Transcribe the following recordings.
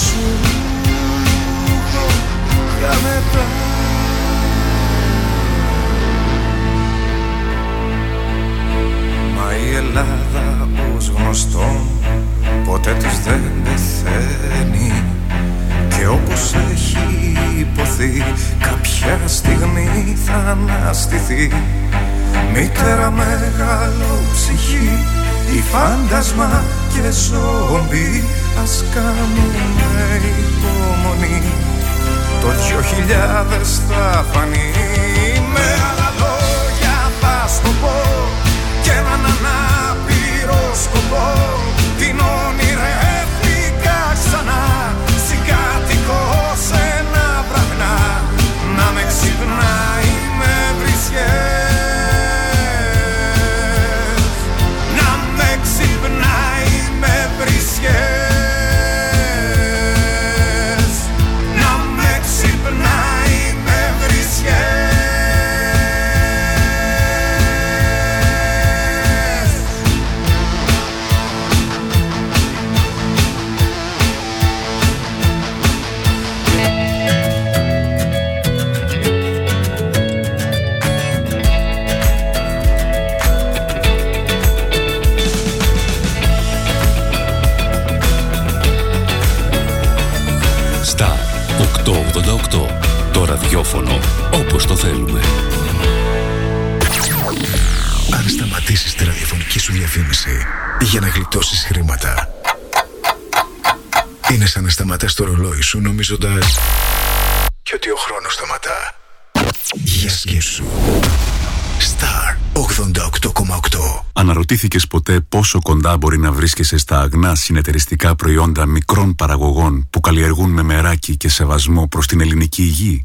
σου. Για μετά. Μα η Ελλάδα ως γνωστό ποτέ της δεν πεθαίνει. Και όπως έχει υποθεί κάποια στιγμή θα αναστηθεί. Μήτερα μεγάλο ψυχή η φάντασμα και ζόμπι Ας κάνουμε υπομονή. Το δυο χιλιάδες θα φανεί. Με άλλα λόγια θα στο πω Και έναν ανάπηρο σκοπό. Την όνειρεύτηκα ξανά Συγκάτοικο ραδιόφωνο όπως το θέλουμε. Αν σταματήσεις τη ραδιοφωνική σου διαφήμιση για να γλιτώσεις χρήματα είναι σαν να σταματάς το ρολόι σου νομίζοντας και ότι ο χρόνος σταματά. Για σκέψου. Star 88,8 Αναρωτήθηκες ποτέ πόσο κοντά μπορεί να βρίσκεσαι στα αγνά συνεταιριστικά προϊόντα μικρών παραγωγών που καλλιεργούν με μεράκι και σεβασμό προς την ελληνική υγεία;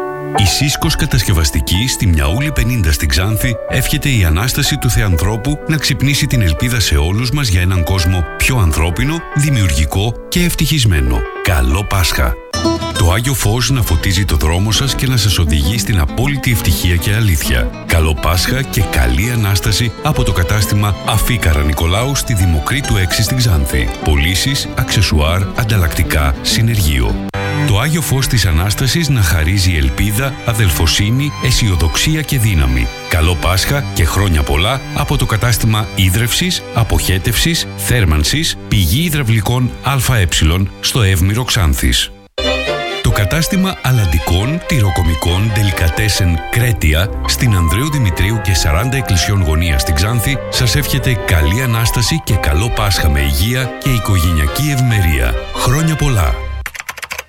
Η Σύσκος Κατασκευαστική στη Μιαούλη 50 στην Ξάνθη εύχεται η Ανάσταση του Θεανθρώπου να ξυπνήσει την ελπίδα σε όλους μας για έναν κόσμο πιο ανθρώπινο, δημιουργικό και ευτυχισμένο. Καλό Πάσχα! Το Άγιο Φως να φωτίζει το δρόμο σας και να σας οδηγεί στην απόλυτη ευτυχία και αλήθεια. Καλό Πάσχα και καλή Ανάσταση από το κατάστημα Αφίκαρα Νικολάου στη Δημοκρίτου 6 στην Ξάνθη. Πωλήσεις, αξεσουάρ, ανταλλακτικά, συνεργείο. Το Άγιο Φως της Ανάστασης να χαρίζει ελπίδα, αδελφοσύνη, αισιοδοξία και δύναμη. Καλό Πάσχα και χρόνια πολλά από το κατάστημα ίδρευσης, αποχέτευσης, θέρμανσης, πηγή υδραυλικών ΑΕ στο Εύμηρο Ξάνθης. Το κατάστημα αλαντικών, τυροκομικών, τελικατέσεν Κρέτια στην Ανδρέου Δημητρίου και 40 εκκλησιών γωνία στην Ξάνθη σας εύχεται καλή Ανάσταση και καλό Πάσχα με υγεία και οικογενειακή ευμερία. Χρόνια πολλά!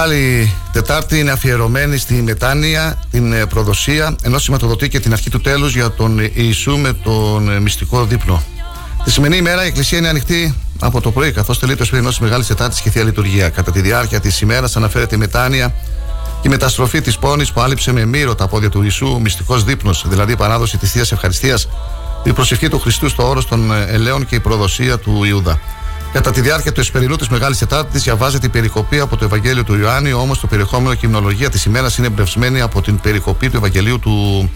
Μεγάλη Τετάρτη είναι αφιερωμένη στη μετάνοια, την ε, προδοσία, ενώ σηματοδοτεί και την αρχή του τέλους για τον Ιησού με τον ε, μυστικό δείπνο. Τη σημερινή ημέρα η Εκκλησία είναι ανοιχτή από το πρωί, καθώς τελεί το σπίτι της Μεγάλης Τετάρτης και Θεία Λειτουργία. Κατά τη διάρκεια της ημέρας αναφέρεται η μετάνοια και η μεταστροφή της πόνης που άλυψε με μύρο τα πόδια του Ιησού, μυστικός δείπνος, δηλαδή η παράδοση της Θείας Ευχαριστίας, η προσευχή του Χριστού στο όρος των ε, ελαίων και η προδοσία του Ιούδα. Κατά τη διάρκεια του εσπερινού της Μεγάλης Τετάρτης διαβάζεται η περικοπή από το Ευαγγέλιο του Ιωάννη, όμως το περιεχόμενο και η υμνολογία της ημέρας είναι εμπνευσμένη από την περικοπή του Ευαγγελίου του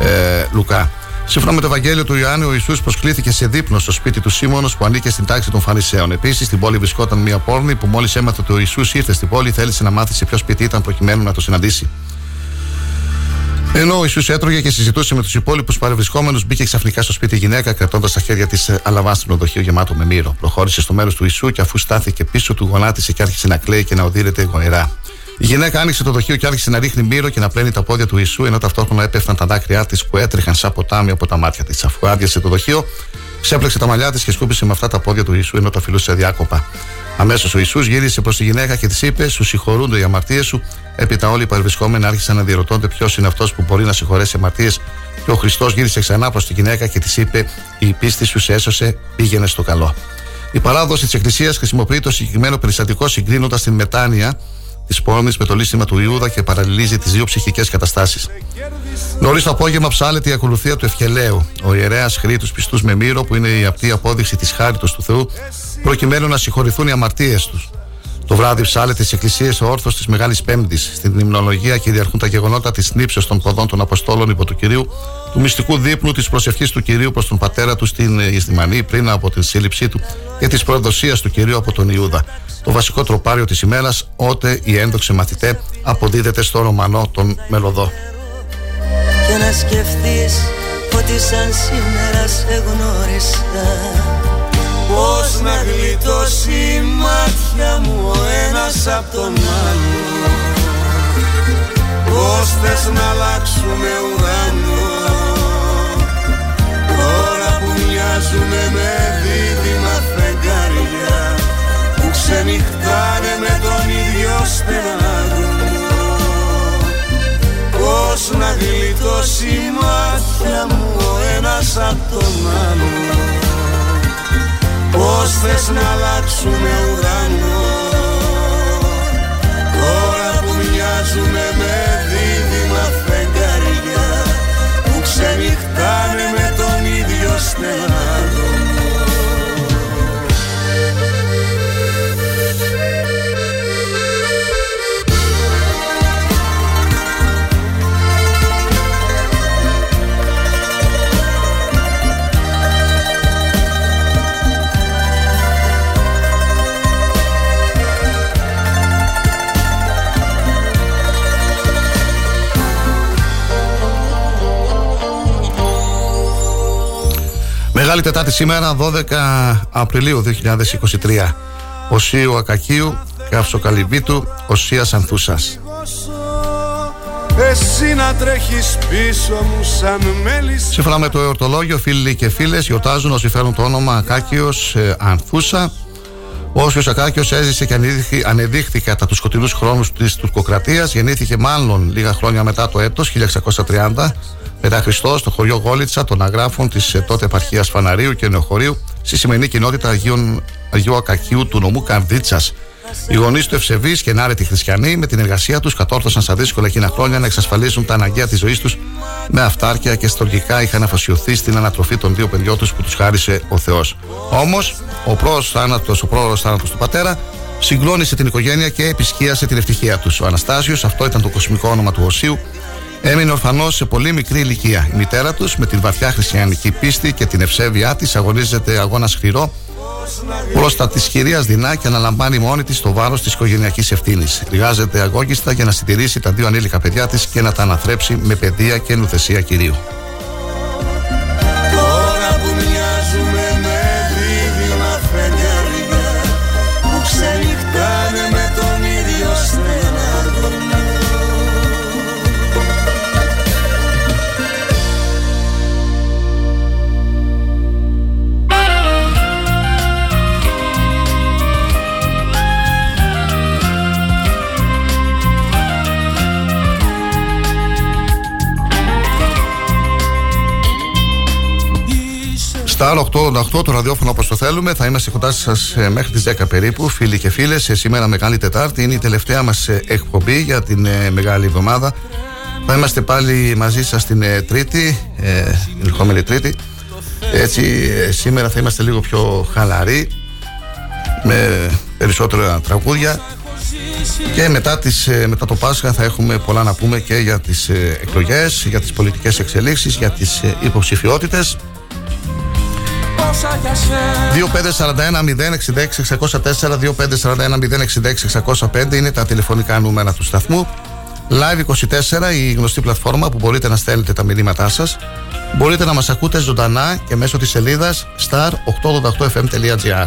ε, Λουκά. Σύμφωνα με το Ευαγγέλιο του Ιωάννη, ο Ιησούς προσκλήθηκε σε δείπνο στο σπίτι του Σίμωνος που ανήκε στην τάξη των Φαρισαίων. Επίσης, στην πόλη βρισκόταν μια πόρνη που μόλις έμαθε ότι ο Ιησούς ήρθε στην πόλη, θέλησε να μάθει σε ποιο σπίτι ήταν προκειμένου να το συναντήσει. Ενώ ο Ιησούς έτρωγε και συζητούσε με τους υπόλοιπους παρευρισκόμενους, μπήκε ξαφνικά στο σπίτι η γυναίκα, κρατώντας στα χέρια της ε, αλαβάστρινο δοχείο γεμάτο με μύρο. Προχώρησε στο μέρος του Ιησού και αφού στάθηκε πίσω του, γονάτισε και άρχισε να κλαίει και να οδύρεται γοερά. Η γυναίκα άνοιξε το δοχείο και άρχισε να ρίχνει μύρο και να πλένει τα πόδια του Ιησού, ενώ ταυτόχρονα έπεφταν τα δάκρυά της που έτρεχαν σαν ποτάμι από τα μάτια της. Αφού άδειασε το δοχείο, ξέπλεξε τα μαλλιά της και σκούπισε με αυτά τα πόδια του Ιησού, ενώ τα φιλούσε διάκοπα. Αμέσως ο Ιησούς γύρισε προς τη γυναίκα και της είπε: Σου συγχωρούνται οι αμαρτίες σου. Έπειτα όλοι οι παρευρισκόμενοι άρχισαν να διερωτώνται ποιος είναι αυτός που μπορεί να συγχωρέσει αμαρτίες. Και ο Χριστός γύρισε ξανά προς τη γυναίκα και της είπε: Η πίστη σου σε έσωσε, πήγαινε στο καλό. Η παράδοση της Εκκλησίας χρησιμοποιεί το συγκεκριμένο περιστατικό συγκρίνοντα την μετάνοια της πόλη με το λύστημα του Ιούδα και παραλληλίζει τις δύο ψυχικές καταστάσεις. Νωρίς το απόγευμα ψάλεται η ακολουθία του Ευχελαίου. Ο ιερέας χρήει του πιστούς με μύρο, που είναι η απτή απόδειξη της χάριτος του Θεού, προκειμένου να συγχωρηθούν οι αμαρτίες τους. Το βράδυ ψάλεται στι εκκλησίες ο όρθος της Μεγάλης Πέμπτης. Στην υμνολογία κυριαρχούν τα γεγονότα της νύψεω των ποδών των Αποστόλων υπό του κυρίου, του μυστικού δείπνου της προσευχής του κυρίου προς τον πατέρα του στην Ισδημανή πριν από την σύλληψή του και της προδοσία του κυρίου από τον Ιούδα. Το βασικό τροπάριο της ημέρας, ότε η ένδοξε μαθητέ αποδίδεται στο Ρωμανό τον Μελωδό. Και να σκεφτείς ότι σαν σήμερα σε γνώρισα Πώς να γλιτώσει η μάτια μου ο ένας απ' τον άλλο. Πώς θες να αλλάξουμε ουρανό. Τώρα που μοιάζουμε με δίδυμα φεγγάρια Που ξενυχτάνε με τον ίδιο στενάγωνο Πώς να γλιτώσει η μάτια μου ο ένας απ' τον άλλο Πώς θες να αλλάξουμε ουρανό; Τώρα που μοιάζουμε με δίδυμα φεγγαριά Που ξενυχτάνε με τον ίδιο στενάδο Μεγάλη Τετάτη σήμερα, 12 Απριλίου 2023. Οσίου Ακακίου, Καύσο Καλυβίτου, Οσίας Ανθούσας. Εσύ να τρέχεις πίσω μου σαν μέλης Σύμφωνα με το εορτολόγιο, φίλοι και φίλες γιορτάζουν όσοι φέρουν το όνομα Ακάκιος ε, Ανθούσα. Ο Όσιο Ακάκιο έζησε και ανεδείχθη κατά τους σκοτεινούς χρόνους της τουρκοκρατίας. Γεννήθηκε μάλλον λίγα χρόνια μετά το έτος 1630 μετά Χριστός στο χωριό Γόλιτσα των αγράφων της ε, τότε επαρχίας Φαναρίου και Νεοχωρίου στη σημερινή κοινότητα Αγίων, Αγίου Ακακίου του νομού Καρδίτσα. Οι γονείς του ευσεβείς και ενάρετοι χριστιανοί με την εργασία τους κατόρθωσαν στα δύσκολα εκείνα χρόνια να εξασφαλίσουν τα αναγκαία της ζωής τους με αυτάρκεια και στοργικά είχαν αφοσιωθεί στην ανατροφή των δύο παιδιών τους που τους χάρισε ο Θεός. Όμως, ο πρόωρος θάνατο του πατέρα συγκλώνησε την οικογένεια και επισκίασε την ευτυχία τους. Ο Αναστάσιος, αυτό ήταν το κοσμικό όνομα του Οσίου, Έμεινε ορφανός σε πολύ μικρή ηλικία. Η μητέρα τους, με την βαθιά χριστιανική πίστη και την ευσέβειά της, αγωνίζεται αγώνα σκληρό προ τη κυρίας δεινά και αναλαμβάνει μόνη της το βάρος της οικογενειακής ευθύνης. Εργάζεται αγώγιστα για να συντηρήσει τα δύο ανήλικα παιδιά της και να τα αναθρέψει με παιδεία και νουθεσία κυρίου. Στα 888 το ραδιόφωνο όπως το θέλουμε. Θα είμαστε κοντά σας ε, μέχρι τις 10 περίπου, φίλοι και φίλες. Ε, σήμερα Μεγάλη Τετάρτη είναι η τελευταία μας ε, εκπομπή για την Μεγάλη Εβδομάδα. Θα είμαστε πάλι μαζί σας την Τρίτη, την ερχόμενη Τρίτη. Έτσι, σήμερα θα είμαστε λίγο πιο χαλαροί, με περισσότερα τραγούδια. Και μετά, τις, μετά το Πάσχα θα έχουμε πολλά να πούμε και για τις εκλογές, για τις πολιτικές εξελίξεις, για τις υποψηφιότητες. 2541 066 604 2541 066 605 είναι τα τηλεφωνικά νούμερα του σταθμού. Live 24 η γνωστή πλατφόρμα που μπορείτε να στέλνετε τα μηνύματά σας. Μπορείτε να μας ακούτε ζωντανά και μέσω της σελίδας star888fm.gr.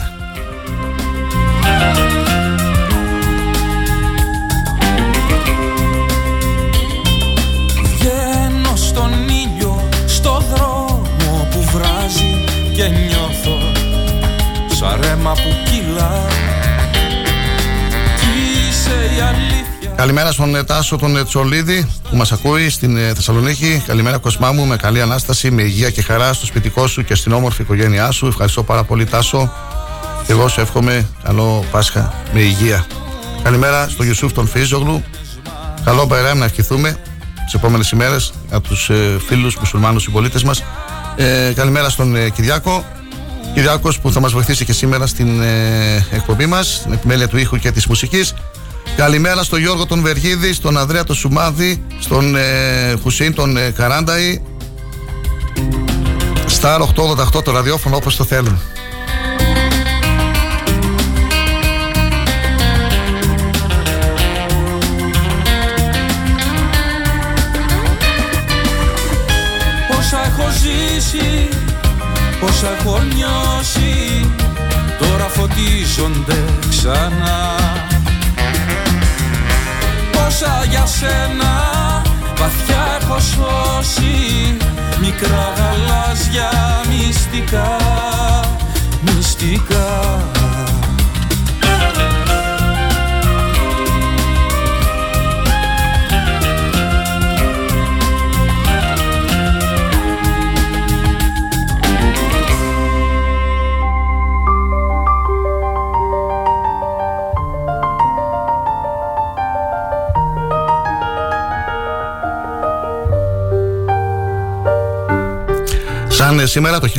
Καλημέρα στον ε, Τάσο τον ε, Τσολίδη που μας ακούει στην ε, Θεσσαλονίκη. Καλημέρα, Κοσμά μου, με καλή ανάσταση, με υγεία και χαρά στο σπιτικό σου και στην όμορφη οικογένειά σου. Ευχαριστώ πάρα πολύ, Τάσο. Εγώ σου εύχομαι καλό Πάσχα με υγεία. Καλημέρα στον Ιωσούφ τον Φίζογλου. Καλό Μπαϊράμ να ευχηθούμε τις επόμενες ημέρες από τους φίλους μουσουλμάνους συμπολίτες μας. Ε, καλημέρα στον Κυριάκο. Κυριάκος που θα μας βοηθήσει και σήμερα στην ε, εκπομπή μας, στην επιμέλεια του ήχου και της μουσικής. Καλημέρα στον Γιώργο τον Βεργίδη, στον Ανδρέα τον Σουμάδη, στον ε, Χουσίν τον ε, Καράνταη. Star 888 το ραδιόφωνο όπως το θέλουν. Πόσα έχω ζήσει, πόσα έχω νιώσει, τώρα φωτίζονται ξανά. Τόσα για σένα Βαθιά έχω σώσει Μικρά γαλάζια μυστικά Μυστικά Σαν σήμερα το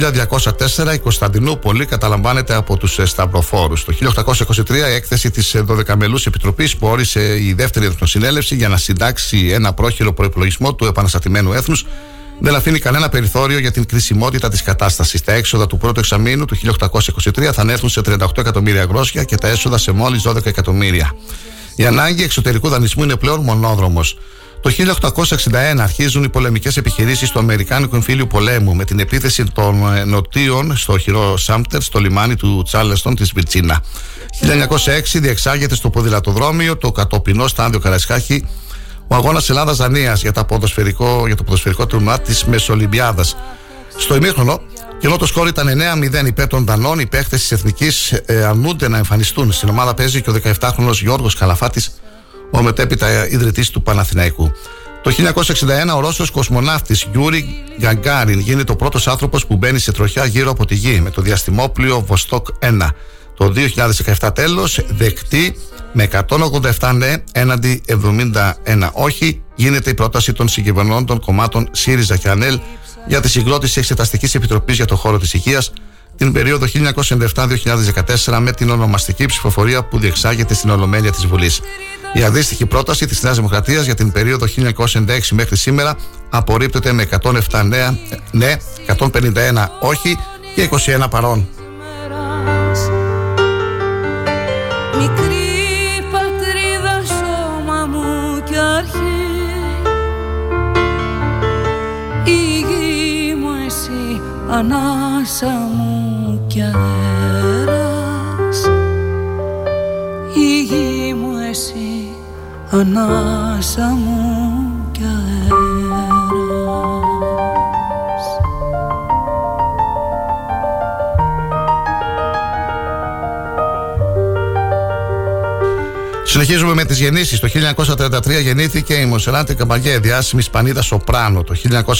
1204 η Κωνσταντινούπολη καταλαμβάνεται από τους ε, Σταυροφόρους. Το 1823 η έκθεση της 12μελούς Επιτροπής που όρισε η δεύτερη Εθνοσυνέλευση για να συντάξει ένα πρόχειρο προπολογισμό του επαναστατημένου έθνους δεν αφήνει κανένα περιθώριο για την κρισιμότητα της κατάστασης. Τα έξοδα του πρώτου εξαμήνου του 1823 θα ανέλθουν σε 38 εκατομμύρια γρόσια και τα έσοδα σε μόλις 12 εκατομμύρια. Η ανάγκη εξωτερικού δανεισμού είναι πλέον μονόδρομος. Το 1861 αρχίζουν οι πολεμικές επιχειρήσεις του Αμερικάνικου εμφύλιου πολέμου με την επίθεση των ε, νοτίων στο χειρό Σάμπτερ στο λιμάνι του Τσάλεστον της Βιρτσίνα. 1906 διεξάγεται στο ποδηλατοδρόμιο το κατοπινό στάδιο Καραϊσκάχη ο αγώνας Ελλάδα-Δανία για, για το ποδοσφαιρικό τουρνουά της Μεσολυμπιάδας. Στο ημίχρονο, και ενώ το σκόρ ήταν 9-0 υπέρ των Δανών, οι παίχτε της Εθνικής ε, αρνούνται να εμφανιστούν. Στην ομάδα παίζει και ο 17χρονο Γιώργος Καλαφάτης ο μετέπειτα ιδρυτής του Παναθηναϊκού. Το 1961 ο Ρώσος κοσμοναύτης Γιούρι Γκαγκάριν γίνεται ο πρώτος άνθρωπος που μπαίνει σε τροχιά γύρω από τη γη με το διαστημόπλιο Βοστόκ 1. Το 2017 τέλος δεκτή με 187 ναι έναντι 71 όχι γίνεται η πρόταση των συγκυβερνώντων κομμάτων ΣΥΡΙΖΑ και ΑΝΕΛ για τη συγκρότηση Εξεταστικής Επιτροπής για το χώρο της υγείας την περίοδο 1997-2014 με την ονομαστική ψηφοφορία που διεξάγεται στην Ολομέλεια της Βουλής. Η αντίστοιχη πρόταση της Νέας Δημοκρατίας για την περίοδο 1996 μέχρι σήμερα απορρίπτεται με 107 ναι, ναι 151 όχι και 21 παρόν. Μικρή πατρίδα σώμα μου και αρχή Η γη μου εσύ ανάσα μου και αέρας Η γη μου εσύ ανάσα μου κι αέρας Συνεχίζουμε με τις γεννήσεις. Το 1933 γεννήθηκε η Μονσεράτη Καμπαγέ, διάσημη Ισπανίδα Σοπράνο. Το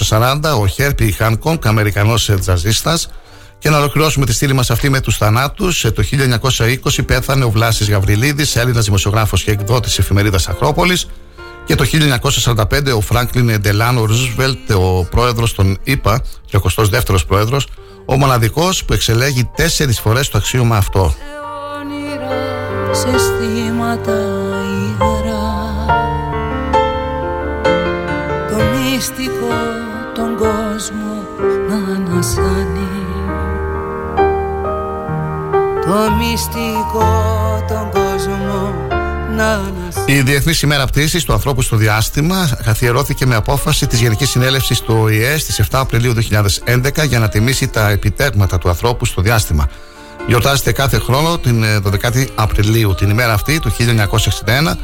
1940 ο Χέρπι Χάνκονγκ, Αμερικανός τζαζίστας. Και να ολοκληρώσουμε τη στήλη μας αυτή με τους θανάτους. Το 1920 πέθανε ο Βλάσης Γαβριλίδης, Έλληνας δημοσιογράφος και εκδότης εφημερίδας Ακρόπολη. Και το 1945 ο Φράγκλιν Ντελάνο Ρούσβελτ, ο πρόεδρος των ΗΠΑ, 32ο πρόεδρος, ο μοναδικός που εξελέγει τέσσερις φορές το αξίωμα αυτό. Σε αισθήματα υγρά Το μυστικό τον κόσμο να ανασάνει Το μυστικό τον κόσμο να ανασάνει Η Διεθνής ημέρα πτήσης του ανθρώπου στο διάστημα καθιερώθηκε με απόφαση της Γενικής Συνέλευσης του ΟΗΕ στις 7 Απριλίου 2011 για να τιμήσει τα επιτεύγματα του ανθρώπου στο διάστημα. Γιορτάζεται κάθε χρόνο την 12η ε, Απριλίου. Την ημέρα αυτή, το 1961,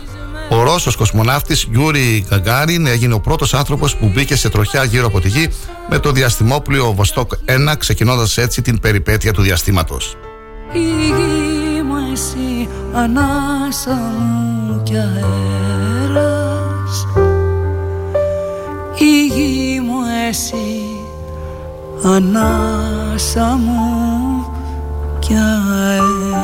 ο Ρώσος κοσμοναύτης Γιούρι Γκαγκάριν έγινε ο πρώτος άνθρωπος που μπήκε σε τροχιά γύρω από τη γη με το διαστημόπλιο Βοστόκ 1, ξεκινώντας έτσι την περιπέτεια του διαστήματος. Η γη μου εσύ ανάσα μου κι αέρας. Η γη μου εσύ ανάσα μου κι αέρας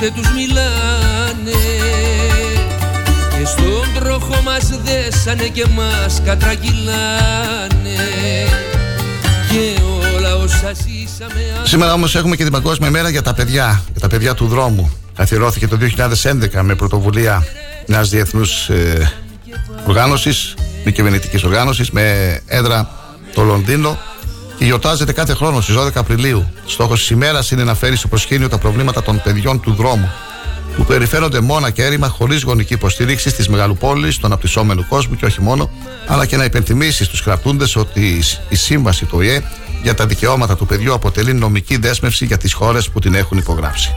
ακούστε τους μιλάνε. Και στον τροχό μας δέσανε και μας κατρακυλάνε και όλα όσα ζήσαμε Σήμερα όμως έχουμε και την Παγκόσμια Μέρα για τα παιδιά, για τα παιδιά του δρόμου. Καθιερώθηκε το 2011 με πρωτοβουλία μιας διεθνούς ε, οργάνωσης μη κυβερνητικής οργάνωσης με έδρα το Λονδίνο. και γιορτάζεται κάθε χρόνο στις 12 Απριλίου. Στόχος της ημέρας είναι να φέρει στο προσκήνιο τα προβλήματα των παιδιών του δρόμου, που περιφέρονται μόνα και έρημα χωρίς γονική υποστήριξη στις μεγαλοπόλεις, στον απτυσσόμενο κόσμο και όχι μόνο, αλλά και να υπενθυμίσεις στους κρατούντες ότι η σύμβαση του ΟΗΕ για τα δικαιώματα του παιδιού αποτελεί νομική δέσμευση για τις χώρες που την έχουν υπογράψει.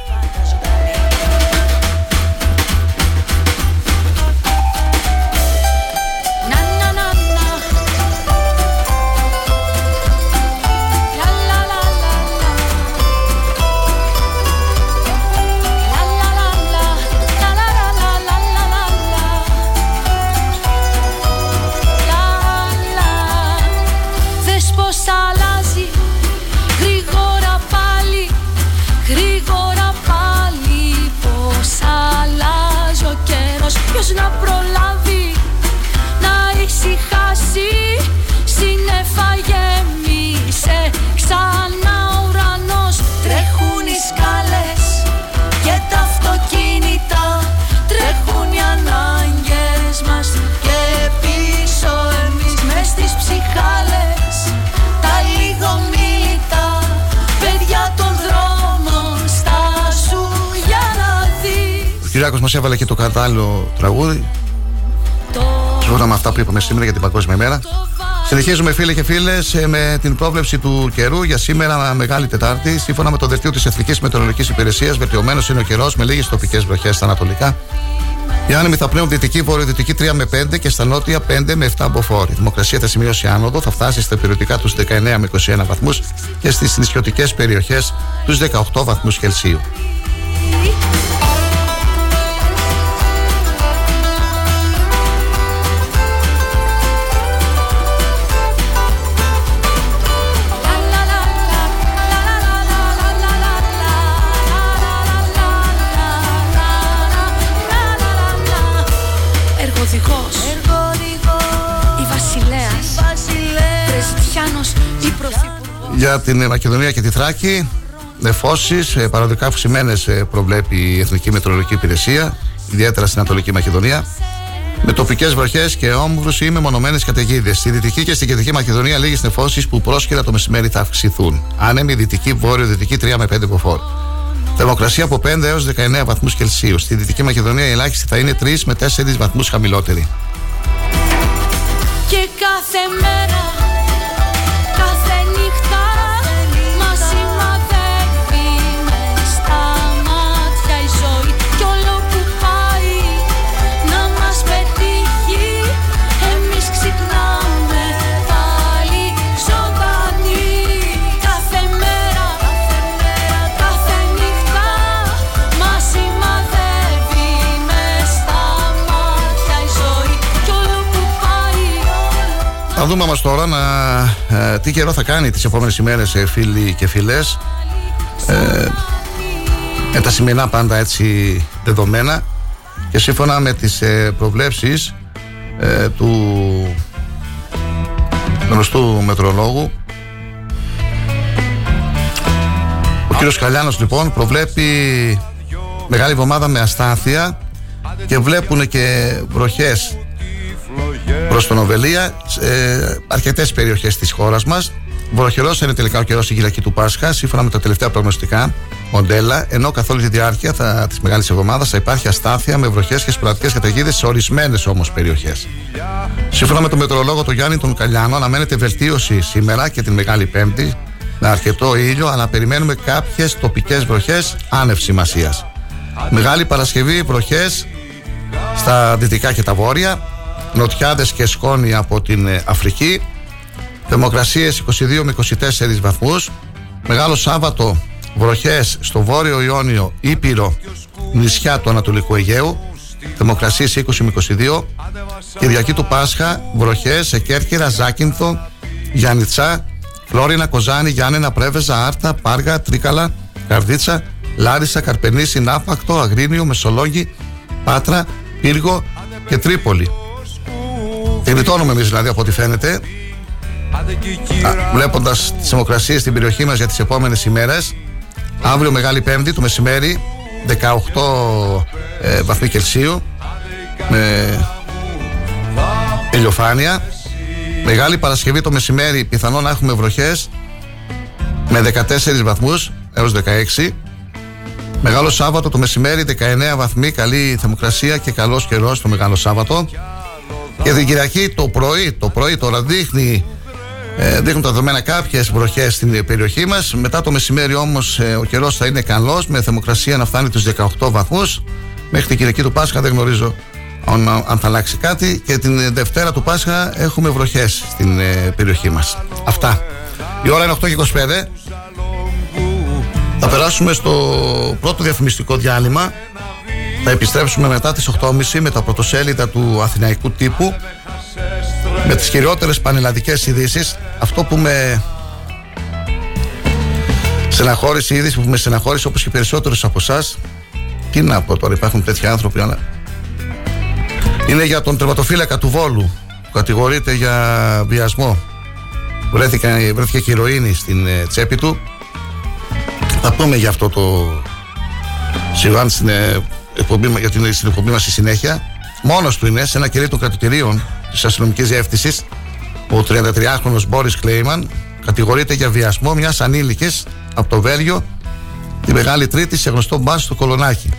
лишь напротив μας έβαλε και το κατάλληλο τραγούδι Σύμφωνα με αυτά που είπαμε σήμερα για την Παγκόσμια Μέρα Συνεχίζουμε φίλε και φίλες με την πρόβλεψη του καιρού για σήμερα Μεγάλη Τετάρτη. Σύμφωνα με το δελτίο της Εθνικής Μετεωρολογικής Υπηρεσίας, βελτιωμένος είναι ο καιρός με λίγες τοπικές βροχές στα Ανατολικά. Οι άνεμοι θα πλέουν δυτική, βορειοδυτική 3 με 5 και στα νότια 5 με 7 μποφόρ. Η δημοκρασία θα σημειώσει άνοδο, θα φτάσει στα περιοδικά τους 19 με 21 βαθμούς και στις νησιωτικές περιοχές τους 18 βαθμούς Κελσίου. Για την Μακεδονία και τη Θράκη. Νεφώσει, ε, παραδικά αυξημένες ε, προβλέπει η Εθνική Μετρολογική Υπηρεσία, ιδιαίτερα στην Ανατολική Μακεδονία. με τοπικές βροχές και όμβρους ή μεμονωμένες καταιγίδες. Στη Δυτική και στην Κεντρική Μακεδονία λίγες νεφώσει που πρόσκαιρα το μεσημέρι θα αυξηθούν. Άνεμη Δυτική, Βόρειο, Δυτική 3 με 5 μποφόρ. Θερμοκρασία από 5 έως 19 βαθμούς Κελσίου. Στη Δυτική Μακεδονία η ελάχιστη θα είναι 3 με 4 βαθμούς χαμηλότερη. Και κάθε μέρα Θα δούμε όμως τώρα να, ε, τι καιρό θα κάνει τις επόμενες ημέρες ε, φίλοι και φίλες. Ε, με τα σημερινά πάντα έτσι δεδομένα. Και σύμφωνα με τις ε, προβλέψεις ε, του γνωστού μετρολόγου ο κύριος Καλιάνος λοιπόν προβλέπει μεγάλη εβδομάδα με αστάθεια και βλέπουν και βροχές προς τον Οβελία, ε, αρκετές περιοχές της χώρας μας. Βροχερό είναι τελικά ο καιρός στην Κυριακή του Πάσχα, σύμφωνα με τα τελευταία προγνωστικά μοντέλα, ενώ καθ' όλη τη διάρκεια της μεγάλης εβδομάδας θα υπάρχει αστάθεια με βροχές και σπουδατικέ καταιγίδες σε ορισμένες όμως περιοχές. Σύμφωνα με τον μετρολόγο του Γιάννη τον Καλιάνο, αναμένεται βελτίωση σήμερα και την Μεγάλη Πέμπτη με αρκετό ήλιο, αλλά περιμένουμε κάποιες τοπικές βροχές άνευ σημασίας. Μεγάλη Παρασκευή, βροχές στα δυτικά και τα βόρεια, νοτιάδες και σκόνη από την ε, Αφρική. Θερμοκρασίες 22 με 24 βαθμούς. Μεγάλο Σάββατο βροχές στο Βόρειο Ιόνιο Ήπειρο νησιά του Ανατολικού Αιγαίου. Θερμοκρασίες 20 με 22 Κυριακή του Πάσχα βροχές σε Κέρκυρα, Ζάκυνθο Γιάννητσά Φλόρινα, Κοζάνη, Γιάννενα, Πρέβεζα, Άρτα, Πάργα, Τρίκαλα, Καρδίτσα, Λάρισα, Καρπενήσι, Ναύπακτο, Αγρίνιο, Μεσολόγγι, Πάτρα, Πύργο και Τρίπολη. Γλιτώνουμε εμείς δηλαδή από ό,τι φαίνεται. Βλέποντας τις θερμοκρασίες στην περιοχή μας για τις επόμενες ημέρες. Αύριο Μεγάλη Πέμπτη το μεσημέρι 18 ε, βαθμοί Κελσίου με ηλιοφάνεια. Μεγάλη Παρασκευή το μεσημέρι πιθανό να έχουμε βροχές με 14 βαθμούς έως 16. Μεγάλο Σάββατο το μεσημέρι 19 βαθμοί, καλή θερμοκρασία και καλός καιρός το Μεγάλο Σάββατο. Και την Κυριακή το πρωί, το πρωί τώρα δείχνει ε, δείχνουν τα δεδομένα κάποιες βροχές στην περιοχή μας. Μετά το μεσημέρι όμως ε, ο καιρός θα είναι καλός με θερμοκρασία να φτάνει τους 18 βαθμούς. Μέχρι την Κυριακή του Πάσχα δεν γνωρίζω αν, αν θα αλλάξει κάτι. Και την Δευτέρα του Πάσχα έχουμε βροχές στην ε, περιοχή μας. Αυτά. Η ώρα είναι 8 και 25. Θα περάσουμε στο πρώτο διαφημιστικό διάλειμμα θα επιστρέψουμε μετά τις 8.30 με τα πρωτοσέλιδα του Αθηναϊκού τύπου με τις κυριότερες πανελλαδικές ειδήσεις. Αυτό που με στεναχώρησε η είδηση που με στεναχώρησε όπως και περισσότερους από εσάς. Τι να πω τώρα, υπάρχουν τέτοιοι άνθρωποι. Αλλά... Είναι για τον τερματοφύλακα του Βόλου που κατηγορείται για βιασμό. Βρέθηκε, βρέθηκε και ηρωίνη στην ε, τσέπη του. Θα πούμε για αυτό το συμβάν στην ε, εκπομπή, για την, στην εκπομπή μας στη συνέχεια. Μόνος του είναι σε ένα κερί των κρατητηρίων της αστυνομικής διεύθυνσης. Ο 33χρονο Μπόρις Κλέιμαν κατηγορείται για βιασμό μιας ανήλικης από το Βέλγιο τη Μεγάλη Τρίτη σε γνωστό μπας στο Κολονάκι.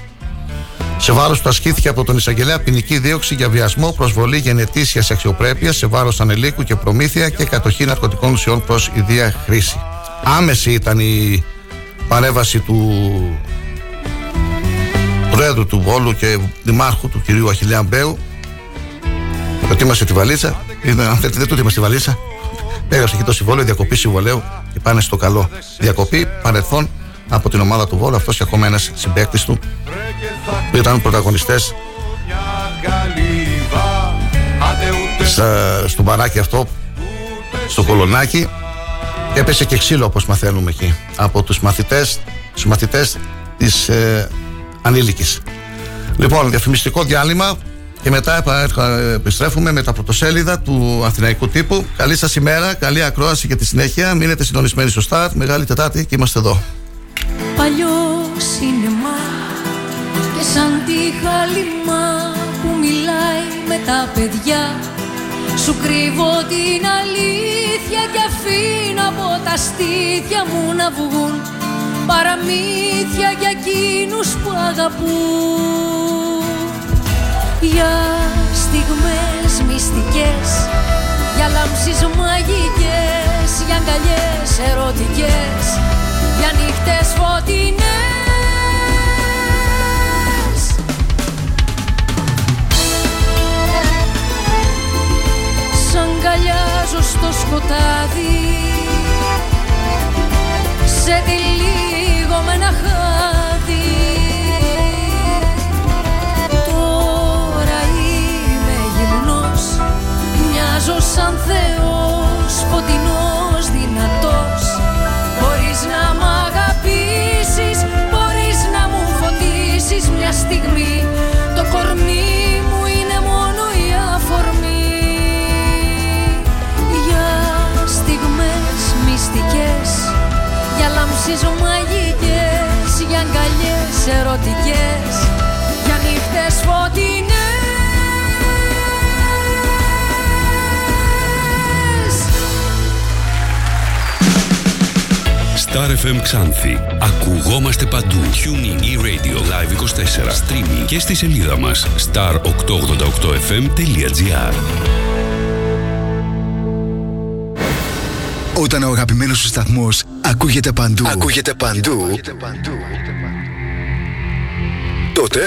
Σε βάρος του ασκήθηκε από τον εισαγγελέα ποινική δίωξη για βιασμό, προσβολή γενετήσιας αξιοπρέπειας σε βάρος ανελίκου και προμήθεια και κατοχή ναρκωτικών ουσιών προς ιδία χρήση. Άμεση ήταν η παρέμβαση του Προέδρου του Βόλου και Δημάρχου του κυρίου Αχιλιά Μπέου. Ετοίμασε τη βαλίτσα. Είναι, αν θέλετε, δεν του ετοίμασε τη βαλίτσα. Έγραψε εκεί το συμβόλαιο διακοπή συμβολέου και πάνε στο καλό. Διακοπή παρελθόν από την ομάδα του Βόλου. Αυτός και ακόμα ένας συμπέκτη του που ήταν πρωταγωνιστές στο μπαράκι αυτό, στο κολονάκι. Έπεσε και ξύλο όπως μαθαίνουμε εκεί από τους μαθητές, τους μαθητές της ε, ανήλικης. Λοιπόν, διαφημιστικό διάλειμμα και μετά επιστρέφουμε με τα πρωτοσέλιδα του Αθηναϊκού τύπου. Καλή σας ημέρα, καλή ακρόαση και τη συνέχεια. Μείνετε συντονισμένοι στο Start. Μεγάλη Τετάρτη και είμαστε εδώ. Παλιό σινεμά και σαν τη χαλιμά που μιλάει με τα παιδιά Σου κρύβω την αλήθεια και αφήνω από τα στήθια μου να βγουν Παραμύθια για εκείνους που αγαπούν. Για στιγμές μυστικές Για λάμψεις μαγικές Για αγκαλιές ερωτικές Για νύχτες φωτεινές. Αγκαλιάζω στο σκοτάδι Σε τυλίγω σαν Θεός Φωτεινός, δυνατός. Μπορείς να μ' αγαπήσεις Μπορείς να μου φωτίσεις μια στιγμή. Το κορμί λάμψεις μαγικές Για αγκαλιές ερωτικές Star FM Ξάνθη. Ακουγόμαστε παντού. Tuning e-radio live 24. Streaming και στη σελίδα μας. star888fm.gr Όταν ο αγαπημένος σου σταθμός ακούγεται παντού, ακούγεται παντού, τότε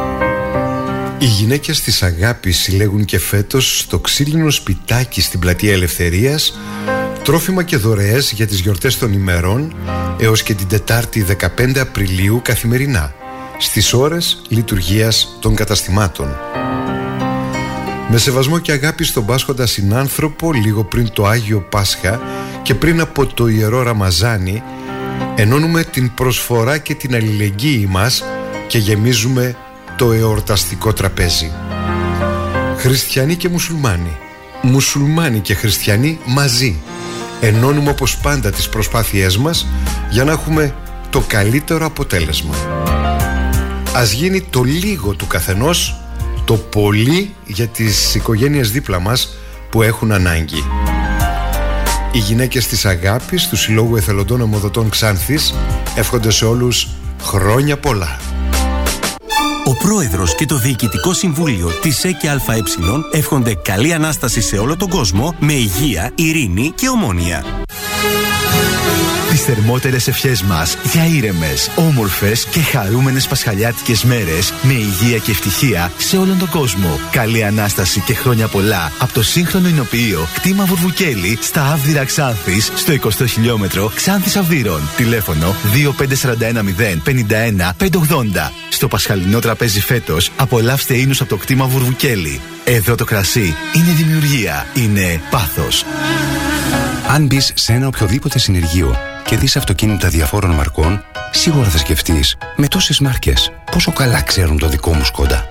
Οι γυναίκες της αγάπης συλλέγουν και φέτος στο ξύλινο σπιτάκι στην Πλατεία Ελευθερίας τρόφιμα και δωρεές για τις γιορτές των ημερών έως και την Τετάρτη 15 Απριλίου καθημερινά στις ώρες λειτουργίας των καταστημάτων. Με σεβασμό και αγάπη στον Πάσχοντα συνάνθρωπο λίγο πριν το Άγιο Πάσχα και πριν από το Ιερό Ραμαζάνι ενώνουμε την προσφορά και την αλληλεγγύη μας και γεμίζουμε το εορταστικό τραπέζι. Χριστιανοί και μουσουλμάνοι, μουσουλμάνοι και χριστιανοί μαζί. Ενώνουμε όπως πάντα τις προσπάθειές μας για να έχουμε το καλύτερο αποτέλεσμα. Ας γίνει το λίγο του καθενός, το πολύ για τις οικογένειες δίπλα μας που έχουν ανάγκη. Οι γυναίκες της αγάπης του Συλλόγου Εθελοντών Ομοδοτών Ξάνθης εύχονται σε όλους χρόνια πολλά. Ο Πρόεδρος και το Διοικητικό Συμβούλιο της ΕΚΑΕ εύχονται καλή Ανάσταση σε όλο τον κόσμο με υγεία, ειρήνη και ομόνια τις θερμότερες ευχές μας για ήρεμες, όμορφες και χαρούμενες πασχαλιάτικες μέρες με υγεία και ευτυχία σε όλον τον κόσμο. Καλή Ανάσταση και χρόνια πολλά από το σύγχρονο εινοποιείο κτήμα Βουρβουκέλη στα Άβδηρα Ξάνθης στο 20 χιλιόμετρο Ξάνθης Αυδείρων. Τηλέφωνο 25410 580. Στο Πασχαλινό τραπέζι φέτος απολαύστε ίνους από το κτήμα Βουρβουκέλη. Εδώ το κρασί είναι δημιουργία, είναι πάθος. Αν μπεις σε ένα οποιοδήποτε συνεργείο και δεις αυτοκίνητα διαφόρων μαρκών, σίγουρα θα σκεφτείς με τόσες μάρκες πόσο καλά ξέρουν το δικό μου Σκόντα.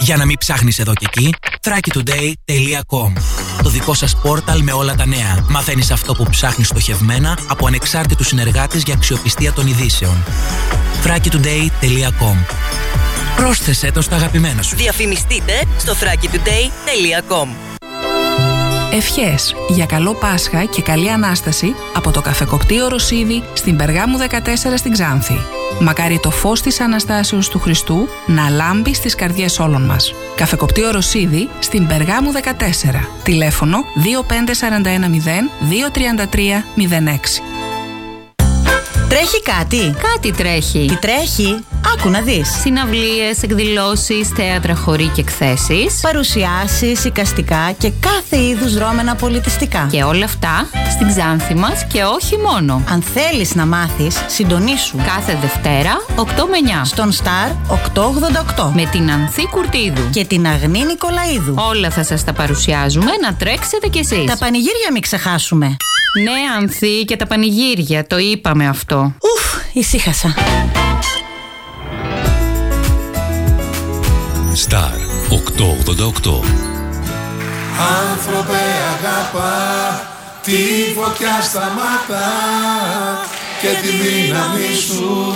Για να μην ψάχνεις εδώ και εκεί, thrakitoday.com Το δικό σας πόρταλ με όλα τα νέα. Μαθαίνεις αυτό που ψάχνεις στοχευμένα από ανεξάρτητους συνεργάτες για αξιοπιστία των ειδήσεων. thrakitoday.com Πρόσθεσέ το στα αγαπημένα σου. Διαφημιστείτε στο thrakitoday.com Ευχές για καλό Πάσχα και καλή Ανάσταση από το καφεκοπτείο Ρωσίδη στην Περγάμου 14 στην Ξάνθη. Μακάρι το φως της Αναστάσεως του Χριστού να λάμπει στις καρδιές όλων μας. Καφεκοπτείο Ρωσίδη στην Περγάμου 14. Τηλέφωνο 25410 233 06. Τρέχει κάτι; Κάτι τρέχει. Τι τρέχει; Άκου να δεις. Συναυλίες, εκδηλώσεις, θέατρα, χωρί και εκθέσεις. Παρουσιάσεις, οικαστικά και κάθε είδους δρόμενα πολιτιστικά. Και όλα αυτά στην Ξάνθη μας και όχι μόνο. Αν θέλεις να μάθεις, συντονίσου. Κάθε Δευτέρα, 8 με 9. Στον Star 888. Με την Ανθή Κουρτίδου. Και την Αγνή Νικολαίδου. Όλα θα σας τα παρουσιάζουμε, να τρέξετε κι εσείς. Τα πανηγύρια μην ξεχάσουμε. Ναι, Ανθή και τα πανηγύρια, το είπαμε αυτό. Ουφ, ησύχασα. Star 888 Άνθρωπε αγάπα τη φωτιά σταματά και τη δύναμη σου.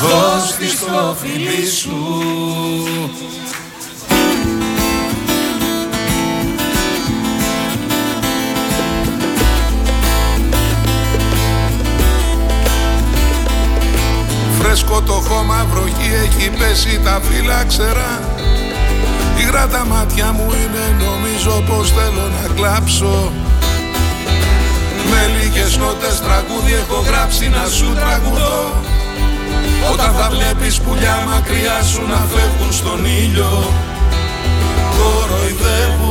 Δώσ' τη στο φιλί σου Φρέσκο το χώμα βροχή έχει πέσει τα φύλλα ξερά Υγρά τα μάτια μου είναι νομίζω πως θέλω να κλάψω. Με λίγες νότες τραγούδι έχω γράψει να σου τραγουδώ. Όταν θα βλέπεις πουλιά μακριά σου να φεύγουν στον ήλιο Κοροϊδεύουν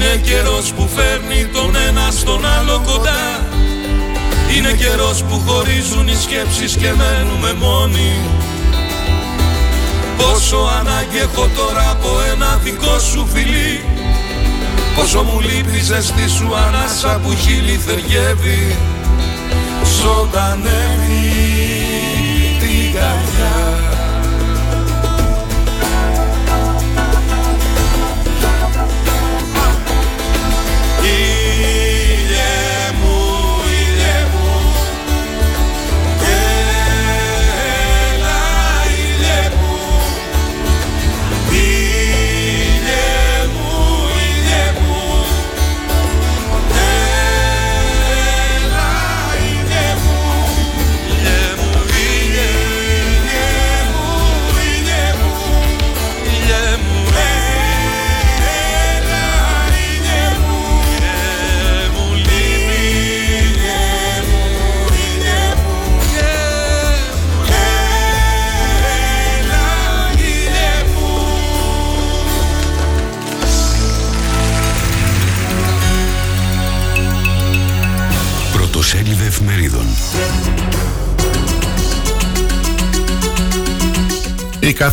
Είναι καιρός που φέρνει τον ένα στον άλλο κοντά. Είναι καιρός που χωρίζουν οι σκέψεις και μένουμε μόνοι. Πόσο ανάγκη έχω τώρα από ένα δικό σου φιλί. Πόσο μου λείπει η ζεστή σου ανάσα που χείλη θεργεύει Ζωντανεύει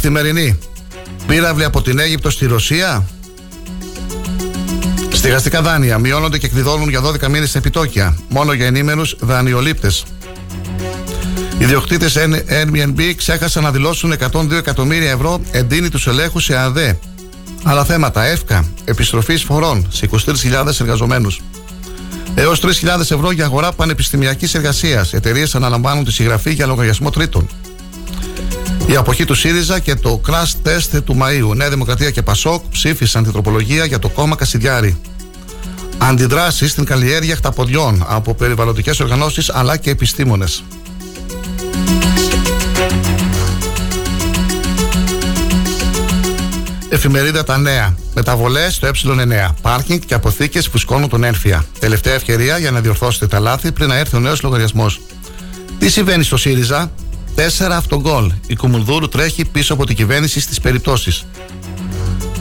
καθημερινή. Πύραυλη από την Αίγυπτο στη Ρωσία. Στεγαστικά δάνεια μειώνονται και εκδιδώνουν για 12 μήνες επιτόκια. Μόνο για ενήμερους δανειολήπτες. Οι διοκτήτε Airbnb ξέχασαν να δηλώσουν 102 εκατομμύρια ευρώ εντείνει τους ελέγχους σε ΑΔΕ. Άλλα θέματα. ΕΦΚΑ. Επιστροφής φορών σε 23.000 εργαζομένους. Έως 3.000 ευρώ για αγορά πανεπιστημιακής εργασίας. Εταιρείες αναλαμβάνουν τη συγγραφή για λογαριασμό τρίτων. Η αποχή του ΣΥΡΙΖΑ και το crash test του Μαΐου. Νέα Δημοκρατία και Πασόκ ψήφισαν την τροπολογία για το κόμμα Κασιδιάρη. Αντιδράσεις στην καλλιέργεια χταποδιών από περιβαλλοντικές οργανώσεις αλλά και επιστήμονες. Εφημερίδα Τα Νέα. Μεταβολές στο Ε9. Πάρκινγκ και αποθήκες που σκόνουν τον ένφια. Τελευταία ευκαιρία για να διορθώσετε τα λάθη πριν να έρθει ο νέος λογαριασμός. Τι συμβαίνει στο ΣΥΡΙΖΑ, Τέσσερα αυτογκολ. Η Κουμουνδούρου τρέχει πίσω από την κυβέρνηση στις περιπτώσεις.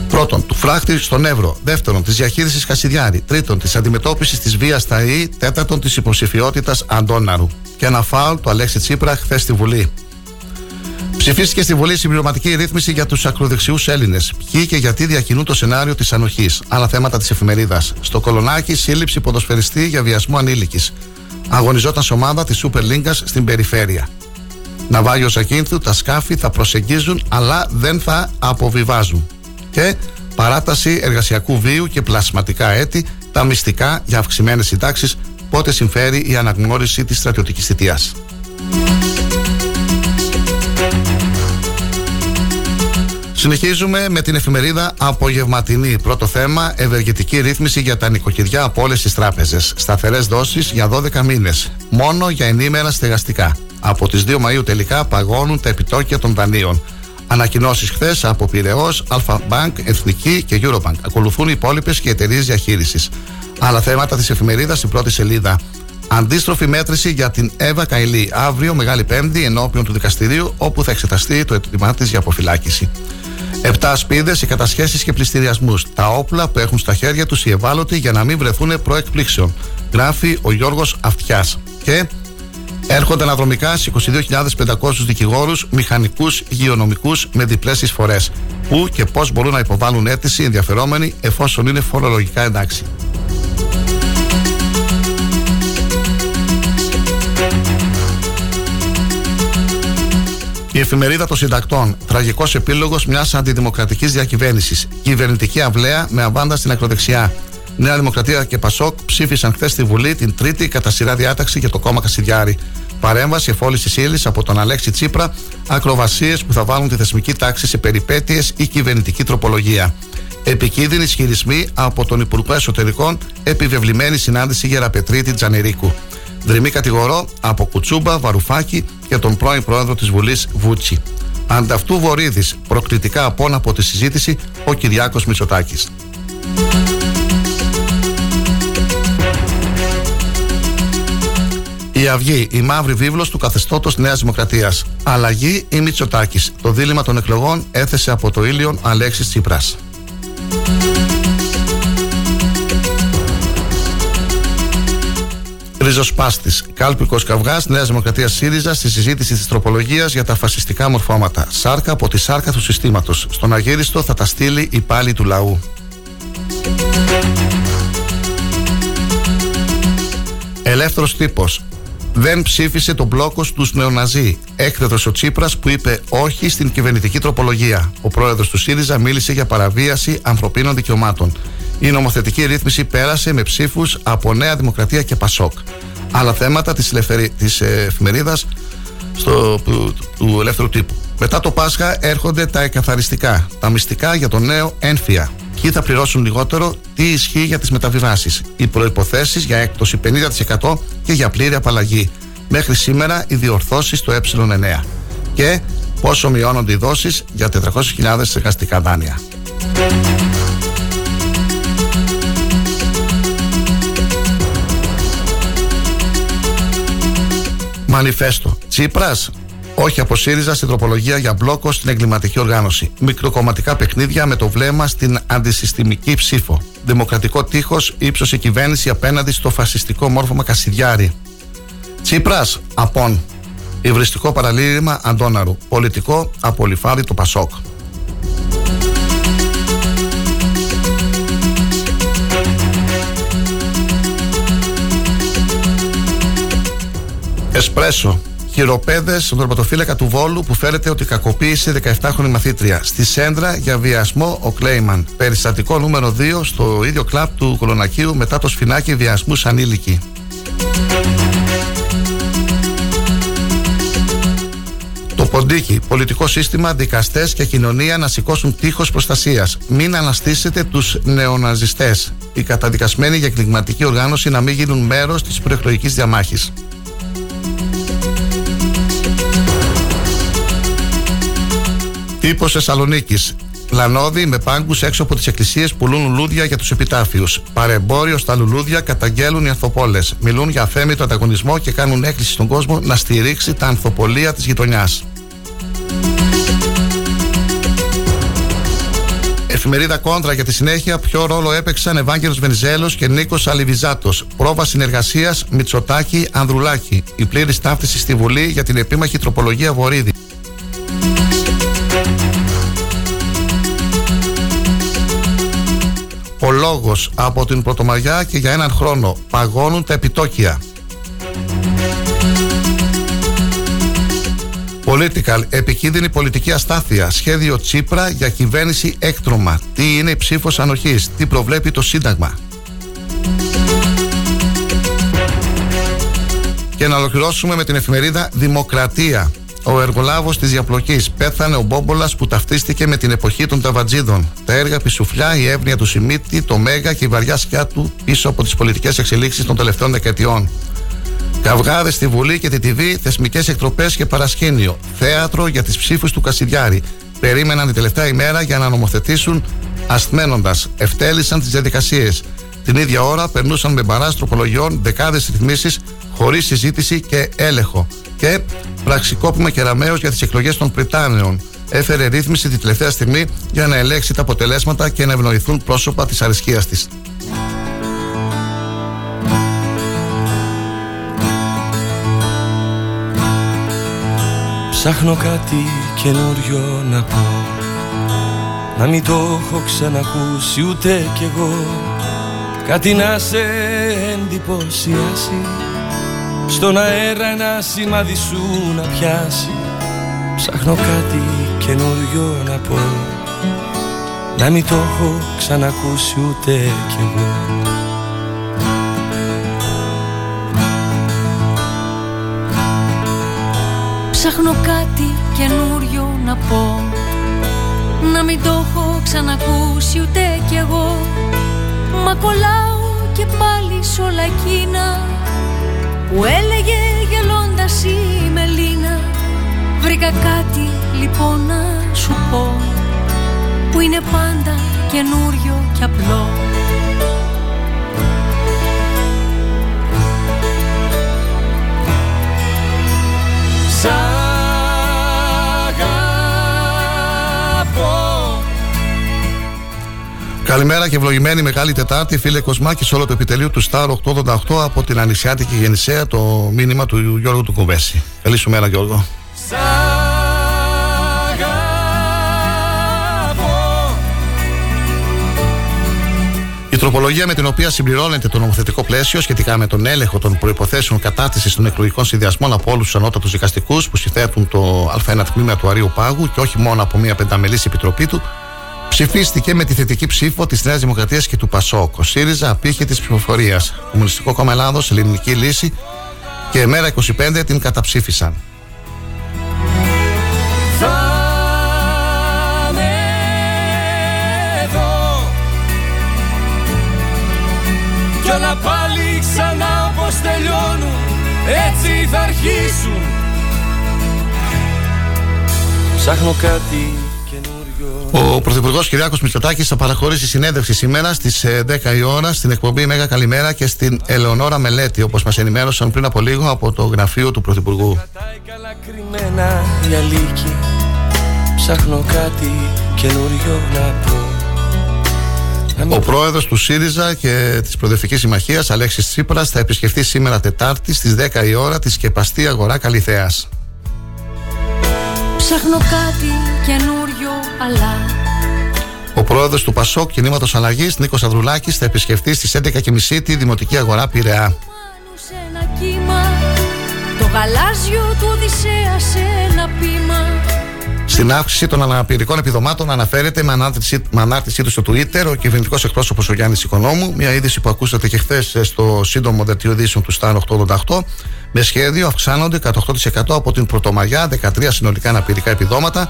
Πρώτον, του φράχτη στον Εύρο. Δεύτερον, της διαχείρισης Χασιδιάρη. Τρίτον, της αντιμετώπισης της βίας στα ΙΗ. Τέταρτον, της υποψηφιότητας Αντώναρου. Και ένα φάουλ του Αλέξη Τσίπρα χθες στη Βουλή. Ψηφίστηκε στη Βουλή συμπληρωματική ρύθμιση για τους ακροδεξιούς Έλληνες. Ποιοι και γιατί διακινούν το σενάριο της ανοχής. Άλλα θέματα της εφημερίδας. Στο Κολονάκι, σύλληψη ποδοσφαιριστή για βιασμό ανήλικης. Αγωνιζόταν σε ομάδα της Σούπερ Λίγκα στην περιφέρεια. Ναυάγιο Ακίνθου, τα σκάφη θα προσεγγίζουν αλλά δεν θα αποβιβάζουν. Και παράταση εργασιακού βίου και πλασματικά έτη, τα μυστικά για αυξημένες συντάξεις, πότε συμφέρει η αναγνώριση της στρατιωτικής θητείας. Συνεχίζουμε με την εφημερίδα Απογευματινή. Πρώτο θέμα, ευεργετική ρύθμιση για τα νοικοκυριά από όλες τις τράπεζες. Σταθερές δόσεις για 12 μήνες. Μόνο για ενήμερα στεγαστικά. Από τις 2 Μαου τελικά παγώνουν τα επιτόκια των δανείων. Ανακοινώσεις χθες από Πυραιός, Αλφα Bank, Εθνική και Eurobank. Ακολουθούν οι υπόλοιπες και εταιρείες διαχείρισης. Άλλα θέματα της εφημερίδας στην πρώτη σελίδα. Αντίστροφη μέτρηση για την Εύα Καηλή. Αύριο, Μεγάλη Πέμπτη, ενώπιον του δικαστηρίου, όπου θα εξεταστεί το έτοιμά της για αποφυλάκηση. Επτά ασπίδε, οι κατασχέσεις και πληστηριασμούς. Τα όπλα που έχουν στα χέρια τους οι ευάλωτοι για να μην βρεθούν προεκπλήξεων. Γράφει ο Γιώργος Αυτιάς. Και έρχονται αναδρομικά στι 22.500 δικηγόρους, μηχανικούς, υγειονομικούς με διπλές εισφορές. Πού και πώς μπορούν να υποβάλουν αίτηση ενδιαφερόμενοι εφόσον είναι φορολογικά εντάξει. Η εφημερίδα των συντακτών. Τραγικός επίλογος μιας αντιδημοκρατικής διακυβέρνησης. Κυβερνητική αυλαία με αβάντα στην ακροδεξιά. Νέα Δημοκρατία και Πασόκ ψήφισαν χθες στη Βουλή την τρίτη κατά σειρά διάταξη για το κόμμα Κασιδιάρη. Παρέμβαση εφόλησης ύλης από τον Αλέξη Τσίπρα, ακροβασίες που θα βάλουν τη θεσμική τάξη σε περιπέτειες ή κυβερνητική τροπολογία. Επικίνδυνοι ισχυρισμοί από τον Υπουργό Εσωτερικών, επιβεβλημένη συνάντηση Γεραπετρίτη Τζανερίκου. Δρυμή κατηγορώ από Κουτσούμπα, Βαρουφάκη και τον πρώην πρόεδρο της Βουλής Βούτσι. Ανταυτού Βορύδης, προκλητικά απόν από τη συζήτηση, ο Κυριάκος Μητσοτάκης. Η Αυγή, η μαύρη βίβλος του καθεστώτος Νέας Δημοκρατίας. Αλλαγή ή Μητσοτάκης. Το δίλημα των εκλογών έθεσε από το ήλιον Αλέξης Τσίπρας. Ριζοσπάστης. Κάλπικος καυγάς Νέας Δημοκρατίας ΣΥΡΙΖΑ στη συζήτηση της τροπολογίας για τα φασιστικά μορφώματα. Σάρκα από τη σάρκα του συστήματος. Στον αγέριστο θα τα στείλει η πάλι του λαού. Ελεύθερος τύπος. Δεν ψήφισε τον μπλόκο στους νεοναζί. Έκθετος ο Τσίπρας που είπε όχι στην κυβερνητική τροπολογία. Ο πρόεδρος του ΣΥΡΙΖΑ μίλησε για παραβίαση ανθρωπίνων δικαιωμάτων. Η νομοθετική ρύθμιση πέρασε με ψήφους από Νέα Δημοκρατία και Πασόκ. Άλλα θέματα της της εφημερίδας του ελεύθερου τύπου. Μετά το Πάσχα έρχονται τα εκαθαριστικά, τα μυστικά για το νέο ένφια. Ποιοι θα πληρώσουν λιγότερο, τι ισχύει για τις μεταβιβάσεις. Οι προποθέσει για έκπτωση 50% και για πλήρη απαλλαγή. Μέχρι σήμερα οι διορθώσεις στο ε9. Και πόσο μειώνονται οι δόσεις για 400.000 εργαστικά δάνεια. Μανιφέστο. Τσίπρας, όχι από ΣΥΡΙΖΑ στην τροπολογία για μπλόκο στην εγκληματική οργάνωση. Μικροκομματικά παιχνίδια με το βλέμμα στην αντισυστημική ψήφο. Δημοκρατικό τείχος ύψωσε κυβέρνηση απέναντι στο φασιστικό μόρφωμα Κασιδιάρη. Τσίπρας, απόν. Υβριστικό παραλήρημα Αντώναρου. Πολιτικό απολυφάδι του Πασόκ. Εσπρέσο. Χειροπέδες στον τερματοφύλακα του Βόλου που φέρεται ότι κακοποίησε 17χρονη μαθήτρια. Στη Σέντρα για βιασμό ο Κλέιμαν. Περιστατικό νούμερο 2 στο ίδιο κλαπ του Κολονακίου μετά το σφινάκι βιασμούς ανήλικη. Το ποντίκι, πολιτικό σύστημα, δικαστές και κοινωνία να σηκώσουν τείχος προστασίας. Μην αναστήσετε τους νεοναζιστές. Οι καταδικασμένοι για κλιγματική οργάνωση να μην γίνουν μέρος της προεκλογικής διαμάχης. Τύπος Θεσσαλονίκης. Λανόδι με πάγκους έξω από τις εκκλησίες πουλούν λουλούδια για τους επιτάφιους. Παρεμπόριο στα λουλούδια καταγγέλουν οι ανθοπόλες. Μιλούν για αφέμητο ανταγωνισμό και κάνουν έκκληση στον κόσμο να στηρίξει τα ανθοπολία της γειτονιάς. Εφημερίδα Κόντρα για τη συνέχεια. Ποιο ρόλο έπαιξαν Ευάγγελος Βενιζέλος και Νίκος Αλιβιζάτος; Πρόβα συνεργασίας Μητσοτάκη Ανδρουλάκη. Η πλήρης ταύτιση στη Βουλή για την επίμαχη τροπολογία Βορύδη. Λόγος από την Πρωτομαγιά και για έναν χρόνο παγώνουν τα επιτόκια. Political, επικίνδυνη πολιτική αστάθεια. Σχέδιο Τσίπρα για κυβέρνηση έκτρωμα. Τι είναι η ψήφος ανοχής, τι προβλέπει το Σύνταγμα; Και να ολοκληρώσουμε με την εφημερίδα Δημοκρατία. Ο εργολάβος της διαπλοκής. Πέθανε ο Μπόμπολας που ταυτίστηκε με την εποχή των Ταβατζίδων. Τα έργα Πισουφλιά, η εύνοια του Σιμίτη, το Μέγα και η βαριά σκιά του πίσω από τις πολιτικές εξελίξεις των τελευταίων δεκαετιών. Καυγάδες στη Βουλή και τη TV, θεσμικές εκτροπές και παρασκήνιο. Θέατρο για τις ψήφους του Κασιδιάρη. Περίμεναν την τελευταία ημέρα για να νομοθετήσουν ασθμένοντα. Ευτέλησαν τις διαδικασίες. Την ίδια ώρα περνούσαν με μπαράς τροπολογιών δεκάδες ρυθμίσεις χωρίς συζήτηση και έλεγχο. Και πραξικόπημα κεραμαίο για τις εκλογές των Πριτάνεων. Έφερε ρύθμιση την τελευταία στιγμή για να ελέγξει τα αποτελέσματα και να ευνοηθούν πρόσωπα της αρισκίας της. Ψάχνω κάτι καινούριο να πω Να μην το έχω ξανακούσει ούτε κι εγώ Κάτι να σε εντυπωσιάσει Στον αέρα ένα σημάδι σου να πιάσει. Ψάχνω κάτι καινούριο να πω. Να μην το έχω ξανακούσει ούτε κι εγώ. Ψάχνω κάτι καινούριο να πω. Να μην το έχω ξανακούσει ούτε κι εγώ. Μα κολλάω και πάλι σ' όλα εκείνα Που έλεγε γελώντας η Μελίνα. Βρήκα κάτι λοιπόν να σου πω Που είναι πάντα καινούριο και απλό. Σ' Καλημέρα και ευλογημένη Μεγάλη Τετάρτη, φίλε Κοσμάκη, σε όλο το επιτελείο του Star 888 από την Ανησιάτικη Γεννησέα, το μήνυμα του Γιώργου του Κουβέση. Καλή σου μέρα, Γιώργο. Σ' αγαπώ Η τροπολογία με την οποία συμπληρώνεται το νομοθετικό πλαίσιο σχετικά με τον έλεγχο των προποθέσεων κατάρτισης των εκλογικών συνδυασμών από όλους τους ανώτατους δικαστικούς που συθέτουν το Α1 τμήμα του Αρίου Πάγου και όχι μόνο από μια πενταμελής επιτροπή του, ψηφίστηκε με τη θετική ψήφο της Νέας Δημοκρατίας και του Πασόκ. Ο ΣΥΡΙΖΑ απήχε τη ψηφοφορία. Κομμουνιστικό Κόμμα Ελλάδος, Ελληνική Λύση και Μέρα 25 την καταψήφισαν. Θα με δω Κι όλα πάλι ξανά όπως τελειώνουν Έτσι θα αρχίσουν Ψάχνω κάτι καινούριο Ο Πρωθυπουργός Κυριάκος Μητσοτάκης θα παραχωρήσει συνέντευξη σήμερα στις 10 η ώρα στην εκπομπή Μέγα Καλημέρα και στην Ελεονόρα Μελέτη, όπως μας ενημέρωσαν πριν από λίγο από το γραφείο του Πρωθυπουργού. Καλά κρυμμένα η αλήκη Ψάχνω κάτι καινούριο να πω Ο πρόεδρος του ΣΥΡΙΖΑ και της Προοδευτική Συμμαχίας, Αλέξης Τσίπρας, θα επισκεφτεί σήμερα Τετάρτη στις 10 η ώρα τη σκεπαστή αγορά Καλιθέα. Ψάχνω κάτι καινούριο αλλά Ο πρόεδρος του Πασόκ Κινήματος Αλλαγής, Νίκος Ανδρουλάκης, θα επισκεφτεί στις 11.30 τη Δημοτική Αγορά Πειραιά. σε ένα κύμα Το γαλάζιο του Οδυσσέα σε ένα πείμα Στην αύξηση των αναπηρικών επιδομάτων αναφέρεται με ανάρτησή, με ανάρτησή του στο Twitter ο κυβερνητικός εκπρόσωπος ο Γιάννης Οικονόμου. Μια είδηση που ακούσατε και χθες στο σύντομο δελτίο ειδήσεων του Star 888. Με σχέδιο αυξάνονται κατά 8% από την Πρωτομαγιά 13 συνολικά αναπηρικά επιδόματα,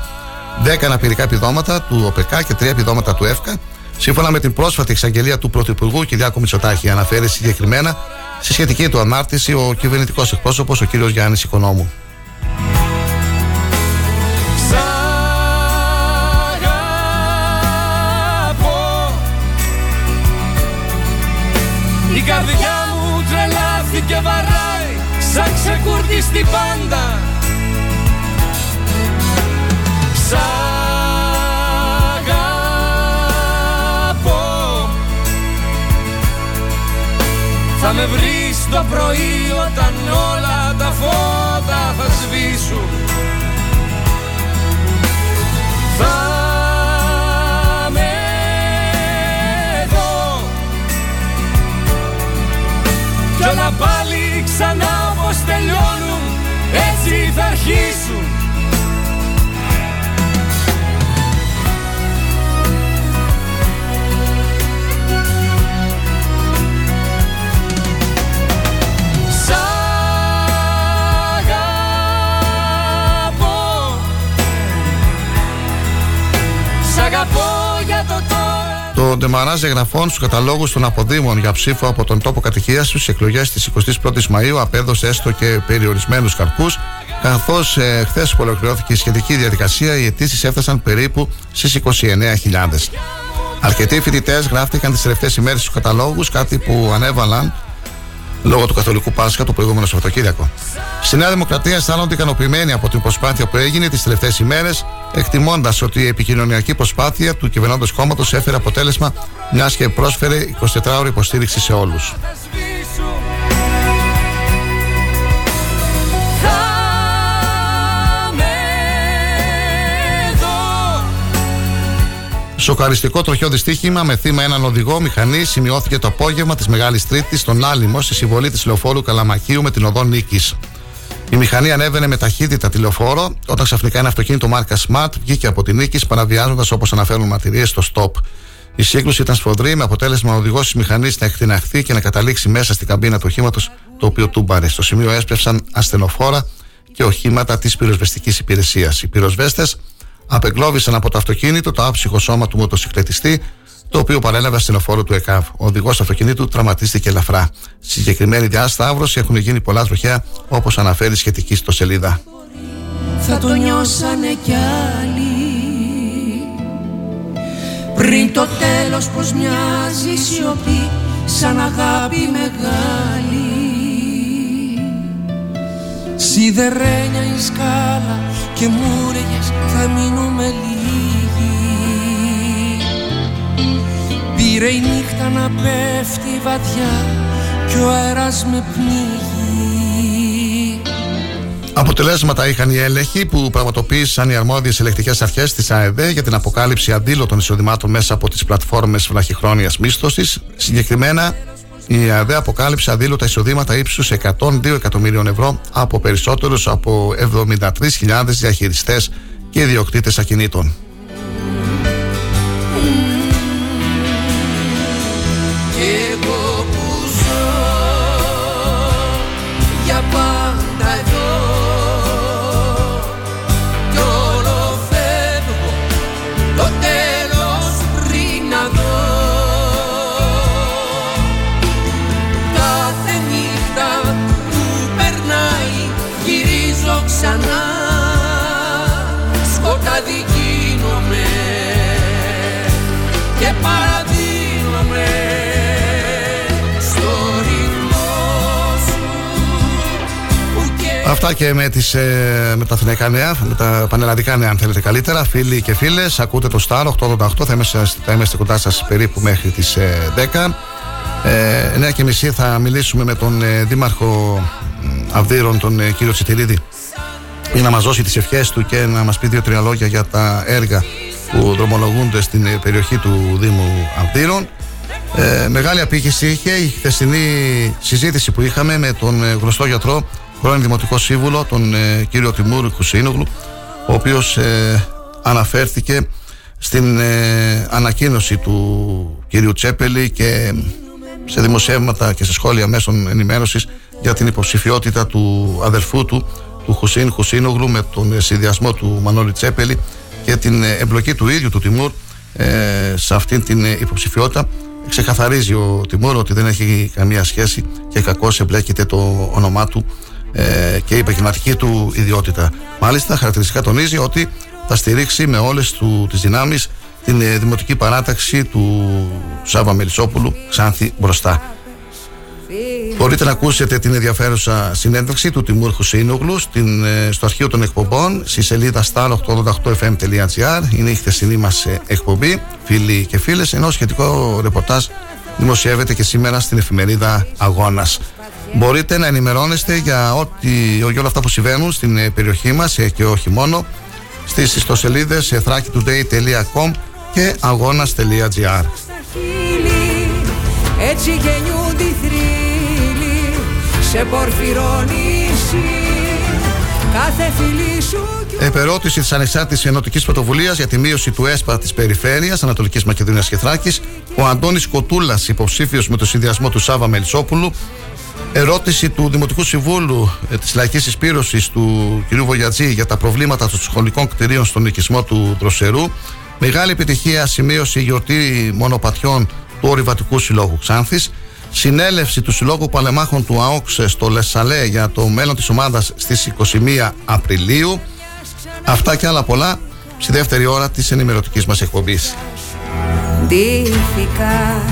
10 αναπηρικά επιδόματα του ΟΠΕΚΑ και 3 επιδόματα του ΕΦΚΑ. Σύμφωνα με την πρόσφατη εξαγγελία του Πρωθυπουργού Κυριάκου Μητσοτάκη, αναφέρει συγκεκριμένα στη σχετική του ανάρτηση ο κυβερνητικός εκπρόσωπος ο κ. Γιάννης Οικονόμου. Καρδιά μου τρελάθηκε βαράει Σαν ξεκουρδιστή πάντα. Σ' αγαπώ. Θα με βρεις το πρωί όταν όλα τα φώτα θα σβήσουν. Θα Κι όλα πάλι ξανά όπως τελειώνουν Έτσι θα αρχίσουν. Σ' αγαπώ. Σ' αγαπώ. Ο Ντεμαράζ εγγραφών στους καταλόγους των αποδήμων για ψήφο από τον τόπο κατοικίας τους στι εκλογές της 21η Μαου απέδωσε έστω και περιορισμένους καρπούς, καθώς ε, χθες που ολοκληρώθηκε η σχετική διαδικασία, οι αιτήσεις έφτασαν περίπου στις 29.000. Αρκετοί φοιτητές γράφτηκαν τις τελευταίες ημέρες στους καταλόγους, κάτι που ανέβαλαν λόγω του Καθολικού Πάσχα το προηγούμενο Σαββατοκύριακο. Στη Νέα Δημοκρατία αισθάνονται ικανοποιημένοι από την προσπάθεια που έγινε τις τελευταίες ημέρες, εκτιμώντας ότι η επικοινωνιακή προσπάθεια του κυβερνώντος κόμματος έφερε αποτέλεσμα, μιας και πρόσφερε 24 ώρε υποστήριξη σε όλους. Σοκαριστικό τροχιό δυστύχημα με θύμα έναν οδηγό μηχανή σημειώθηκε το απόγευμα της Μεγάλης Τρίτης στον Άλυμο στη συμβολή της λεωφόρου Καλαμακίου με την οδό Νίκης. Η μηχανή ανέβαινε με ταχύτητα τη λεωφόρο όταν ξαφνικά ένα αυτοκίνητο μάρκας Smart βγήκε από την Νίκης παραβιάζοντας όπως αναφέρουν μαρτυρίες στο stop. Η σύγκρουση ήταν σφοδρή με αποτέλεσμα ο οδηγός της μηχανής να εκτιναχθεί και να καταλήξει μέσα στην καμπίνα του οχήματος το οποίο τούμπαρε. Στο σημείο έσπευσαν ασθενοφόρα και οχήματα της πυροσβεστικής υπηρεσίας. Οι πυροσβέστες απεγκλώβησαν από το αυτοκίνητο το άψυχο σώμα του μοτοσυκλετιστή, το οποίο παρέλαβε ασθενοφόρο του ΕΚΑΒ. Ο οδηγός του αυτοκινήτου τραυματίστηκε ελαφρά. Στη συγκεκριμένη διάσταυρωση έχουν γίνει πολλά τροχιά, όπως αναφέρει σχετική στο σελίδα. Θα το νιώσανε κι άλλοι Πριν το τέλος πως μοιάζει σιωπή Σαν αγάπη μεγάλη Σιδερένια η σκάλα και μου θα μείνουμε λίγοι Πήρε η νύχτα να πέφτει βαθιά και ο αέρας με πνίγει Αποτελέσματα είχαν οι έλεγχοι που πραγματοποίησαν οι αρμόδιες ελεκτικές αρχές της ΑΕΔ για την αποκάλυψη αντίλωτων εισοδημάτων μέσα από τις πλατφόρμες βραχυχρόνιας μίσθωσης. Συγκεκριμένα, η ΑΕΔ αποκάλυψε αδήλωτα εισοδήματα ύψους 102 εκατομμύριων ευρώ από περισσότερους από 73.000 διαχειριστές και ιδιοκτήτες ακινήτων. Αυτά και με, τις, ε, με τα αθηναϊκά νέα, με τα πανελλαδικά νέα, αν θέλετε καλύτερα. Φίλοι και φίλες, ακούτε το Star 888. Θα είμαστε, θα είμαστε κοντά σας περίπου μέχρι τις ε, 10. Ε, 9 και μισή θα μιλήσουμε με τον ε, Δήμαρχο Αυδείρων, τον ε, κύριο Τσιτηρίδη, για να μας δώσει τις ευχές του και να μας πει δύο-τρία λόγια για τα έργα που δρομολογούνται στην ε, περιοχή του Δήμου Αυδείρων. Ε, μεγάλη απήχηση είχε η χθεσινή συζήτηση που είχαμε με τον γνωστό γιατρό πρώην Δημοτικό Σύμβουλο, τον ε, κύριο Τιμούρ Χουσίνογλου, ο οποίος ε, αναφέρθηκε στην ε, ανακοίνωση του κυρίου Τσέπελη και σε δημοσιεύματα και σε σχόλια μέσων ενημέρωσης για την υποψηφιότητα του αδερφού του, του Χουσίν Χουσίνογλου με τον συνδυασμό του Μανώλη Τσέπελη και την εμπλοκή του ίδιου του Τιμούρ σε αυτήν την υποψηφιότητα ξεκαθαρίζει ο Τιμούρ ότι δεν έχει καμία σχέση και κακώς εμπλέκεται το όνομά του ε, και η επαγγελματική του ιδιότητα. Μάλιστα, χαρακτηριστικά τονίζει ότι θα στηρίξει με όλες τις δυνάμεις την ε, δημοτική παράταξη του Σάβα Μελισσόπουλου Ξάνθη μπροστά. Μπορείτε να ακούσετε την ενδιαφέρουσα συνέντευξη του Τιμούρ Χουσίνογλου ε, στο αρχείο των εκπομπών στη σελίδα star888fm.gr. Είναι η χθεσινή μας ε, εκπομπή, φίλοι και φίλες, ενώ σχετικό ρεπορτάζ δημοσιεύεται και σήμερα στην εφημερίδα Αγώνας. Μπορείτε να ενημερώνεστε για, ό,τι, για όλα αυτά που συμβαίνουν στην ε, περιοχή μας ε, και όχι μόνο στις ιστοσελίδες thrakitoday.com και αγώνας.gr Έτσι γεννιούνται οι θρύλοι σε κάθε φίλη σου Επερώτηση της Ανεξάρτητης Ενωτικής Πρωτοβουλίας για τη μείωση του ΕΣΠΑ της Περιφέρειας Ανατολικής Μακεδονίας και Θράκης, ο Αντώνης Κοτούλας, υποψήφιος με το συνδυασμό του Σάβα Μελισσόπουλου, Ερώτηση του Δημοτικού Συμβούλου ε, της Λαϊκής Εισπήρωσης του κ. Βογιατζή για τα προβλήματα των σχολικών κτηρίων στον οικισμό του Δροσερού Μεγάλη επιτυχία σημείωσε η γιορτή μονοπατιών του Ορειβατικού Συλλόγου Ξάνθης. Συνέλευση του Συλλόγου Παλεμάχων του ΑΟΚΣ στο Λεσσαλέ για το μέλλον της ομάδας στις 21 Απριλίου. Αυτά και άλλα πολλά στη δεύτερη ώρα της ενημερωτικής μας εκπομπής. Ντύθηκα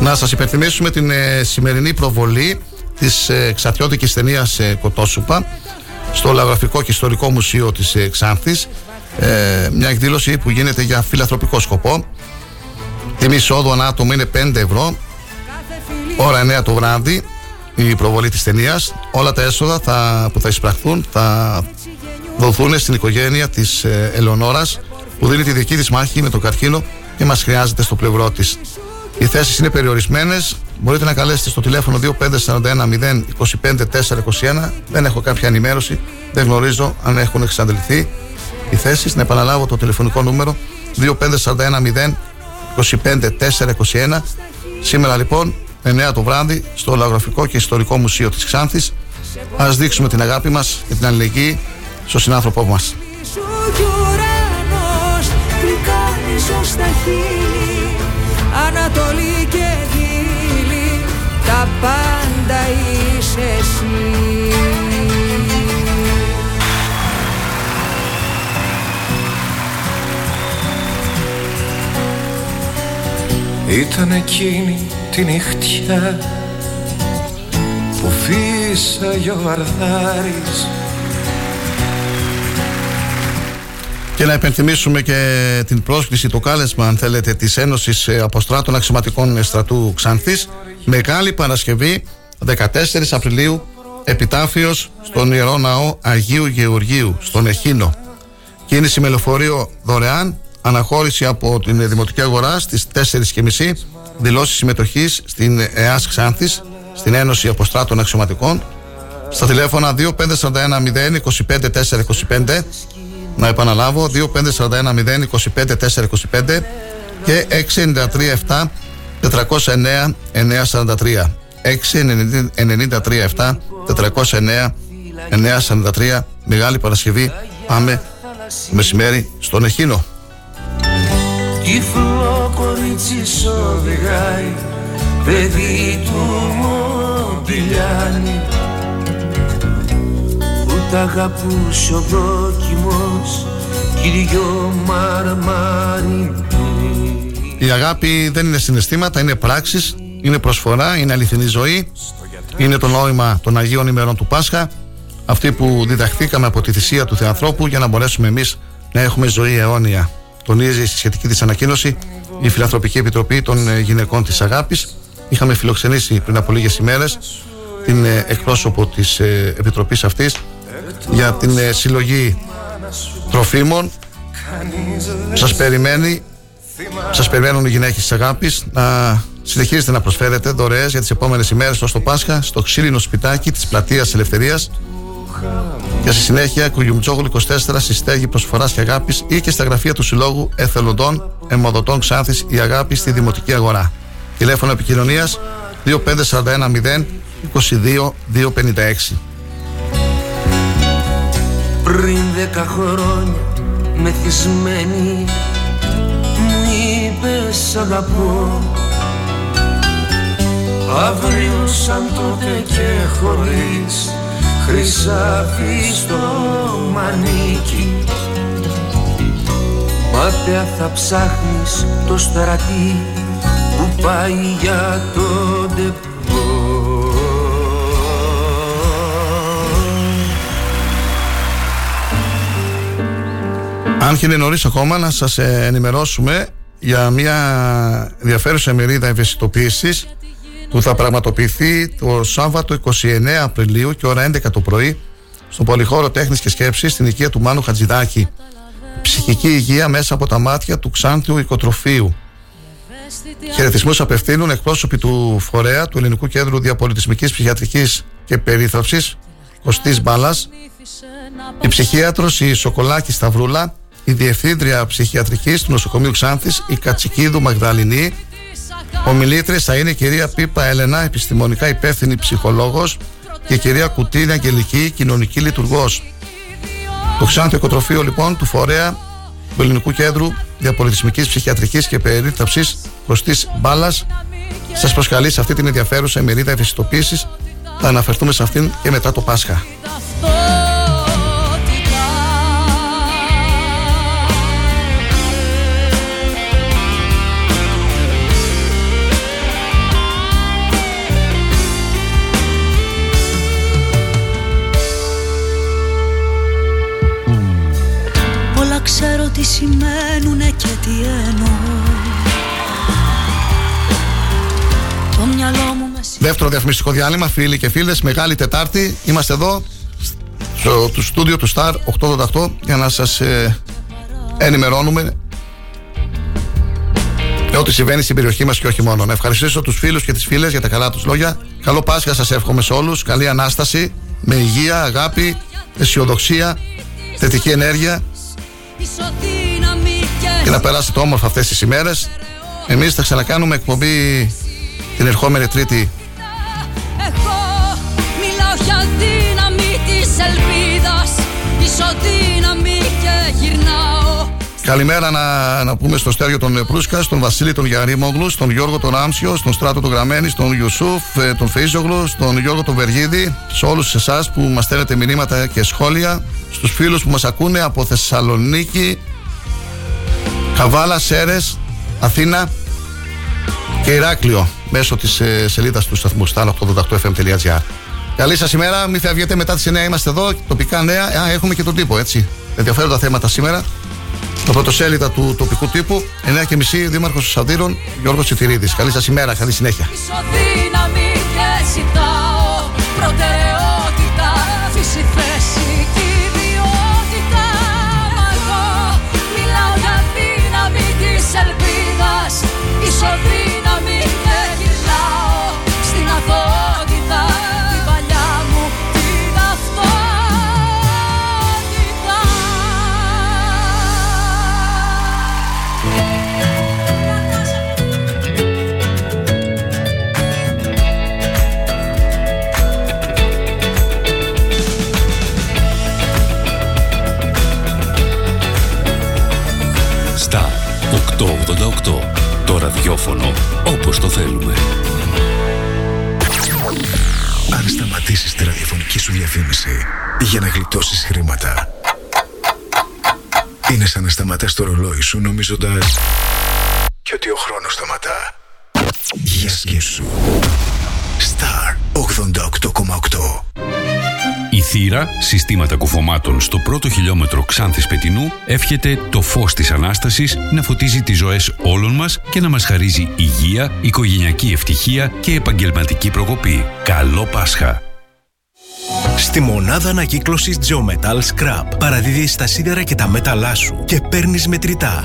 Να σας υπενθυμίσουμε την ε, σημερινή προβολή της ε, εξατιώτικης ταινίας ε, Κοτόσουπα στο Λαγραφικό και Ιστορικό Μουσείο της ε, Ξάνθης ε, μια εκδήλωση που γίνεται για φιλαθροπικό σκοπό τιμή εισόδου ανά άτομο είναι 5 ευρώ ώρα 9 το βράδυ η προβολή της ταινίας. όλα τα έσοδα θα, που θα εισπραχθούν θα δοθούν στην οικογένεια της ε, Ελεονόρας που δίνει τη δική της μάχη με τον καρκίνο και μας χρειάζεται στο πλευρό της οι θέσεις είναι περιορισμένες. Μπορείτε να καλέσετε στο τηλέφωνο 2541 025 Δεν έχω κάποια ενημέρωση. Δεν γνωρίζω αν έχουν εξαντληθεί οι θέσεις. Να επαναλάβω το τηλεφωνικό νούμερο 2541 025 Σήμερα λοιπόν 9 το βράδυ στο Λαγραφικό και Ιστορικό Μουσείο της Ξάνθης ας δείξουμε την αγάπη μας και την αλληλεγγύη στο συνάνθρωπό μας. Ανατολή και Δύλη τα πάντα Ήταν εκείνη τη νυχτιά που φύσαγε ο Αρδάρης Και να υπενθυμίσουμε και την πρόσκληση, το κάλεσμα, αν θέλετε, της Ένωσης ε, Αποστράτων Αξιωματικών Στρατού Ξάνθη. Μεγάλη Παρασκευή, 14 Απριλίου, επιτάφιος στον ιερό ναό Αγίου Γεωργίου, στον Εχίνο. Κίνηση με λεωφορείο δωρεάν, αναχώρηση από την Δημοτική Αγορά στις 4.30, δηλώσεις συμμετοχής στην ΕΑΣ Ξάνθης, στην Ένωση Αποστράτων Αξιωματικών, στα τηλέφωνα 2541 0 25 425 να επαναλάβω 2541 025 425 και 693 7 409 943 693 7 409 943 Μεγάλη Παρασκευή. Πάμε μεσημέρι στον Εχίνο Τυφλό κορίτσι οδηγάει. Παιδί του Μοντιλιάνη τα αγαπούσε ο δόκιμος κύριο Η αγάπη δεν είναι συναισθήματα, είναι πράξεις, είναι προσφορά, είναι αληθινή ζωή. Είναι το νόημα των Αγίων ημερών του Πάσχα. Αυτή που διδαχθήκαμε από τη θυσία του Θεανθρώπου για να μπορέσουμε εμείς να έχουμε ζωή αιώνια τονίζει στη σχετική της ανακοίνωση η Φιλανθρωπική Επιτροπή των ε, Γυναικών της Αγάπης. Είχαμε φιλοξενήσει πριν από λίγες ημέρες την ε, εκπρόσωπο της ε, Επιτροπής αυτής για την ε, συλλογή τροφίμων. Σας περιμένει σας περιμένουν οι γυναίκες της αγάπης. Να συνεχίζετε να προσφέρετε δωρεές για τις επόμενες ημέρες ως το Πάσχα στο ξύλινο σπιτάκι της Πλατείας Ελευθερίας και στη συνέχεια Κουγιουμτσόγλου 24 στη στέγη προσφοράς και αγάπης ή και στα γραφεία του Συλλόγου Εθελοντών Εμοδοτών Ξάνθης η Αγάπη στη Δημοτική Αγορά. Τηλέφωνο επικοινωνίας 2541 0 22 256 πριν δέκα χρόνια μεθυσμένη μου είπες αγαπώ Αύριο σαν τότε και χωρίς χρυσάφι στο μανίκι. Μάταια θα ψάχνεις το στρατή που πάει για τον Αν και είναι νωρίς ακόμα, να σας ενημερώσουμε για μια ενδιαφέρουσα μερίδα ευαισθητοποίησης που θα πραγματοποιηθεί το Σάββατο 29 Απριλίου και ώρα 11 το πρωί στον Πολυχώρο Τέχνης και Σκέψης στην οικία του Μάνου Χατζηδάκη. Ψυχική υγεία μέσα από τα μάτια του Ξάνθιου Οικοτροφείου. Χαιρετισμούς απευθύνουν εκπρόσωποι του Φορέα του Ελληνικού Κέντρου Διαπολιτισμικής Ψυχιατρικής και Περίθραψη, Κωστής Μπάλας, η ψυχίατρος η Σοκολάκη Σταυρούλα, η Διευθύντρια Ψυχιατρικής του Νοσοκομείου Ξάνθης, η Κατσικίδου Μαγδαληνή. Ομιλήτρε θα είναι η κυρία Πίπα Έλενα, επιστημονικά υπεύθυνη ψυχολόγος, και η κυρία Κουτίνη Αγγελική, κοινωνική λειτουργός. Το Ξάνθο Οικοτροφείο λοιπόν του Φορέα του Ελληνικού Κέντρου Διαπολιτισμικής Ψυχιατρικής και Περίταψης Κωστής Μπάλας σας προσκαλεί σε αυτή την ενδιαφέρουσα ημερίδα ευαισθητοποίησης θα αναφερθούμε σε αυτήν και μετά το Πάσχα. Δεύτερο διαφημιστικό διάλειμμα, φίλοι και φίλες. Μεγάλη Τετάρτη. Είμαστε εδώ στο του στούντιο του Star 888 για να σας ε, ενημερώνουμε για ό,τι συμβαίνει στην περιοχή μας και όχι μόνο. Να ευχαριστήσω τους φίλους και τις φίλες για τα καλά τους λόγια. Καλό Πάσχα σας εύχομαι σε όλους. Καλή ανάσταση. Με υγεία, αγάπη, αισιοδοξία, θετική ενέργεια. Και να περάσετε όμορφα αυτές τις ημέρες. Εμείς θα ξανακάνουμε εκπομπή την ερχόμενη Τρίτη για δύναμη της ελπίδας Ισοδύναμη και γυρνάω Καλημέρα να, να πούμε στο Στέργιο τον Προύσκα, στον Βασίλη τον Γιαρίμογλου, στον Γιώργο τον Άμσιο, στον Στράτο τον Γραμμένη, στον Ιουσούφ, ε, τον Φεΐζογλου, στον Γιώργο τον Βεργίδη, σε όλους εσάς που μας στέλνετε μηνύματα και σχόλια, στους φίλους που μας ακούνε από Θεσσαλονίκη, Καβάλα, Σέρες, Αθήνα και Ηράκλειο μέσω της ε, σελίδας του σταθμού star888fm.gr. Καλή σας ημέρα. Μην φεύγετε μετά τις 9 είμαστε εδώ. Τοπικά νέα. Α, έχουμε και τον τύπο, έτσι. Ενδιαφέροντα θέματα σήμερα. Το πρωτοσέλιδα του τοπικού τύπου. 9.30 Δήμαρχος Σαντήρων Γιώργος Τσιθυρίδης. Καλή σας ημέρα. Καλή συνέχεια. Ραδιόφωνο όπως το θέλουμε. Αν σταματήσεις τη ραδιοφωνική σου διαφήμιση για να γλιτώσεις χρήματα είναι σαν να σταματάς το ρολόι σου νομίζοντας και ότι ο χρόνος σταματά. Για σκέψου. Star 88,8 η θύρα, συστήματα κουφωμάτων στο πρώτο χιλιόμετρο Ξάνθης Πετινού, εύχεται το φως της Ανάστασης να φωτίζει τις ζωές όλων μας και να μας χαρίζει υγεία, οικογενειακή ευτυχία και επαγγελματική προκοπή. Καλό Πάσχα! Στη μονάδα ανακύκλωσης Geometal Scrap παραδίδεις τα σίδερα και τα μέταλά σου και παίρνεις μετρητά.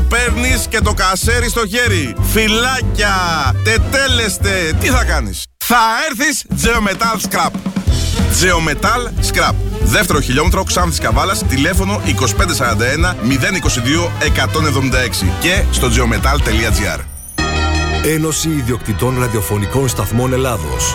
παίρνεις και το κασέρι χέρι στο χέρι. Φυλάκια, τετέλεστε, τι θα κάνεις; Θα έρθεις Geometal Scrap. Geometal Scrap. Δεύτερο χιλιόμετρο Ξάνθης Καβάλας, τηλέφωνο 2541 022 176 και στο geometal.gr. Ένωση Ιδιοκτητών Ραδιοφωνικών Σταθμών Ελλάδος.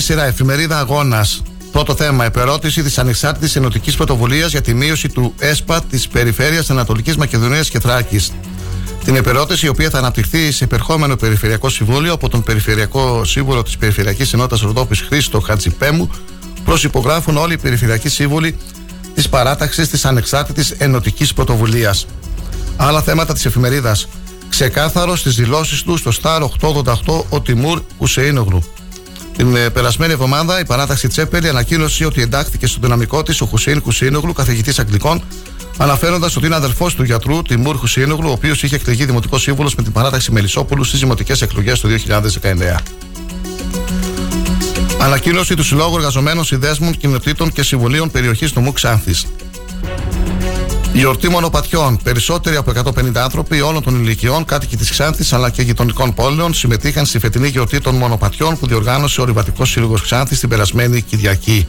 Σειρά, εφημερίδα Αγώνας. Πρώτο θέμα, επερώτηση της ανεξάρτητης ενωτικής πρωτοβουλίας για τη μείωση του ΕΣΠΑ της περιφέρειας Ανατολικής Μακεδονίας και Θράκης. Την επερώτηση, η οποία θα αναπτυχθεί σε επερχόμενο Περιφερειακό Συμβούλιο από τον Περιφερειακό Σύμβουλο της Περιφερειακής Ενότητας Ροδόπης Χρήστο Χατζιπέμου, προσυπογράφουν όλοι οι Περιφερειακοί Σύμβουλοι της παράταξης της ανεξάρτητης ενωτικής πρωτοβουλίας. Άλλα θέματα της εφημερίδας. Ξεκάθαρο στις δηλώσεις του στο Σταρ 888 ο Τιμούρ Ουσείνογλου. Την ε, περασμένη εβδομάδα η παράταξη Τσέπελη ανακοίνωσε ότι εντάχθηκε στο δυναμικό της ο Χουσέιν Κουσίνογλου, καθηγητής Αγγλικών, αναφέροντας ότι είναι αδελφός του γιατρού Τιμούρ Χουσίνογλου, ο οποίος είχε εκλεγεί δημοτικός σύμβουλος με την παράταξη Μελισσόπουλου στις δημοτικές εκλογές του 2019. Ανακοίνωση του Συλλόγου Εργαζομένων Συνδέσμων Κοινοτήτων και Συμβουλίων Περιοχής νομού Ξάνθη. Γιορτή μονοπατιών. Περισσότεροι από 150 άνθρωποι όλων των ηλικιών, κάτοικοι της Ξάνθης αλλά και γειτονικών πόλεων, συμμετείχαν στη φετινή γιορτή των μονοπατιών που διοργάνωσε ο Ριβατικός Σύλλογος Ξάνθης την περασμένη Κυριακή.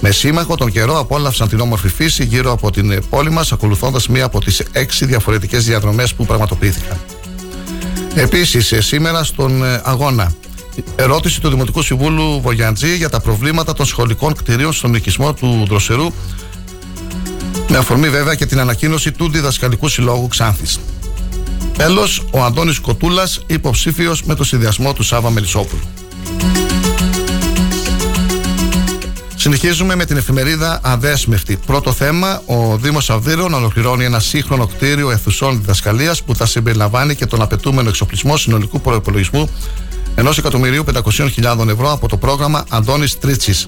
Με σύμμαχο τον καιρό απόλαυσαν την όμορφη φύση γύρω από την πόλη μας, ακολουθώντας μία από τις έξι διαφορετικές διαδρομές που πραγματοποιήθηκαν. Επίσης, σήμερα στον ε, αγώνα, ερώτηση του Δημοτικού Συμβούλου Βογιαντζή για τα προβλήματα των σχολικών κτηρίων στον οικισμό του Δροσερού με αφορμή βέβαια και την ανακοίνωση του Διδασκαλικού Συλλόγου Ξάνθης. Τέλος, ο Αντώνης Κοτούλας, υποψήφιος με το συνδυασμό του Σάβα Μελισσόπουλου. Συνεχίζουμε με την εφημερίδα Αδέσμευτη. Πρώτο θέμα, ο Δήμος Αυδείρων ολοκληρώνει ένα σύγχρονο κτίριο αιθουσών διδασκαλίας που θα συμπεριλαμβάνει και τον απαιτούμενο εξοπλισμό συνολικού προπολογισμού 1.500.000 ευρώ από το πρόγραμμα Αντώνης Τρίτσι.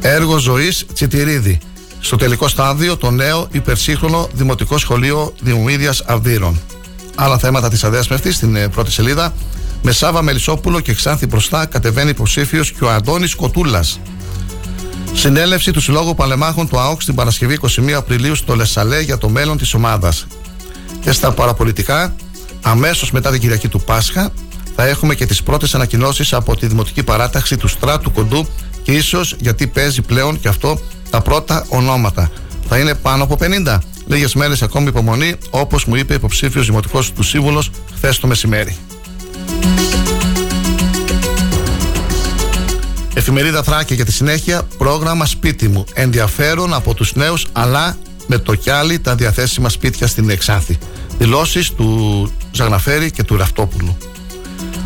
Έργο ζωής Τσιτηρίδη. Στο τελικό στάδιο το νέο υπερσύγχρονο Δημοτικό Σχολείο Δημομίδια Αυδείρων. Άλλα θέματα της αδέσμευτη στην ε, πρώτη σελίδα. Με Σάβα Μελισσόπουλο και Ξάνθη μπροστά κατεβαίνει υποψήφιος και ο Αντώνης Κοτούλας. Συνέλευση του Συλλόγου Παλεμάχων του ΑΟΚ την Παρασκευή 21 Απριλίου στο Λεσσαλέ για το μέλλον της ομάδας. Και στα παραπολιτικά, αμέσως μετά την Κυριακή του Πάσχα, θα έχουμε και τις πρώτες ανακοινώσεις από τη Δημοτική Παράταξη του Στράτου Κοντού και ίσως γιατί παίζει πλέον και αυτό τα πρώτα ονόματα. Θα είναι πάνω από 50. Λίγες μέρες ακόμη υπομονή, όπως μου είπε υποψήφιος δημοτικός του σύμβουλος χθες το μεσημέρι. Εφημερίδα Θράκη για τη συνέχεια, πρόγραμμα σπίτι μου. Ενδιαφέρον από τους νέους, αλλά με το κιάλι τα διαθέσιμα σπίτια στην Εξάνθη. Δηλώσεις του Ζαγναφέρη και του Ραφτόπουλου.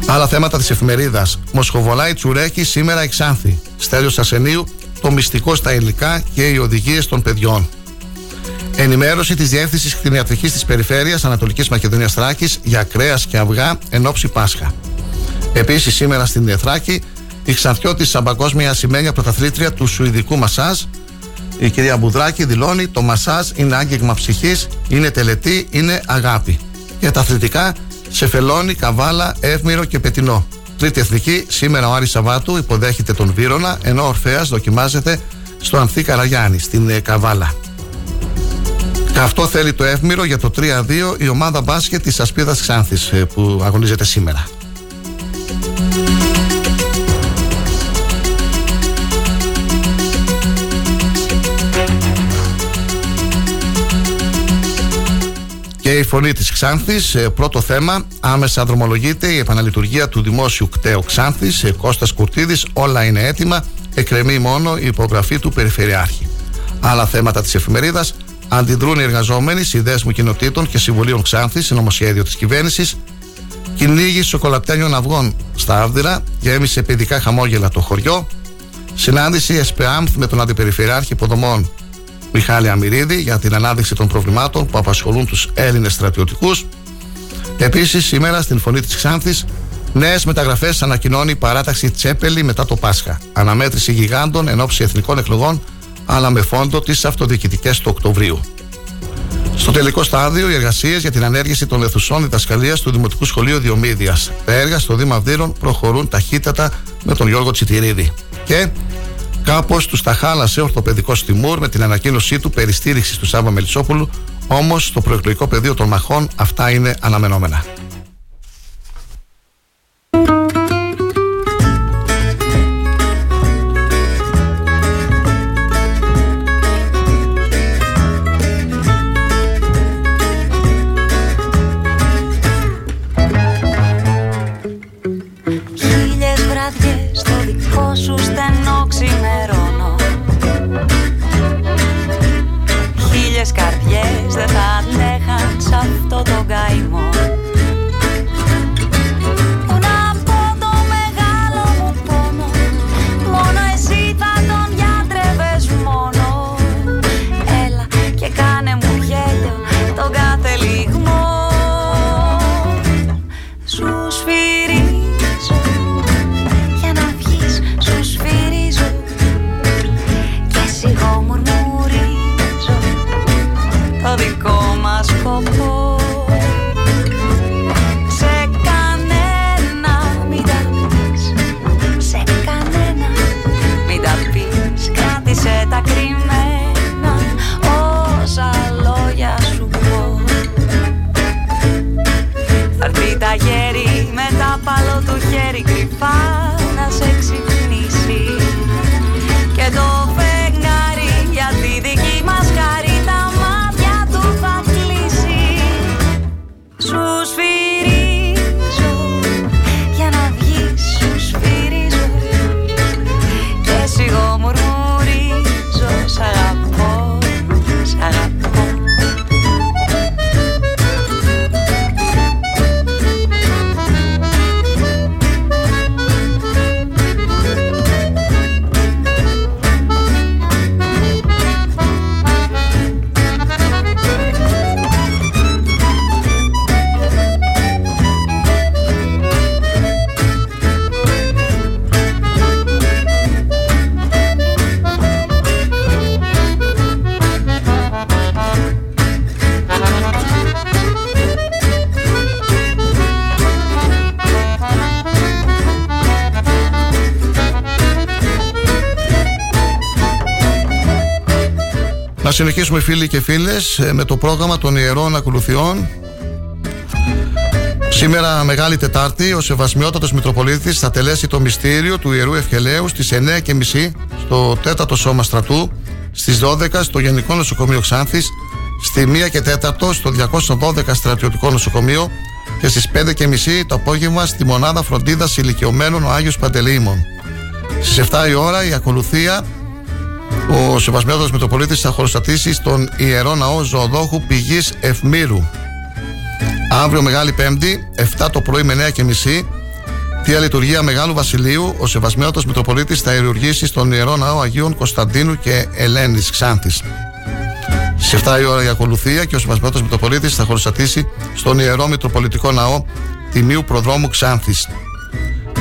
Άλλα θέματα της εφημερίδας. Μοσχοβολάει Τσουρέκη σήμερα Εξάνθη. Στέλιος Ασενίου το μυστικό στα υλικά και οι οδηγίες των παιδιών. Ενημέρωση της Διεύθυνσης Κτηνιατρικής της Περιφέρειας Ανατολικής Μακεδονίας Θράκης για κρέας και αυγά εν ώψη Πάσχα. Επίσης, σήμερα στην Εθράκη, η Ξανθιώτης σαν παγκόσμια σημαίνια πρωταθλήτρια του Σουηδικού Μασάζ. Η κυρία Μπουδράκη δηλώνει: Το μασάζ είναι άγγιγμα ψυχής, είναι τελετή, είναι αγάπη. Για τα αθλητικά, σε φελόνι, καβάλα, εύμηρο και πετινό. Τρίτη εθνική, σήμερα ο Άρης Σαββάτου υποδέχεται τον Βύρονα, ενώ ο Ορφέας δοκιμάζεται στο Ανθή Καραγιάννη, στην ε, Καβάλα. Αυτό θέλει το εύμηρο για το 3-2 η ομάδα μπάσκετ της Ασπίδας Ξάνθης ε, που αγωνίζεται σήμερα. Και η φωνή της Ξάνθης, ε, πρώτο θέμα, άμεσα δρομολογείται η επαναλειτουργία του δημόσιου κταίου Ξάνθης, ε, Κώστας Κουρτίδης, όλα είναι έτοιμα, εκκρεμεί μόνο η υπογραφή του Περιφερειάρχη. Άλλα θέματα της εφημερίδας, αντιδρούν οι εργαζόμενοι συνδέσμου κοινοτήτων και συμβουλίων Ξάνθης σε νομοσχέδιο της κυβέρνησης, κυνήγι σοκολατένιων αυγών στα Άβδηρα, γέμισε παιδικά χαμόγελα το χωριό, συνάντηση ΕΣΠΕΑΜΘ με τον Αντιπεριφερειάρχη Υποδομών Μιχάλη Αμυρίδη για την ανάδειξη των προβλημάτων που απασχολούν τους Έλληνες στρατιωτικούς. Επίσης, σήμερα στην φωνή της Ξάνθης, νέες μεταγραφές ανακοινώνει η παράταξη Τσέπελη μετά το Πάσχα. Αναμέτρηση γιγάντων εν ώψη εθνικών εκλογών, αλλά με φόντο τις αυτοδιοικητικές του Οκτωβρίου. Στο τελικό στάδιο, οι εργασίες για την ανέργηση των αιθουσών διδασκαλίας του Δημοτικού Σχολείου Διομήδιας. Τα έργα στο Δήμα Αυδείρων προχωρούν ταχύτατα με τον Γιώργο Τσιτηρίδη. Και Κάπως τους τα χάλασε ο ορθοπαιδικός Τιμούρ με την ανακοίνωσή του περιστήριξη του Σάβα Μελισσόπουλου, όμως στο προεκλογικό πεδίο των μαχών αυτά είναι αναμενόμενα. Να συνεχίσουμε φίλοι και φίλες ε, με το πρόγραμμα των Ιερών Ακολουθιών Σήμερα Μεγάλη Τετάρτη ο Σεβασμιότατος Μητροπολίτης θα τελέσει το μυστήριο του Ιερού Ευχελαίου στις 9.30 στο 4ο Σώμα Στρατού στις 12 στο Γενικό Νοσοκομείο Ξάνθης στη 1 και 4 στο 212 Στρατιωτικό Νοσοκομείο και στις 5.30 το απόγευμα στη Μονάδα Φροντίδας Ηλικιωμένων ο Άγιος Παντελεήμων. Στις 7 η ώρα η ακολουθία ο Σεβασμένο Μητροπολίτης θα χωροστατήσει στον ιερό ναό Ζωοδόχου πηγής Ευμύρου. Αύριο Μεγάλη Πέμπτη, 7 το πρωί με 9 και μισή, Θεία Λειτουργία Μεγάλου Βασιλείου, ο Σεβασμένο Μητροπολίτης θα ιερουργήσει στον ιερό ναό Αγίων Κωνσταντίνου και Ελένης Ξάνθης. Στι 7 η ώρα η ακολουθία και ο Σεβασμένο Μητροπολίτης θα χωροστατήσει στον ιερό Μητροπολιτικό ναό Τιμίου Προδρόμου Ξάνθης.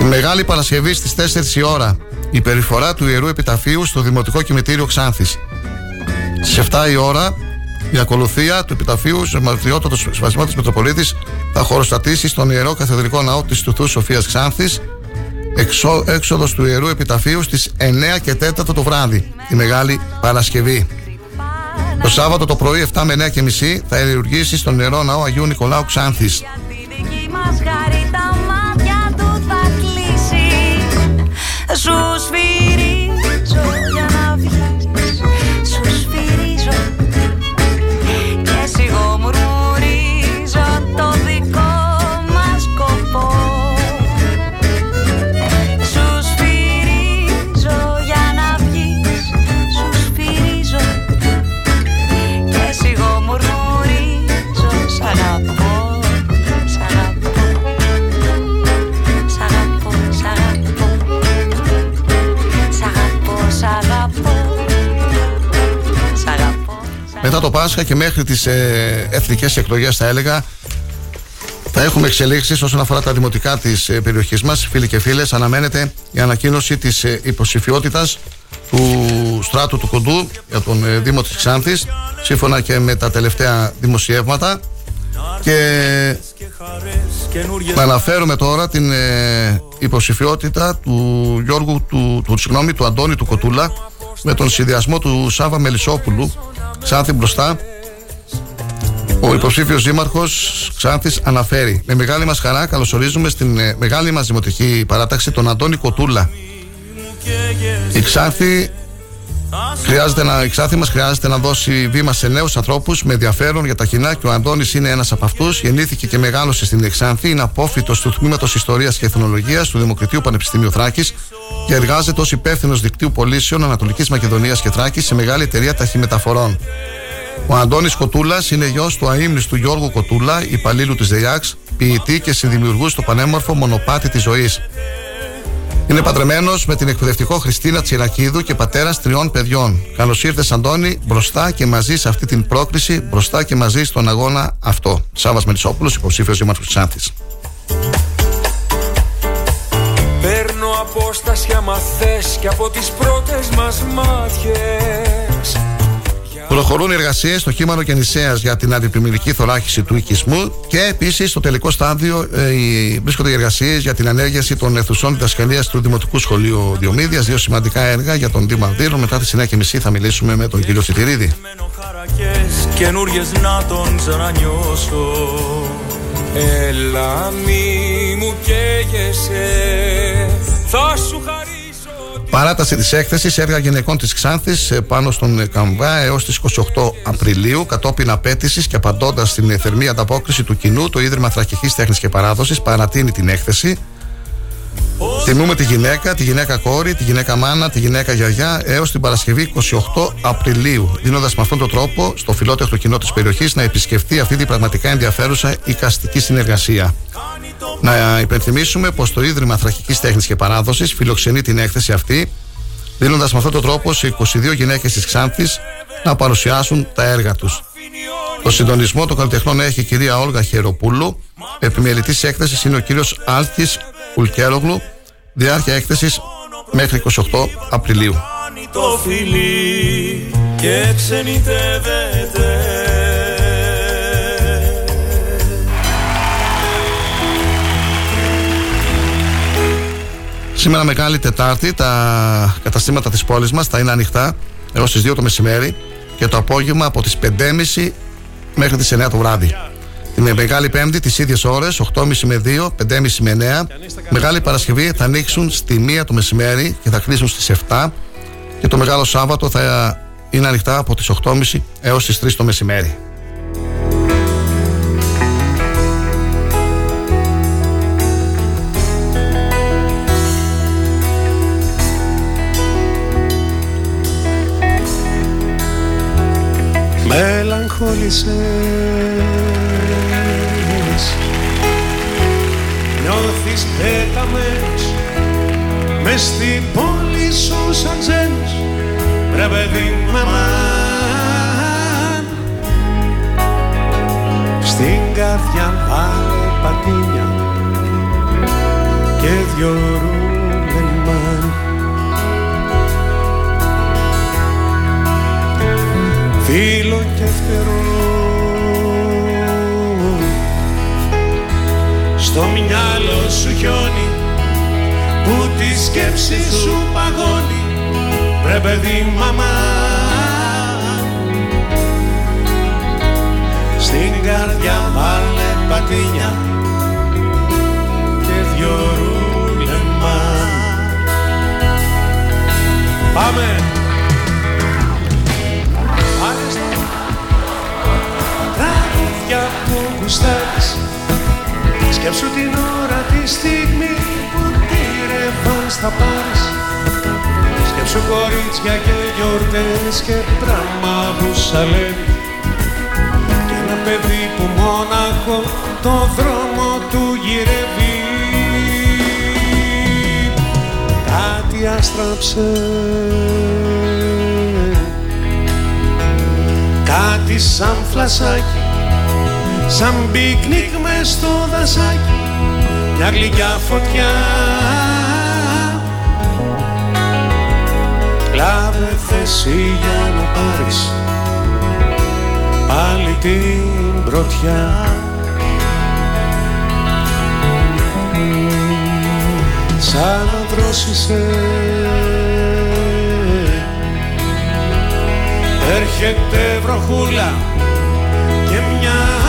Η Μεγάλη Παρασκευή στις 4 η ώρα η περιφορά του Ιερού Επιταφείου στο Δημοτικό Κημητήριο Ξάνθης. Στις 7 η ώρα η ακολουθία του Επιταφείου Ζεματριότατο Σεβασμιώτη Μητροπολίτης θα χωροστατήσει στον Ιερό Καθεδρικό Ναό της Τουθού Σοφίας Ξάνθης. Έξοδος του Ιερού Επιταφείου στις 9 και 4 το βράδυ, τη Μεγάλη Παρασκευή. Το Σάββατο το πρωί 7 με 9 και μισή θα ενεργήσει στον Ιερό Ναό Αγίου Νικολάου Ξάνθης. Μετά το Πάσχα και μέχρι τις ε, εθνικές εκλογές θα έλεγα θα έχουμε εξελίξεις όσον αφορά τα δημοτικά της ε, περιοχής μας. Φίλοι και φίλες, αναμένεται η ανακοίνωση της ε, υποψηφιότητας του στράτου του Κοντού για τον ε, Δήμο της Ξάνθης, σύμφωνα και με τα τελευταία δημοσιεύματα. Και να αναφέρουμε τώρα την ε, υποψηφιότητα του Γιώργου του, του, συγγνώμη, του Αντώνη του Κοτούλα με τον συνδυασμό του Σάβα Μελισσόπουλου Ξάνθη μπροστά ο υποψήφιος δήμαρχος Ξάνθης αναφέρει: Με μεγάλη μας χαρά καλωσορίζουμε στην ε, μεγάλη μας δημοτική παράταξη τον Αντώνη Κοτούλα. Η Ξάνθη Χρειάζεται να, η Ξάνθη μας χρειάζεται να δώσει βήμα σε νέους ανθρώπους με ενδιαφέρον για τα κοινά και ο Αντώνης είναι ένας από αυτούς. Γεννήθηκε και μεγάλωσε στην Εξάνθη, είναι απόφυτος του τμήματος Ιστορίας και Εθνολογίας του Δημοκρατίου Πανεπιστημίου Θράκης και εργάζεται ως υπεύθυνος δικτύου πωλήσεων Ανατολικής Μακεδονίας και Θράκης σε μεγάλη εταιρεία ταχυμεταφορών. Ο Αντώνης Κοτούλας είναι γιος του αείμνηστου Γιώργου Κοτούλα, υπαλλήλου της ΔΕΙΑΞ, ποιητή και συνδημιουργού στο πανέμορφο μονοπάτι της ζωής. Είναι παντρεμένος με την εκπαιδευτικό Χριστίνα Τσιρακίδου και πατέρας τριών παιδιών. Καλώς ήρθες, Αντώνη, μπροστά και μαζί σε αυτή την πρόκληση, μπροστά και μαζί στον αγώνα αυτό. Σάβα Μελισσόπουλο, υποψήφιος δήμαρχο της Άνθης. Παίρνω απόσταση άμα θες και από τις πρώτες μας μάτιες Προχωρούν οι εργασίες στο κείμενο Κενησέας για την αντιπλημμυρική θωράκιση του οικισμού και επίσης στο τελικό στάδιο ε, οι- βρίσκονται οι εργασίες για την ανέργεια των αιθουσών διδασκαλία του Δημοτικού Σχολείου Διομήδιας. Δύο σημαντικά έργα για τον Δήμα Δήλων. Μετά τις 9.30 θα μιλήσουμε με τον κύριο Σιτηρίδη. χαρακές καινούριες να τον ξανανιώσω Έλα μη μου καίγεσαι Θα σου χαρίσω Παράταση της έκθεσης έργα γυναικών της Ξάνθης ε, πάνω στον Καμβά έως τις 28 Απριλίου, κατόπιν απέτησης και απαντώντας στην θερμή ανταπόκριση του κοινού, το Ίδρυμα Θρακικής Τέχνης και Παράδοσης παρατείνει την έκθεση. Τιμούμε τη γυναίκα, τη γυναίκα κόρη, τη γυναίκα μάνα, τη γυναίκα γιαγιά έως την Παρασκευή 28 Απριλίου, δίνοντας με αυτόν τον τρόπο στο φιλότεχνο κοινό της περιοχής να επισκεφτεί αυτή την πραγματικά ενδιαφέρουσα οικαστική συνεργασία. Να υπενθυμίσουμε πως το Ίδρυμα Θρακικής Τέχνης και Παράδοσης φιλοξενεί την έκθεση αυτή, δίνοντας με αυτόν τον τρόπο σε 22 γυναίκες της Ξάνθης να παρουσιάσουν τα έργα τους. Το συντονισμό των καλλιτεχνών έχει η κυρία Όλγα Χεροπούλου. Επιμελητής έκθεσης είναι ο κύριος Άλκης Ουλκέλογλου. Διάρκεια έκθεσης μέχρι 28 Απριλίου. το φιλί και ξενιτεύεται Σήμερα Μεγάλη Τετάρτη τα καταστήματα της πόλης μας θα είναι ανοιχτά έως τις 2 το μεσημέρι και το απόγευμα από τις 5.30 μέχρι τις 9 το βράδυ. Την Μεγάλη Πέμπτη τις ίδιες ώρες, 8.30 με 2, 5.30 με 9. Μεγάλη Παρασκευή θα ανοίξουν στη 1 το μεσημέρι και θα κλείσουν στις 7. Και το Μεγάλο Σάββατο θα είναι ανοιχτά από τις 8.30 έως τις 3 το μεσημέρι. Μελαγχόλησες Νιώθεις πέταμες Μες στην πόλη σου σαν ξένος. Ρε παιδί μαμάν Στην καρδιά βάλε πατίνια Και δυο ρούλεμαν Φίλο και φτερό. Στο μυαλό σου χιόνι Που τη σκέψη σου παγώνει Βρε παιδί μαμά. Στην καρδιά βάλε πατίνια Και δυο ρούλεμα Πάμε! Τραγούδια που γουστάρεις Σκέψου την ώρα τη στιγμή που τη ρεύαν θα πάρεις. Σκέψου κορίτσια και γιορτές και πράγμα που σαλεύει Και ένα παιδί που μόναχο το δρόμο του γυρεύει. Κάτι άστραψε. Κάτι σαν φλασάκι Σαν πικνίκ μες στο δασάκι Μια γλυκιά φωτιά. Λάβε θέση για να πάρεις Πάλι την πρωτιά. Σαν να δρόσισε Έρχεται βροχούλα και μια άνοιξη νυφούλα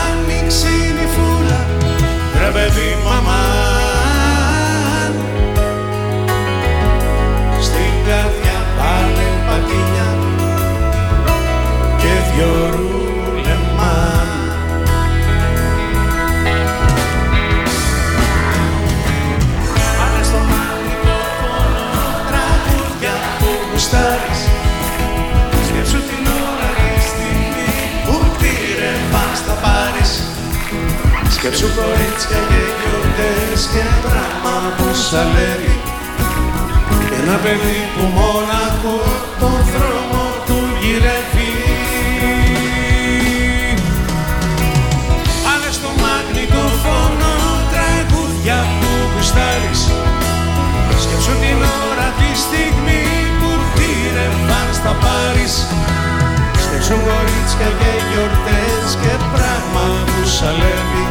Ρε παιδί μαμά. Στην καρδιά πάλε πατίνια και δυο Σκέψου κορίτσια και γιορτές και πράγμα που σαλεύει Και ένα παιδί που μόναχο τον δρόμο του γυρεύει. Πάνε στο μαγνητοφόνο τραγούδια που γουστάρεις. Σκέψου την ώρα τη στιγμή που πήρε πας θα πάρεις Σκέψου κορίτσια και γιορτές και πράγμα που σαλεύει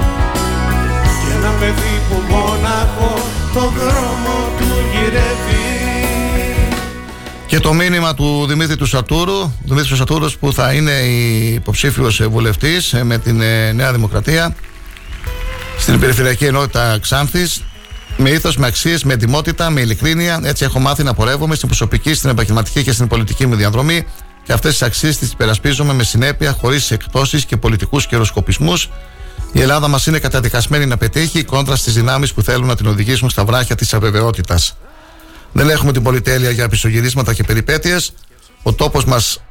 Και ένα παιδί που μόναχο το δρόμο του γυρεύει Και το μήνυμα του Δημήτρη του Σατούρου, Δημήτρης Σατούρος που θα είναι υποψήφιος βουλευτής ε, με την ε, Νέα Δημοκρατία στην Περιφερειακή Ενότητα Ξάνθης Με ήθος, με αξίες, με ετοιμότητα, με ειλικρίνεια. Έτσι έχω μάθει να πορεύομαι στην προσωπική, στην επαγγελματική και στην πολιτική μου διαδρομή. Και αυτές τις αξίες τις υπερασπίζομαι με συνέπεια, χωρίς εκπτώσεις και πολιτικούς καιροσκοπισμούς. Η Ελλάδα μας είναι καταδικασμένη να πετύχει κόντρα στις δυνάμεις που θέλουν να την οδηγήσουν στα βράχια της αβεβαιότητας. Δεν έχουμε την πολυτέλεια για πισωγυρίσματα και περιπέτειες. Ο τόπος μας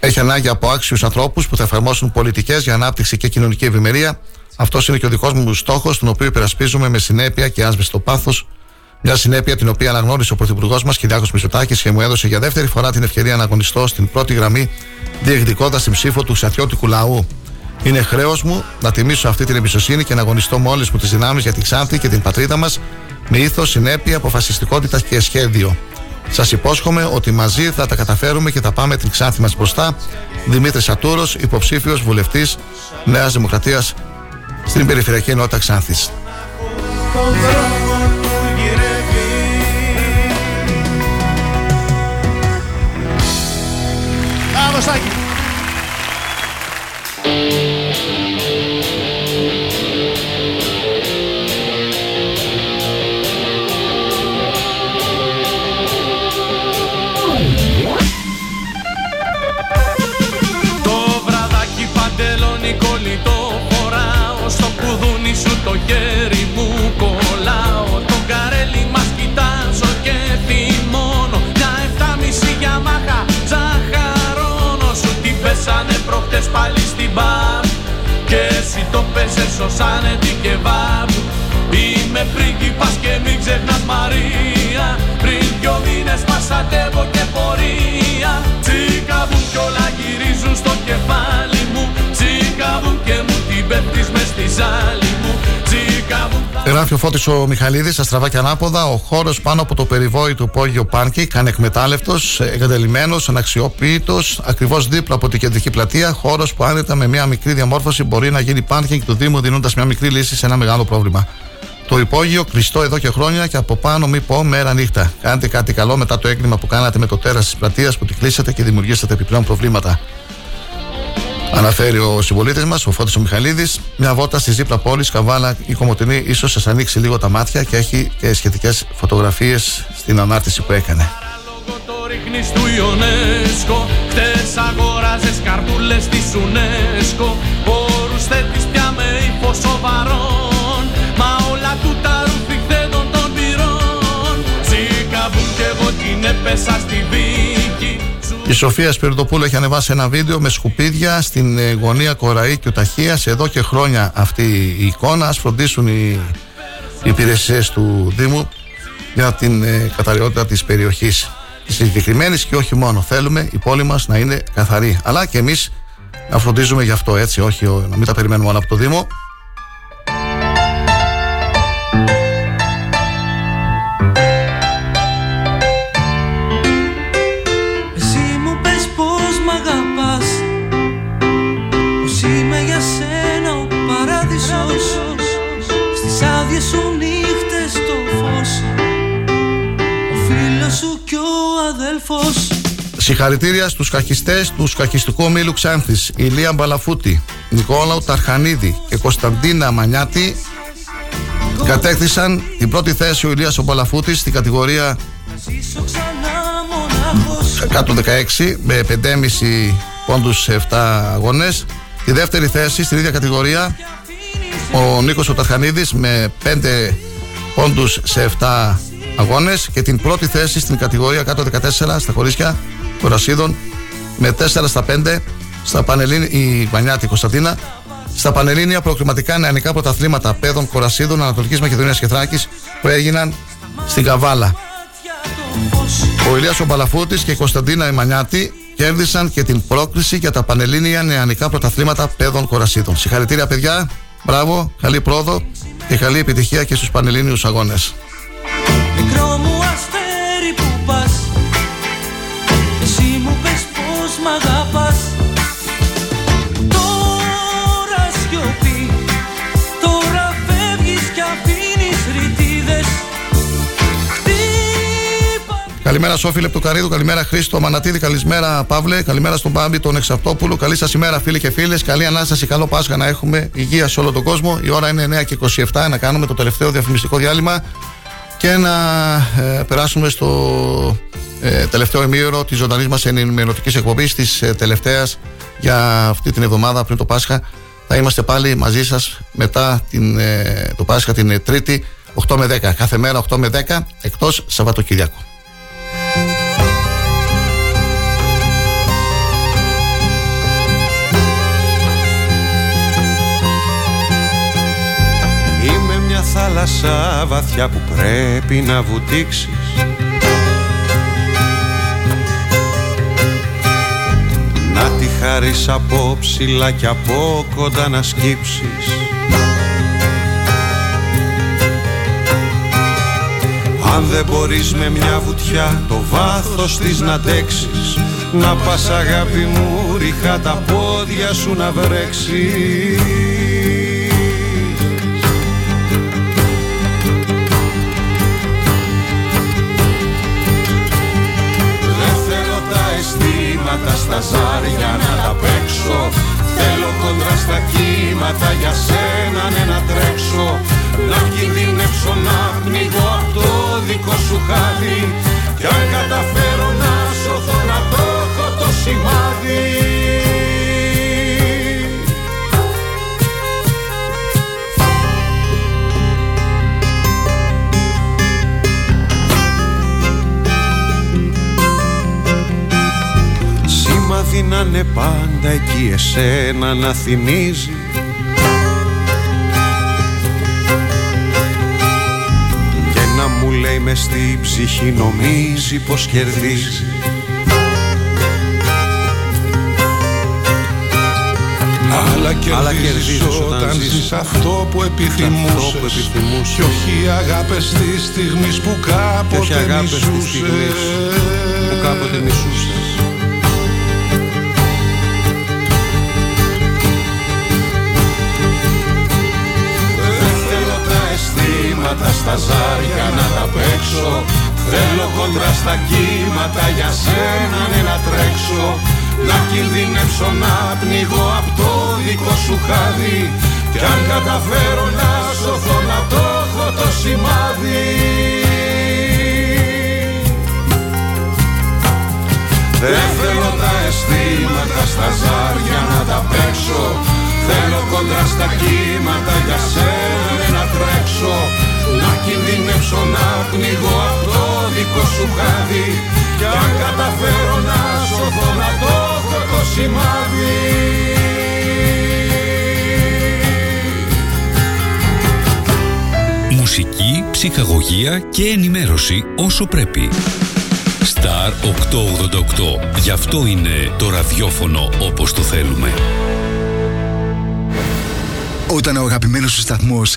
έχει ανάγκη από άξιους ανθρώπους που θα εφαρμόσουν πολιτικές για ανάπτυξη και κοινωνική ευημερία. Αυτός είναι και ο δικός μου στόχος, τον οποίο υπερασπίζουμε με συνέπεια και άσβεστο πάθος. Μια συνέπεια την οποία αναγνώρισε ο Πρωθυπουργός μας, Κυριάκος Μητσοτάκης, και μου έδωσε για δεύτερη φορά την ευκαιρία να αγωνιστώ στην πρώτη γραμμή, διεκδικώντας την ψήφο του ξατιώτικου λαού. Είναι χρέος μου να τιμήσω αυτή την εμπιστοσύνη και να αγωνιστώ με όλε μου τις δυνάμεις για την Ξάνθη και την πατρίδα μας, με ήθος, συνέπεια, αποφασιστικότητα και σχέδιο. Σας υπόσχομαι ότι μαζί θα τα καταφέρουμε και θα πάμε την Ξάνθη μας μπροστά. Δημήτρης Ατούρο, υποψήφιος βουλευτής Νέας Δημοκρατίας στην Περιφερειακή Ενότητα Ξάνθης. Το βραδάκι παντελόνι κολλητό φοράω Στο κουδούνι σου το χέρι πάλι στην μπαρ Και εσύ το πέσες σωσάνε την κεβάπ Είμαι πρίγκιπας και μην ξεχνάς Μαρία. Πριν δυο μήνες πασατεύω και πορεία. Τσίκαβουν κι όλα γυρίζουν στο κεφάλι μου. Τσίκαβουν και μου την πέφτεις μες στη ζάλη μου Τσίκαβουν Γράφει ο Φώτης ο Μιχαλίδης, στα στραβά και ανάποδα. Ο χώρος πάνω από το περιβόητο υπόγειο Πάρκι, ανεκμετάλλευτος, εγκατελειμμένος, αναξιοποιητό, ακριβώς δίπλα από την κεντρική πλατεία. Χώρος που άνετα με μια μικρή διαμόρφωση μπορεί να γίνει πάρκινγκ του Δήμου, δίνοντας μια μικρή λύση σε ένα μεγάλο πρόβλημα. Το υπόγειο κλειστό εδώ και χρόνια και από πάνω μη πω μέρα νύχτα. Κάντε κάτι καλό μετά το έγκλημα που κάνατε με το τέρας της πλατείας που τη κλείσατε και δημιουργήσατε επιπλέον προβλήματα. Αναφέρει ο συμπολίτης μας, ο Φώτης ο Μιχαλίδης, μια βότα στη Ζήπρα πόλης, Καβάλα ή Κομωτινή, ίσως σας ανοίξει λίγο τα μάτια και έχει και σχετικές φωτογραφίες στην ανάρτηση που έκανε. το ρίχνεις του Ιονέσκο Χτες αγόραζες καρτούλες της UNESCO. Όρους θέτεις πια με ύφος σοβαρών Μα όλα του τα ρουφιχθέντων των πυρών. Τσίκαβουν κι εγώ την έπεσα στη βίκη Η Σοφία Σπυρτοπούλου έχει ανεβάσει ένα βίντεο με σκουπίδια στην ε, γωνία Κοραή και Ουταχίας. Εδώ και χρόνια αυτή η εικόνα. Α φροντίσουν οι, οι υπηρεσίες του Δήμου για την ε, καταλληλότητα της περιοχής της συγκεκριμένης και όχι μόνο. Θέλουμε η πόλη μας να είναι καθαρή. Αλλά και εμείς να φροντίζουμε γι' αυτό έτσι, όχι ο- να μην τα περιμένουμε όλα από το Δήμο. Σου νύχτες το φως. Ο φίλος σου κι ο αδέλφος. Συγχαρητήρια στους καχιστές του σκαχιστικού ομίλου Ξάνθης Ηλία Μπαλαφούτη, Νικόλαου Ταρχανίδη και Κωνσταντίνα Μανιάτη. Κατέκτησαν την πρώτη θέση ο Ηλίας ο Μπαλαφούτης στην κατηγορία κάτω 16 με 5,5 πόντους σε 7 αγώνες. Τη δεύτερη θέση στην ίδια κατηγορία ο Νίκος ο Ταρχανίδης με 5 πόντους σε 7 αγώνες και την πρώτη θέση στην κατηγορία κάτω 14 στα χωρίσια των Ρασίδων με 4 στα 5 στα Πανελλήνια, η Βανιάτη Κωνσταντίνα στα Πανελλήνια προκριματικά νεανικά πρωταθλήματα παιδών Κορασίδων Ανατολικής Μακεδονίας και Θράκης που έγιναν στην Καβάλα. Ο Ηλίας ο Μπαλαφούτης και η Κωνσταντίνα Εμανιάτη κέρδισαν και την πρόκριση για τα Πανελλήνια νεανικά πρωταθλήματα παιδών Κορασίδων. Συγχαρητήρια παιδιά, μπράβο, καλή πρόοδο και καλή επιτυχία και στους Πανελλήνιους αγώνες. Μικρό μου αστέρι που πας Εσύ μου πες πως μ' Καλημέρα Σόφι Καρίδου, καλημέρα Χρήστο Μανατίδη, καλημέρα Παύλε, καλημέρα στον Πάμπη, τον Εξαυτόπουλο. Καλή σας ημέρα φίλοι και φίλες. Καλή ανάσταση, καλό Πάσχα να έχουμε υγεία σε όλο τον κόσμο. Η ώρα είναι 9 και 27 να κάνουμε το τελευταίο διαφημιστικό διάλειμμα και να ε, περάσουμε στο ε, τελευταίο ημίωρο της ζωντανής μας ενημερωτικής εκπομπής της ε, τελευταίας για αυτή την εβδομάδα πριν το Πάσχα. Θα είμαστε πάλι μαζί σας μετά την, ε, το Πάσχα την Τρίτη 8 με 10. Κάθε μέρα 8 με 10 εκτός Σαββατοκύριακου. Θάλασσα βαθιά που πρέπει να βουτήξεις. Να τη χαρείς από ψηλά και από κοντά να σκύψεις. Αν δεν μπορείς με μια βουτιά το βάθος της να τέξεις Να πας αγάπη μου ριχά τα πόδια σου να βρέξεις αισθήματα στα ζάρια να τα παίξω. Θέλω κοντρά στα κύματα για σένα ναι να τρέξω. Να κινδυνεύσω να πνιγώ από το δικό σου χάδι. Κι αν καταφέρω να σωθώ να το έχω το σημάδι Σημάδι να είναι πάντα εκεί εσένα να θυμίζει. Και να μου λέει μες στη ψυχή νομίζει πως κερδίζει. Αλλά κερδίζεις όταν ζεις. αυτό που επιθυμούσες. Κι όχι οι αγάπες της στιγμής που κάποτε μισούσες. που κάποτε μισούσες αισθήματα στα ζάρια να τα παίξω. Θέλω κοντρά στα κύματα για σένα ναι να τρέξω. Να κινδυνεύσω να πνιγώ από το δικό σου χάδι. Κι αν καταφέρω να σωθώ να το έχω το σημάδι. Δεν θέλω τα αισθήματα στα ζάρια να τα παίξω. Θέλω κοντρά στα κύματα για σένα ναι, να τρέξω Να κινδυνεύσω να πνιγώ από το δικό σου χάδι Κι αν καταφέρω να σωθώ να το έχω το σημάδι Μουσική, ψυχαγωγία και ενημέρωση όσο πρέπει. Star 888. Γι' αυτό είναι το ραδιόφωνο όπως το θέλουμε. Όταν ο αγαπημένος σου σταθμός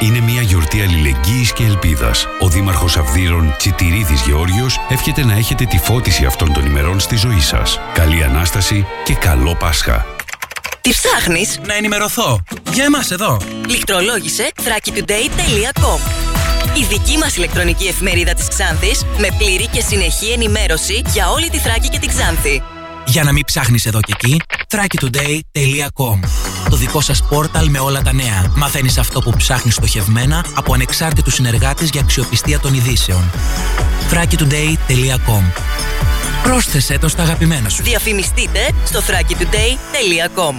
Είναι μια γιορτή αλληλεγγύης και ελπίδας. Ο Δήμαρχος Αυδείρων Τσιτηρίδης Γεώργιος εύχεται να έχετε τη φώτιση αυτών των ημερών στη ζωή σας. Καλή Ανάσταση και καλό Πάσχα. Τι ψάχνεις; Να ενημερωθώ. Για εμάς εδώ. Λιχτρολόγησε thrakitoday.com Η δική μας ηλεκτρονική εφημερίδα της Ξάνθης με πλήρη και συνεχή ενημέρωση για όλη τη Θράκη και την Ξάνθη. Για να μην ψάχνεις εδώ και εκεί, thrakitoday.com Το δικό σας πόρταλ με όλα τα νέα. Μαθαίνεις αυτό που ψάχνεις στοχευμένα από ανεξάρτητους συνεργάτες για αξιοπιστία των ειδήσεων. thrakitoday.com Πρόσθεσέ το στα αγαπημένα σου. Διαφημιστείτε στο thrakitoday.com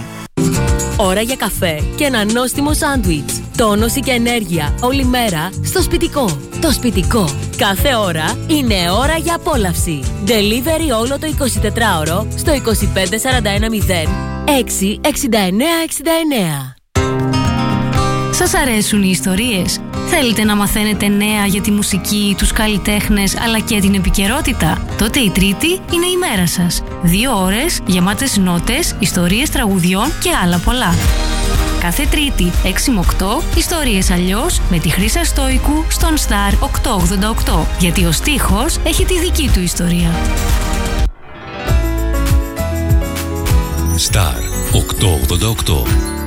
Ώρα για καφέ και ένα νόστιμο σάντουιτς. Τόνωση και ενέργεια όλη μέρα στο σπιτικό. Το σπιτικό. Κάθε ώρα είναι ώρα για απόλαυση. Delivery όλο το 24ωρο στο 25410 66969. Σας αρέσουν οι ιστορίες; Θέλετε να μαθαίνετε νέα για τη μουσική, τους καλλιτέχνες αλλά και την επικαιρότητα; Τότε η Τρίτη είναι η μέρα σας. Δύο ώρες γεμάτες νότες, ιστορίες τραγουδιών και άλλα πολλά. Κάθε Τρίτη, 6 με 8, ιστορίες αλλιώς με τη Χρύσα Στόικου στον Star 888. Γιατί ο στίχος έχει τη δική του ιστορία. Star 888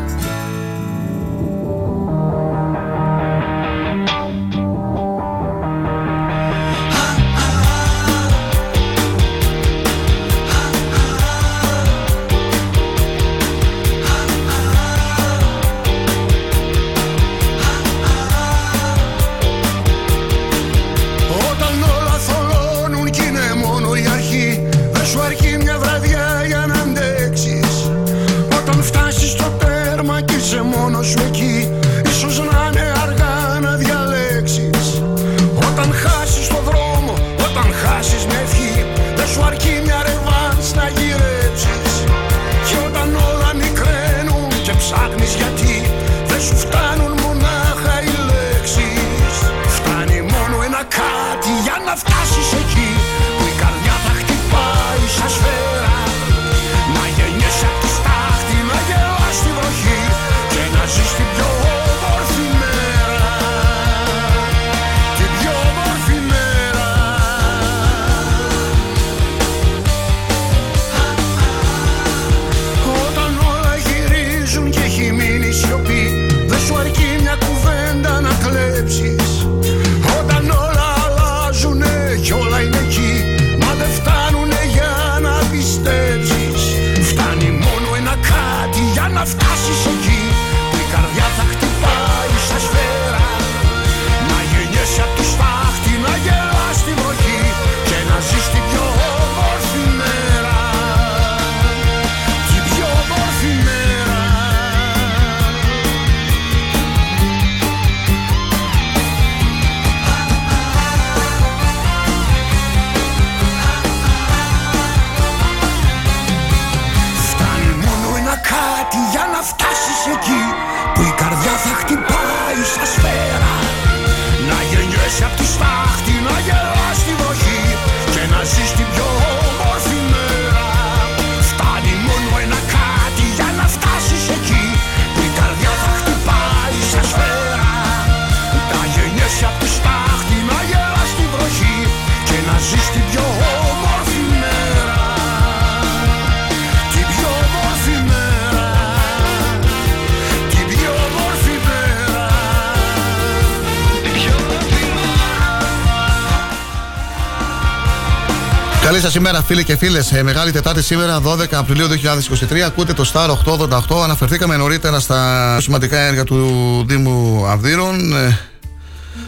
Καλή σα ημέρα, φίλοι και φίλες. Ε, μεγάλη Τετάρτη σήμερα, 12 Απριλίου 2023. Ακούτε το Star 888. Αναφερθήκαμε νωρίτερα στα σημαντικά έργα του Δήμου Αυδείρων. Ε,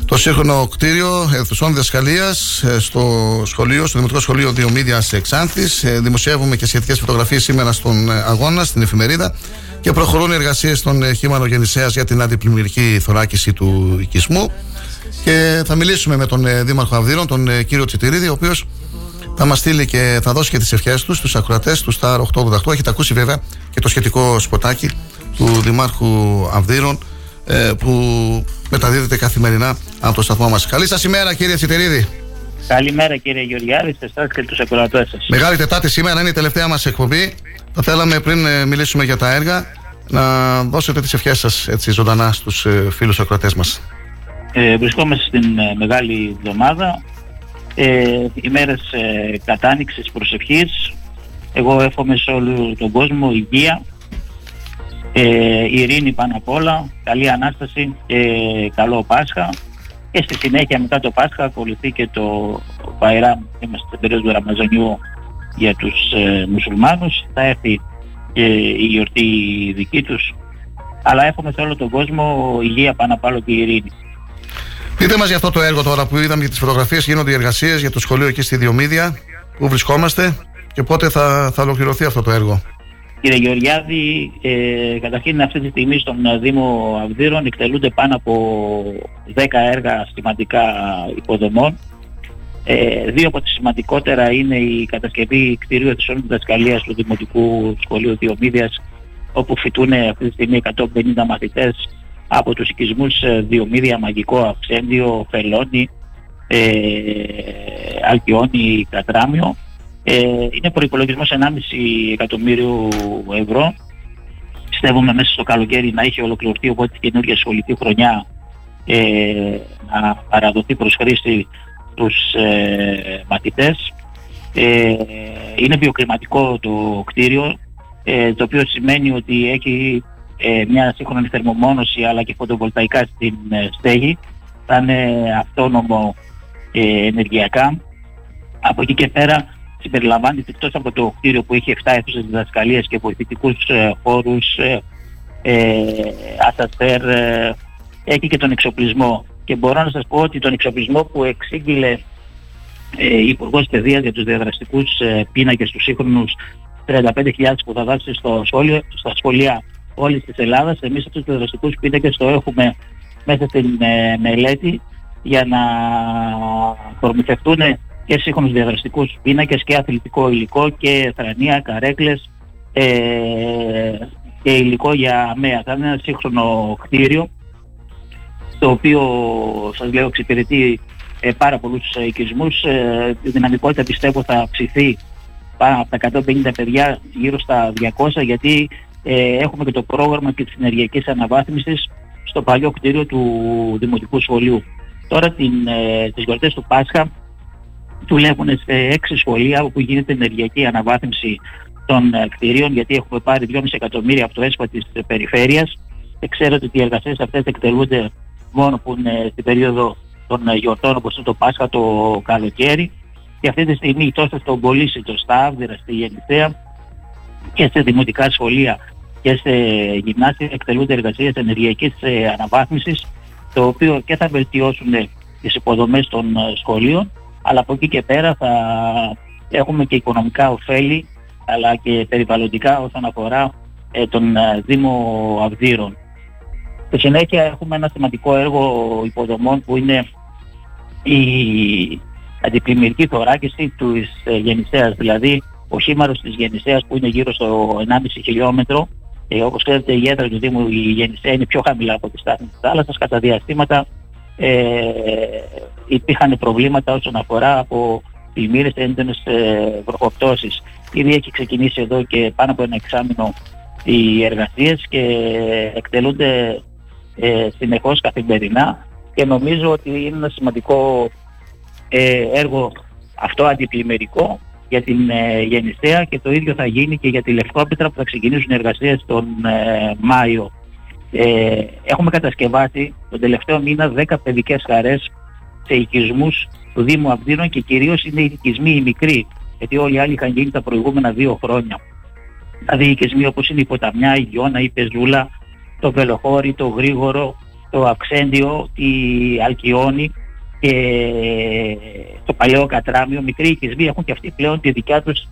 το σύγχρονο κτίριο αιθουσών διδασκαλίας ε, στο σχολείο, στο Δημοτικό Σχολείο Διομήδια Εξάνθης. Ε, δημοσιεύουμε και σχετικές φωτογραφίες σήμερα στον αγώνα, στην εφημερίδα. Και προχωρούν οι εργασίες των Χήμανο Γεννησέας για την αντιπλημμυρική θωράκιση του οικισμού. Και θα μιλήσουμε με τον Δήμαρχο Αυδείρων, τον κύριο Τσιτηρίδη, ο οποίος θα μας στείλει και θα δώσει και τις ευχές τους στου ακροατές του Star 888. Έχετε ακούσει βέβαια και το σχετικό σποτάκι του Δημάρχου Αυδείρων ε, που μεταδίδεται καθημερινά από το σταθμό μας. Καλή σας ημέρα, κύριε Τσιτερίδη. Καλημέρα, κύριε Γεωργιάδη, σε εσάς και τους ακροατές σας. Μεγάλη Τετάρτη σήμερα είναι η τελευταία μας εκπομπή. Θα θέλαμε πριν ε, μιλήσουμε για τα έργα να δώσετε τις ευχές σας έτσι ζωντανά στους ε, φίλους ακροατές μας. Ε, βρισκόμαστε στην ε, μεγάλη εβδομάδα ε, ημέρες ε, κατάνοιξης προσευχής. Εγώ εύχομαι σε όλο τον κόσμο υγεία, ε, ειρήνη πάνω απ' όλα, καλή Ανάσταση και καλό Πάσχα. Και στη συνέχεια μετά το Πάσχα ακολουθεί και το Παϊράμ, είμαστε στην περίοδο του Ραμαζανιού για τους ε, μουσουλμάνους. Θα έρθει και η γιορτή δική τους. Αλλά εύχομαι σε όλο τον κόσμο υγεία πάνω απ' όλο και ειρήνη. Πείτε μας για αυτό το έργο τώρα που είδαμε για τις φωτογραφίες, γίνονται οι εργασίες για το σχολείο εκεί στη Διομήδια. Πού βρισκόμαστε και πότε θα, θα ολοκληρωθεί αυτό το έργο. Κύριε Γεωργιάδη, ε, καταρχήν αυτή τη στιγμή στον Δήμο Αυδείρων εκτελούνται πάνω από 10 έργα σημαντικά υποδομών. Ε, δύο από τα σημαντικότερα είναι η κατασκευή κτηρίου της όλης διδασκαλίας του Δημοτικού Σχολείου Διομήδιας όπου φοιτούν αυτή τη στιγμή 150 μαθητές από τους οικισμούς ε, Διομήδια, Μαγικό, Αυξέντιο, Φελόνι, ε, Αλκιόνι, Κατράμιο. Ε, είναι προϋπολογισμός 1,5 εκατομμύριο ευρώ. Πιστεύουμε μέσα στο καλοκαίρι να έχει ολοκληρωθεί οπότε την καινούργια σχολική χρονιά ε, να παραδοθεί προς χρήση τους ε, μαθητές. Ε, είναι βιοκλιματικό το κτίριο, ε, το οποίο σημαίνει ότι έχει ε, μια σύγχρονη θερμομόνωση αλλά και φωτοβολταϊκά στην ε, στέγη. Θα είναι αυτόνομο ε, ενεργειακά. Από εκεί και πέρα συμπεριλαμβάνεται εκτός από το κτίριο που έχει 7 αίθουσες διδασκαλίας και βοηθητικούς ε, χώρους, ε, ε, ασαστέρ, έχει και τον εξοπλισμό. Και μπορώ να σας πω ότι τον εξοπλισμό που εξήγηλε ε, η Υπουργός Παιδείας για τους διαδραστικούς ε, πίνακες τους σύγχρονους 35.000 που θα δώσει στο σχόλιο, στα σχολεία όλης της Ελλάδας. Εμείς αυτούς τους διαδραστικούς πίνακες το έχουμε μέσα στην ε, μελέτη για να προμηθευτούν και σύγχρονους διαδραστικούς πίνακες και αθλητικό υλικό και θρανία, καρέκλες ε, και υλικό για ΑΜΕΑ. Θα είναι ένα σύγχρονο κτίριο το οποίο σας λέω εξυπηρετεί ε, πάρα πολλούς ε, οικισμούς. Ε, η δυναμικότητα πιστεύω θα αυξηθεί πάνω από τα 150 παιδιά γύρω στα 200 γιατί ε, έχουμε και το πρόγραμμα και της ενεργειακής αναβάθμισης στο παλιό κτίριο του Δημοτικού Σχολείου. Τώρα την, ε, τις γιορτές του Πάσχα δουλεύουν σε έξι σχολεία όπου γίνεται ενεργειακή αναβάθμιση των ε, κτηρίων γιατί έχουμε πάρει 2,5 εκατομμύρια από το ΕΣΠΑ της ε, περιφέρειας και ξέρετε ότι οι εργασίες αυτές εκτελούνται μόνο που είναι στην περίοδο των ε, γιορτών όπως είναι το Πάσχα το καλοκαίρι και αυτή τη στιγμή τόσο στον Πολύσι, το στα Άβδηρα, στη Γεννηθέα και σε δημοτικά σχολεία και σε γυμνάσια εκτελούνται εργασίες ενεργειακής ε, αναβάθμισης το οποίο και θα βελτιώσουν τις υποδομές των ε, σχολείων αλλά από εκεί και πέρα θα έχουμε και οικονομικά ωφέλη αλλά και περιβαλλοντικά όσον αφορά τον Δήμο Αυδείρων. Στη συνέχεια έχουμε ένα σημαντικό έργο υποδομών που είναι η αντιπλημμυρική θωράκιση της ε, Γεννησέας, δηλαδή ο χήμαρος της Γεννησέας που είναι γύρω στο 1,5 χιλιόμετρο ε, όπως ξέρετε η έδρα του Δήμου η Γεννησέα είναι πιο χαμηλά από τη στάθμη της θάλασσας κατά διαστήματα ε, υπήρχαν προβλήματα όσον αφορά από πλημμύρες έντονες ε, βροχοπτώσεις. Ήδη έχει ξεκινήσει εδώ και πάνω από ένα εξάμεινο οι εργασίες και εκτελούνται ε, συνεχώς καθημερινά και νομίζω ότι είναι ένα σημαντικό ε, έργο αυτό αντιπλημμυρικό για την ε, Γεννησέα και το ίδιο θα γίνει και για τη Λευκόπετρα που θα ξεκινήσουν εργασίες τον ε, Μάιο. Ε, έχουμε κατασκευάσει τον τελευταίο μήνα 10 παιδικές χαρές σε οικισμούς του Δήμου Αυδίνων και κυρίως είναι οι οικισμοί οι μικροί γιατί όλοι οι άλλοι είχαν γίνει τα προηγούμενα δύο χρόνια. Δηλαδή οι οικισμοί όπως είναι η Ποταμιά, η Γιώνα, η Πεζούλα, το Βελοχώρι, το Γρήγορο, το Αξέντιο, η Αλκιόνη και το παλαιό Κατράμιο, μικροί οικισμοί έχουν και αυτοί πλέον τη δικιά τους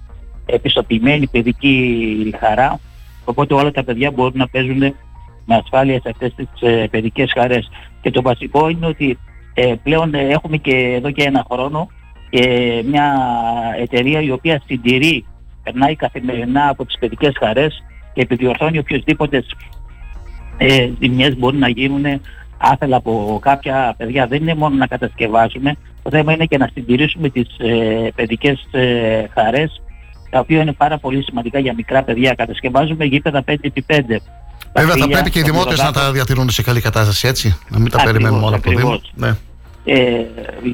επιστοποιημένη παιδική χαρά. Οπότε όλα τα παιδιά μπορούν να παίζουν με ασφάλεια σε αυτές τις ε, παιδικές χαρές. Και το βασικό είναι ότι ε, πλέον έχουμε και εδώ και ένα χρόνο ε, μια εταιρεία η οποία συντηρεί, περνάει καθημερινά από τις παιδικές χαρές και επιδιορθώνει οποιοδήποτε ε, ζημιές μπορεί να γίνουν άθελα από κάποια παιδιά. Δεν είναι μόνο να κατασκευάσουμε, το θέμα είναι και να συντηρήσουμε τις ε, παιδικές ε, χαρές τα οποία είναι πάρα πολύ σημαντικά για μικρά παιδιά. Κατασκευάζουμε γήπεδα 5x5. Βέβαια θα πρέπει και οι δημότες να τα διατηρούν σε καλή κατάσταση έτσι, να μην τα περιμένουμε όλα από το Δήμο. Ναι ε,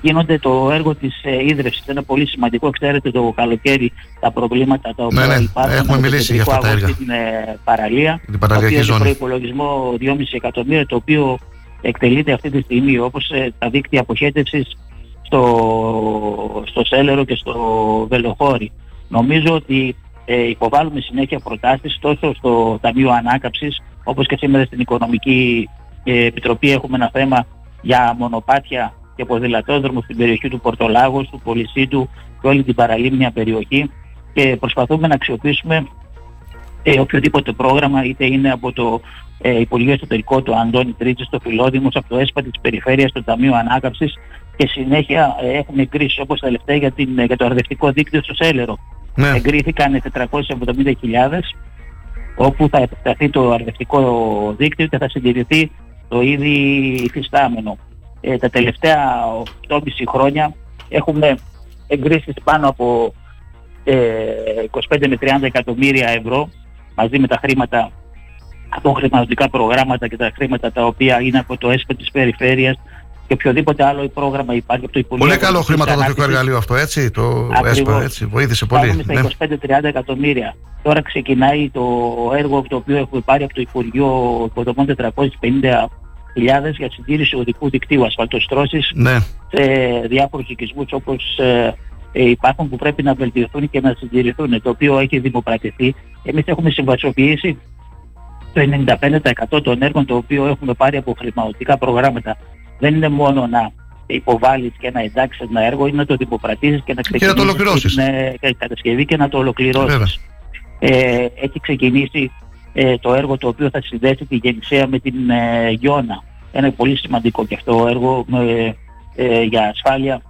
γίνονται το έργο της ε, ίδρυυσης. Είναι πολύ σημαντικό. Ξέρετε το καλοκαίρι τα προβλήματα τα οποία ναι, ναι. υπάρχουν. Έχουμε μιλήσει για αυτά τα έργα. Στην ε, παραλία. Την παραλιακή ζώνη. προϋπολογισμό 2,5 εκατομμύρια το οποίο εκτελείται αυτή τη στιγμή όπως ε, τα δίκτυα αποχέτευσης στο, στο Σέλερο και στο Βελοχώρι. Νομίζω ότι ε, υποβάλλουμε συνέχεια προτάσεις τόσο στο Ταμείο Ανάκαψης όπως και σήμερα στην Οικονομική ε, Επιτροπή έχουμε ένα θέμα για μονοπάτια και ποδηλατόδρομο στην περιοχή του Πορτολάγος, του Πολυσίτου και όλη την παραλίμνια περιοχή και προσπαθούμε να αξιοποιήσουμε ε, οποιοδήποτε πρόγραμμα είτε είναι από το ε, Υπουργείο Εσωτερικό του Αντώνη Τρίτσι, το Φιλόδημος, από το ΕΣΠΑ της Περιφέρειας, το Ταμείο Ανάκαψης και συνέχεια ε, έχουμε κρίσεις όπως τα τελευταία για, την, για το αρδευτικό δίκτυο στο Σέλερο. Ναι. Εγκρίθηκαν 470.000 όπου θα επεκταθεί το αρδευτικό δίκτυο και θα συντηρηθεί το ήδη υφιστάμενο. Ε, τα τελευταία 8,5 χρόνια έχουμε εγκρίσεις πάνω από ε, 25 με 30 εκατομμύρια ευρώ μαζί με τα χρήματα από χρηματοδοτικά προγράμματα και τα χρήματα τα οποία είναι από το ΕΣΠΕ της περιφέρειας και οποιοδήποτε άλλο πρόγραμμα υπάρχει από το Υπουργείο. Πολύ καλό Ευρωπαϊκής χρηματοδοτικό Ανάπτυξης. εργαλείο αυτό, έτσι. Το Ακριβώς. ΕΣΠΑ, έτσι. Βοήθησε πολύ. Φτάνουμε Ναι. στα 25-30 εκατομμύρια. Τώρα ξεκινάει το έργο το οποίο έχουμε πάρει από το Υπουργείο Υποδομών 450.000 για συντήρηση οδικού δικτύου ασφαλτοστρώσεις Ναι. σε διάφορους οικισμούς όπως ε, ε, υπάρχουν που πρέπει να βελτιωθούν και να συντηρηθούν, το οποίο έχει δημοπρατηθεί. Εμείς έχουμε συμβασιοποιήσει το 95% των έργων το οποίο έχουμε πάρει από χρηματοδοτικά προγράμματα. Δεν είναι μόνο να υποβάλεις και να εντάξεις ένα έργο, είναι να το δημοπρατήσεις και να να το ξεκινήσεις ολοκληρώσεις. την ε, κατασκευή και να το ολοκληρώσεις. Βέβαια. Ε, έχει ξεκινήσει ε, το έργο το οποίο θα συνδέσει τη Γεννησέα με την ε, Γιώνα. Ένα πολύ σημαντικό και αυτό έργο με, ε, για ασφάλεια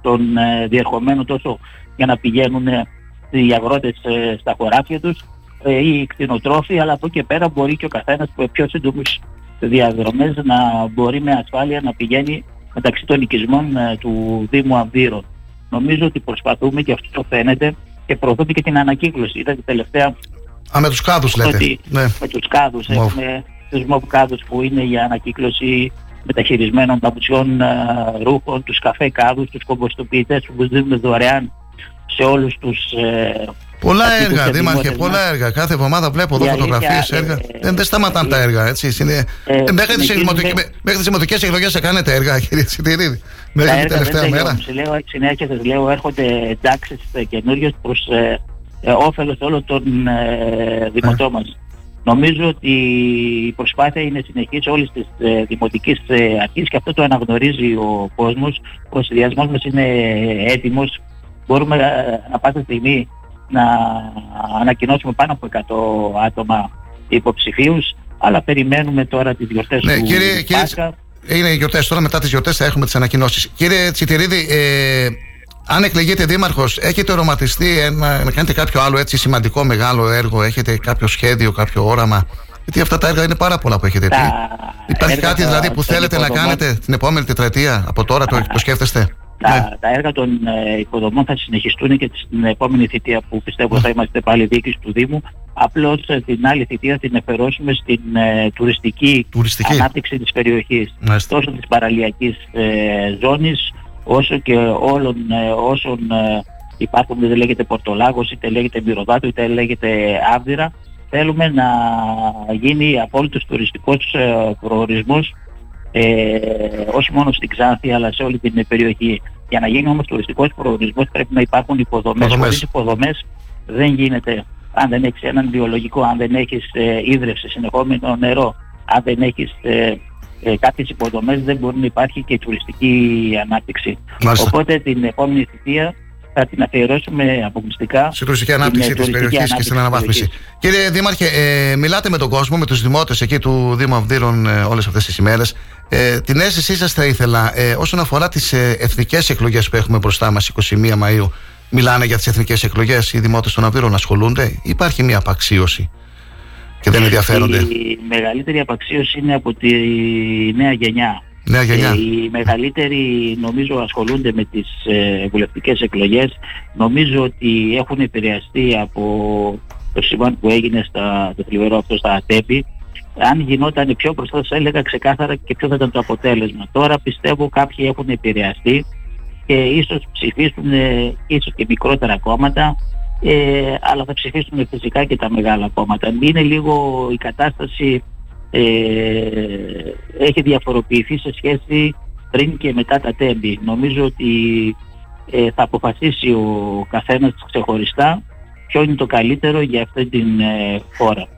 των ε, διερχομένων τόσο για να πηγαίνουν ε, οι αγρότες ε, στα χωράφια τους ε, ή οι κτηνοτρόφοι αλλά από εκεί και πέρα μπορεί και ο καθένας με πιο σύντομους διαδρομές να μπορεί με ασφάλεια να πηγαίνει μεταξύ των οικισμών ε, του Δήμου Αμβύρων. Νομίζω ότι προσπαθούμε και αυτό φαίνεται και προωθούμε και την ανακύκλωση. Είδατε τελευταία Α, με τους κάδους λέτε. ότι Ναι. με τους κάδους Μοβ. έχουμε τους μοβ κάδους που είναι για ανακύκλωση μεταχειρισμένων παπουτσιών ε, ρούχων, τους καφέ κάδους, τους κομποστοποιητές που δίνουμε δωρεάν σε όλους τους ε, Πολλά κατοίκους έργα, και Δήμαρχε, δημότες πολλά μας. έργα. Κάθε εβδομάδα βλέπω εδώ Η φωτογραφίες, αλήθεια, έργα. ε, δεν, δεν σταματάνε τα έργα, έτσι. Είναι, ε, ε, μέχρι τις συνεχίζουμε- δημοτικές εκλογές θα κάνετε έργα, κύριε Σιτηρίδη. τα Μέχρι την έργα τελευταία δεν μέρα. τελειώνουν. Σε λέω, συνέχεια σας λέω έρχονται εντάξεις ε, καινούριες προς ε, ε, όφελος όλων των ε, δημοτών μας. Νομίζω ότι η προσπάθεια είναι συνεχής όλης της ε, δημοτικής ε, αρχής και αυτό το αναγνωρίζει ο κόσμος. Ο συνδυασμός μας είναι έτοιμος. Μπορούμε ε, να πάσα στιγμή να ανακοινώσουμε πάνω από 100 άτομα υποψηφίους αλλά περιμένουμε τώρα τις γιορτές Ναι, του κύριε, κύριε, Πάσχα. είναι οι γιορτές τώρα, μετά τις γιορτές θα έχουμε τις ανακοινώσεις. Κύριε Τσιτηρίδη, ε, αν εκλεγείτε δήμαρχος, έχετε οραματιστεί ένα, να κάνετε κάποιο άλλο έτσι σημαντικό μεγάλο έργο, έχετε κάποιο σχέδιο, κάποιο όραμα; Γιατί αυτά τα έργα είναι πάρα πολλά που έχετε πει. Υπάρχει έργα κάτι τα- δηλαδή που των θέλετε να υποδομών. κάνετε την επόμενη τετραετία, από τώρα το, το σκέφτεστε; Ναι. Τα, τα έργα των ε, υποδομών θα συνεχιστούν και στην επόμενη θητεία που πιστεύω θα είμαστε πάλι διοίκηση του Δήμου. Απλώς ε, την άλλη θητεία την εφερώσουμε στην ε, τουριστική, Τουριστική. ανάπτυξη της περιοχής. Μάλιστα. Τόσο της παραλιακής ε, ζώνης όσο και όλων ε, όσων ε, υπάρχουν, είτε λέγεται Πορτολάγος, είτε λέγεται Μυρωδάτο, είτε λέγεται Άβδυρα. Θέλουμε να γίνει απόλυτος τουριστικός ε, προορισμός ε, όχι μόνο στην Ξάνθη αλλά σε όλη την περιοχή. Για να γίνει όμως τουριστικός προορισμός πρέπει να υπάρχουν υποδομές. Υποδομές. Χωρίς υποδομές δεν γίνεται. Αν δεν έχεις έναν βιολογικό, αν δεν έχεις ε, ίδρυυση, συνεχόμενο νερό, αν δεν έχεις ε, ε, κάποιες υποδομές δεν μπορεί να υπάρχει και τουριστική ανάπτυξη. Μάλιστα. Οπότε την επόμενη θητεία θα την αφιερώσουμε αποκλειστικά Στην τουριστική στην, ανάπτυξη ε, της τουριστική περιοχής και ανάπτυξη στην της αναβάθμιση. περιοχής. Κύριε Δήμαρχε, ε, μιλάτε με τον κόσμο, με τους δημότες εκεί του Δήμου Αυδείρων ε, όλες αυτές τις ημέρες. Ε, την αίσθησή σας θα ήθελα ε, όσον αφορά τις ε, εθνικές εκλογές που έχουμε μπροστά μας 21 Μαου. Μιλάνε για τις εθνικές εκλογές, οι δημότες των Αυδείρων ασχολούνται; Υπάρχει μια απαξίωση και δεν ενδιαφέρονται; Η μεγαλύτερη απαξίωση είναι από τη νέα γενιά. Νέα γενιά. Ε, οι μεγαλύτεροι νομίζω ασχολούνται με τις ε, βουλευτικές εκλογές. Νομίζω ότι έχουν επηρεαστεί από το συμβάν που έγινε στα, το θλιβερό αυτό στα ΑΤΕΠΗ. Αν γινόταν πιο μπροστά θα έλεγα ξεκάθαρα και ποιο θα ήταν το αποτέλεσμα. Τώρα πιστεύω κάποιοι έχουν επηρεαστεί και ίσως ψηφίσουν ε, ίσως και μικρότερα κόμματα ε, αλλά θα ψηφίσουν φυσικά και τα μεγάλα κόμματα. Είναι λίγο η κατάσταση ε, έχει διαφοροποιηθεί σε σχέση πριν και μετά τα τέμπη. Νομίζω ότι ε, θα αποφασίσει ο καθένας ξεχωριστά ποιο είναι το καλύτερο για αυτή την ε, χώρα.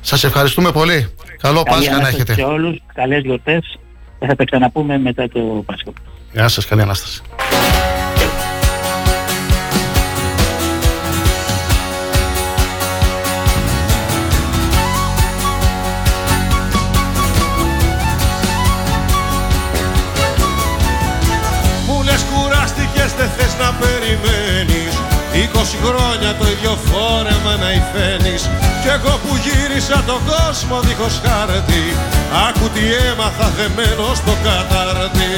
Σας ευχαριστούμε πολύ. Καλό Καλή Πάσχα να Ανάσταση έχετε. σε όλους, καλές γιορτές και θα τα ξαναπούμε μετά το Πάσχα. Γεια σας, καλή ανάσταση. Περιμένεις Είκοσι χρόνια το ίδιο φόρεμα να υφαίνεις Κι εγώ που γύρισα τον κόσμο δίχως χάρτη Άκου τι έμαθα δεμένος στο κατάρτι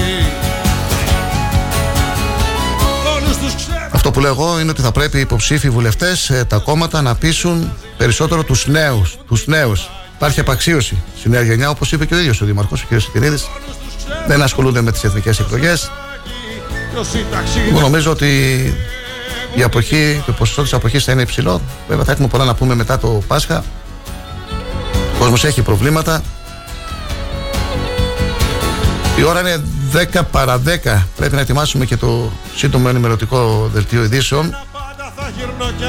Όλους τους Αυτό που λέω εγώ είναι ότι θα πρέπει οι υποψήφοι βουλευτές, τα κόμματα να πείσουν περισσότερο τους νέους. Τους νέους. Υπάρχει απαξίωση στη νέα γενιά, όπως είπε και ο ίδιος ο Δήμαρχος, ο κ. Σιτηρίδης. Δεν ασχολούνται με τις εθνικές εκλογές. Εγώ νομίζω ότι η αποχή, το ποσοστό της αποχής θα είναι υψηλό. Βέβαια, θα έχουμε πολλά να πούμε μετά το Πάσχα. Ο κόσμος έχει προβλήματα. Η ώρα είναι 10 παρα 10. Πρέπει να ετοιμάσουμε και το σύντομο ενημερωτικό δελτίο ειδήσεων.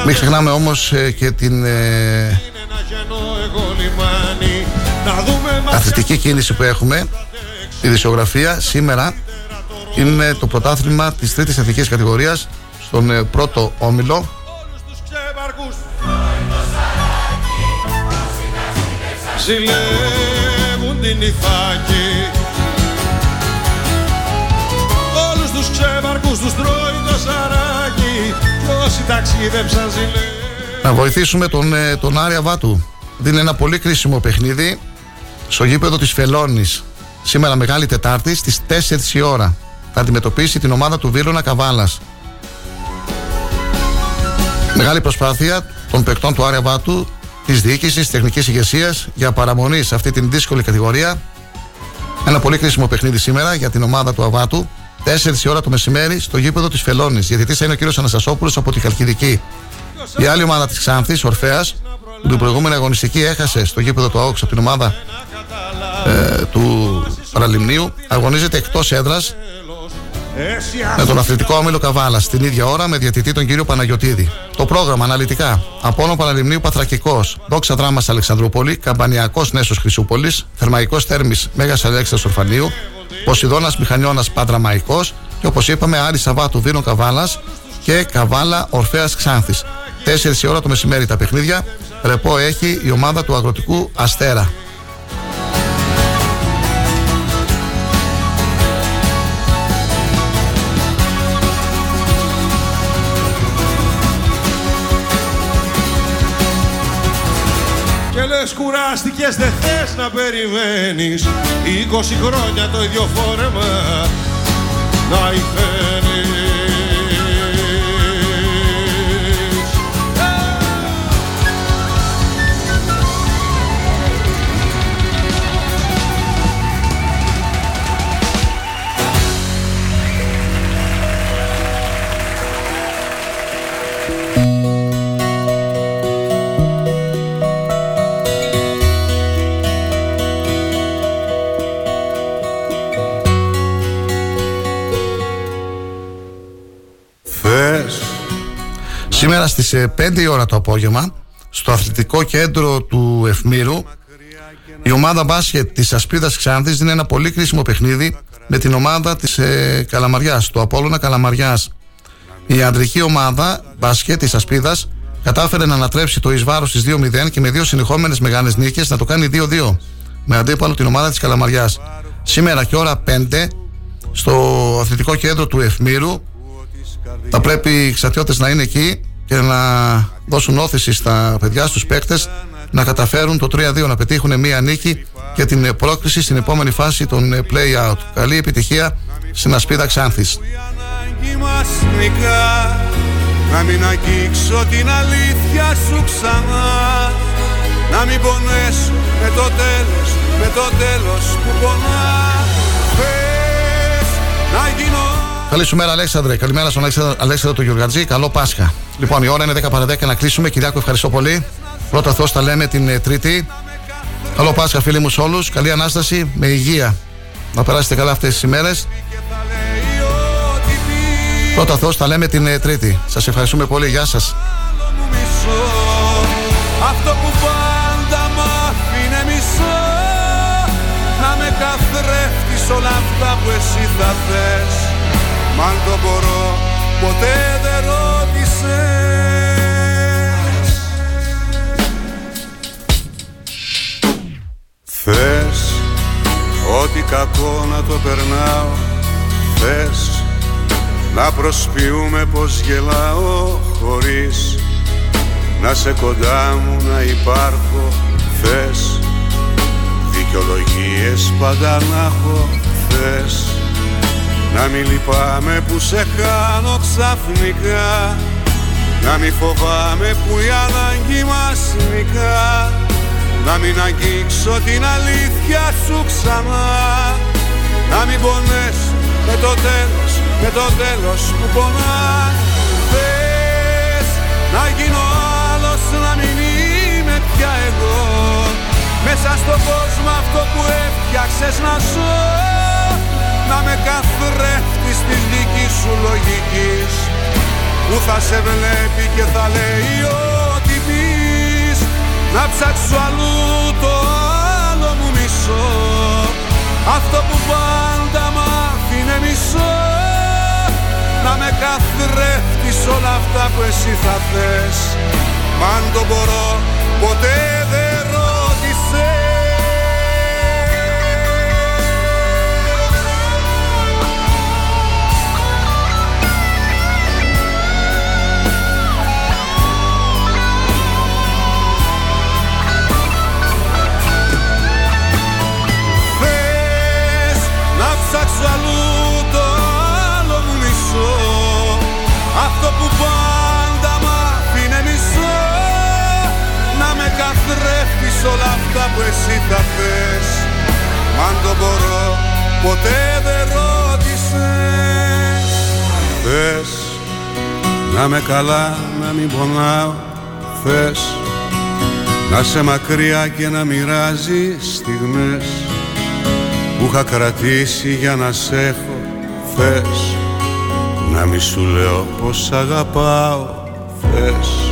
Μην ξεχνάμε όμως ε, και την ε, αθλητική κίνηση που έχουμε. Η δισογραφία σήμερα είναι το πρωτάθλημα της τρίτης εθνικής κατηγορίας στον ε, πρώτο όμιλο. Ζηλεύουν την Ιθάκη. Όλους τους ξεβαρκούς τους τρώει το σαράκι. Κι όσοι ταξίδεψαν ζηλεύουν. Να βοηθήσουμε τον, ε, τον Άρια Βάτου Δίνει ένα πολύ κρίσιμο παιχνίδι στο γήπεδο της Φελώνης. Σήμερα Μεγάλη Τετάρτη στις 4 η ώρα θα αντιμετωπίσει την ομάδα του Βίρονα Καβάλας Μεγάλη προσπάθεια των παικτών του Άρια Βάτου, της διοίκησης, της τεχνικής ηγεσίας για παραμονή σε αυτή την δύσκολη κατηγορία. Ένα πολύ κρίσιμο παιχνίδι σήμερα για την ομάδα του Αβάτου. 4 η ώρα το μεσημέρι στο γήπεδο της Φελώνης. Γιατί θα είναι ο κύριος Αναστασόπουλος από τη Χαλκιδική. Η άλλη ομάδα της Ξάνθης, Ορφαία, που την προηγούμενη αγωνιστική έχασε στο γήπεδο του ΑΟΚΣ από την ομάδα ε, του Παραλιμνίου, αγωνίζεται εκτός έδρας με τον αθλητικό όμιλο Καβάλα την ίδια ώρα με διατητή τον κύριο Παναγιοτήδη. Το πρόγραμμα αναλυτικά. Απόνο Παναλιμνίου Παθρακικός, Δόξα Δράμας Αλεξανδρούπολη, Καμπανιακός Νέσος Χρυσούπολης, Θερμαϊκός Θέρμη Μέγας Αλέξανδρο Ορφανίου, Ποσειδώνας Μηχανιώνας Πάντρα Μαϊκός και όπως είπαμε Άρη Σαββάτου Βίνο Καβάλας και Καβάλα Ορφαία Ξάνθης. 4 η ώρα το μεσημέρι τα παιχνίδια. Ρεπό έχει η ομάδα του αγροτικού Αστέρα. Λες κουράστηκες δεν θες να περιμένεις. 20 χρόνια το ίδιο φόρεμα. Να υφαίνεις στις 5 ε, η ώρα το απόγευμα στο αθλητικό κέντρο του Ευμύρου η ομάδα μπάσκετ της Ασπίδας Ξάνθης είναι ένα πολύ κρίσιμο παιχνίδι με την ομάδα της ε, Καλαμαριάς, του Απόλλωνα Καλαμαριάς. Η αντρική ομάδα μπάσκετ της Ασπίδας κατάφερε να ανατρέψει το εις βάρος στις 2-0 και με δύο συνεχόμενες μεγάλες νίκες να το κάνει 2-2 με αντίπαλο την ομάδα της Καλαμαριάς. Σήμερα και ώρα 5 στο αθλητικό κέντρο του Ευμύρου θα πρέπει οι ξατιώτες να είναι εκεί και να δώσουν όθηση στα παιδιά, στους παίκτες να καταφέρουν το 3-2 να πετύχουν μία νίκη και την πρόκριση στην επόμενη φάση των play-out. Καλή επιτυχία στην Ασπίδα Ξάνθης. Να μην αγγίξω την αλήθεια σου ξανά Να μην πονέσω με το τέλος, με το τέλος που πονά Πες να γίνω Καλή σου μέρα, Αλέξανδρε. Καλημέρα στον Αλέξανδρο του Γιουργατζή. Καλό Πάσχα. Λοιπόν, η ώρα είναι 10 παρα 10 να κλείσουμε. Κυριάκο, ευχαριστώ πολύ. Πρώτα Θεό τα λέμε την ε, Τρίτη. Καλό Πάσχα, φίλοι μου σε όλους. Καλή ανάσταση με υγεία. Να περάσετε καλά αυτές τις ημέρες. Πρώτα Θεό τα λέμε την ε, Τρίτη. Σας ευχαριστούμε πολύ. Γεια σας. Αυτό που πάντα μ' αφήνε μισό Να με καθρέφτεις όλα αυτά που εσύ θα θες Μ' αν το μπορώ ποτέ δεν ρώτησες Θες ό,τι κακό να το περνάω. Θες Να προσποιούμε πως γελάω χωρίς Να σε κοντά μου να υπάρχω. Θες Δικαιολογίες πάντα να έχω. Θες Να μην λυπάμαι που σε κάνω ξαφνικά Να μην φοβάμαι που η ανάγκη μας νικά Να μην αγγίξω την αλήθεια σου ξανά. Να μην πονέσω με το τέλος, με το τέλος που πονά. Θες να γίνω άλλος, να μην είμαι πια εγώ. Μέσα στον κόσμο αυτό που έφτιαξες να ζω. Να με καθρέφτεις της δικής σου λογικής Που θα σε βλέπει και θα λέει ό,τι πεις Να ψάξω αλλού το άλλο μου μισό Αυτό που πάντα μ' άφηνε μισό Να με καθρέφτεις όλα αυτά που εσύ θα θες. Μα αν το μπορώ ποτέ δεν ψάξω αλλού το άλλο μου μισό. Αυτό που πάντα μ' άφηνε μισό. Να με καθρέφτεις όλα αυτά που εσύ θα θες. Μα αν το μπορώ ποτέ δεν ρώτησες. Θες να με καλά να μην πονάω. Θες να σε μακριά και να μοιράζει στιγμές που είχα κρατήσει για να σ' έχω θες να μη σου λέω πως αγαπάω θες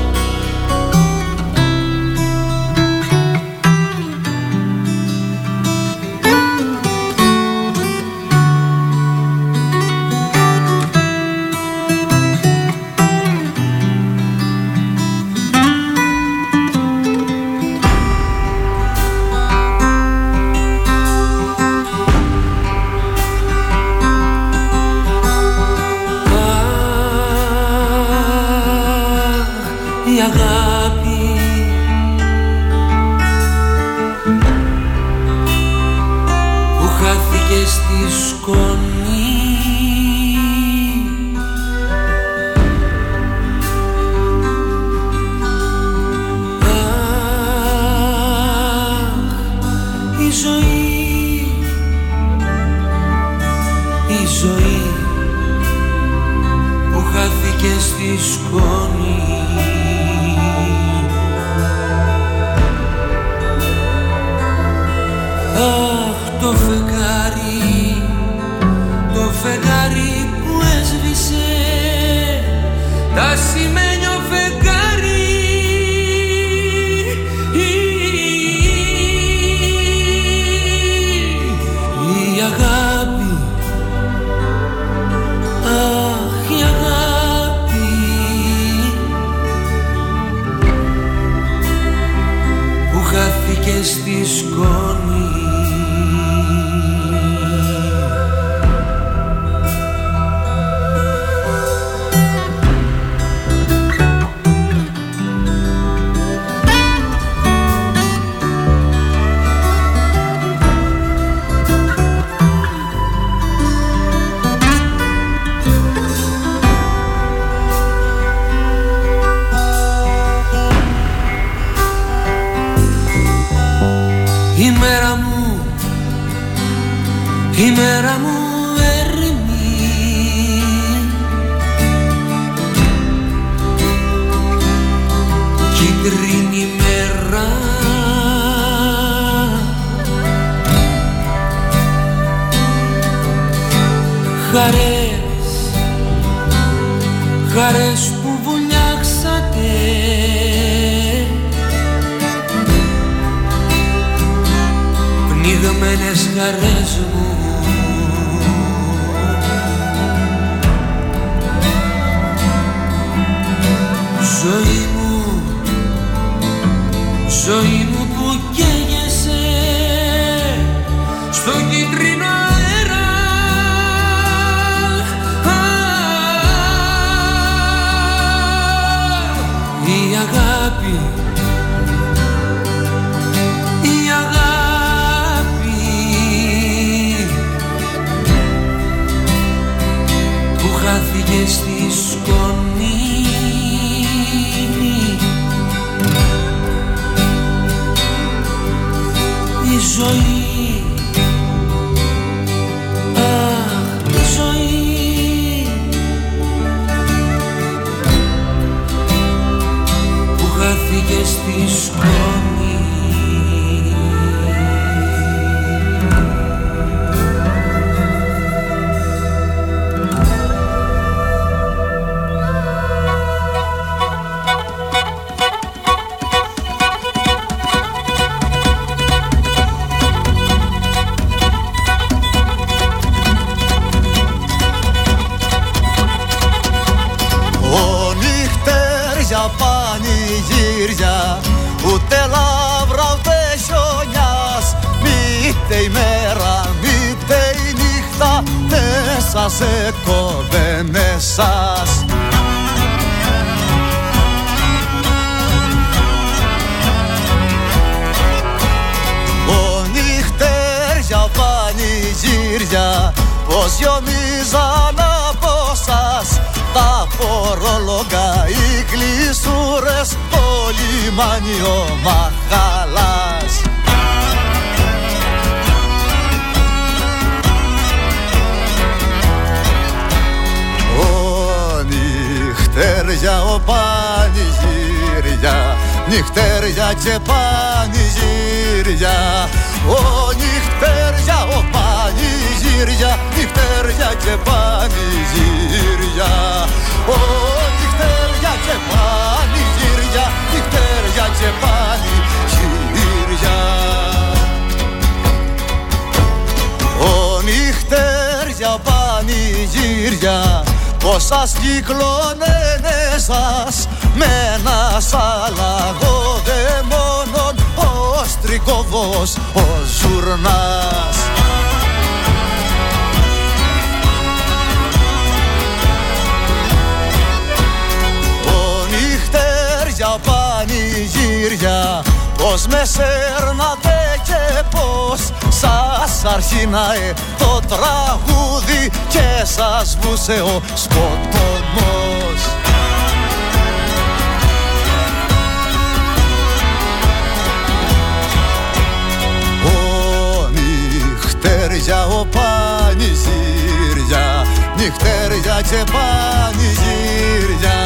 Μαχαλάς. Ο νυχτέρια ο πανηγύρια Νυχτέρια και πανηγύρια. Ο νυχτέρια ο πανηγύρια Νυχτέρια και πανηγύρια. Ο νυχτέρια και πανηγύρια Νυχτέρια και πανηγύρια Ο νυχτέρια πανηγύρια πως σας κυκλώνενε σας με ένα σάλαγο δαιμόνων ο στρικοβός ο ζουρνάς πανηγύρια Πως με σέρνατε και πως σας αρχίναε το τραγούδι και σας βούσε ο σκοτωμός Ο νυχτέρια ο πανηγύρια Νυχτέρια και πανηγύρια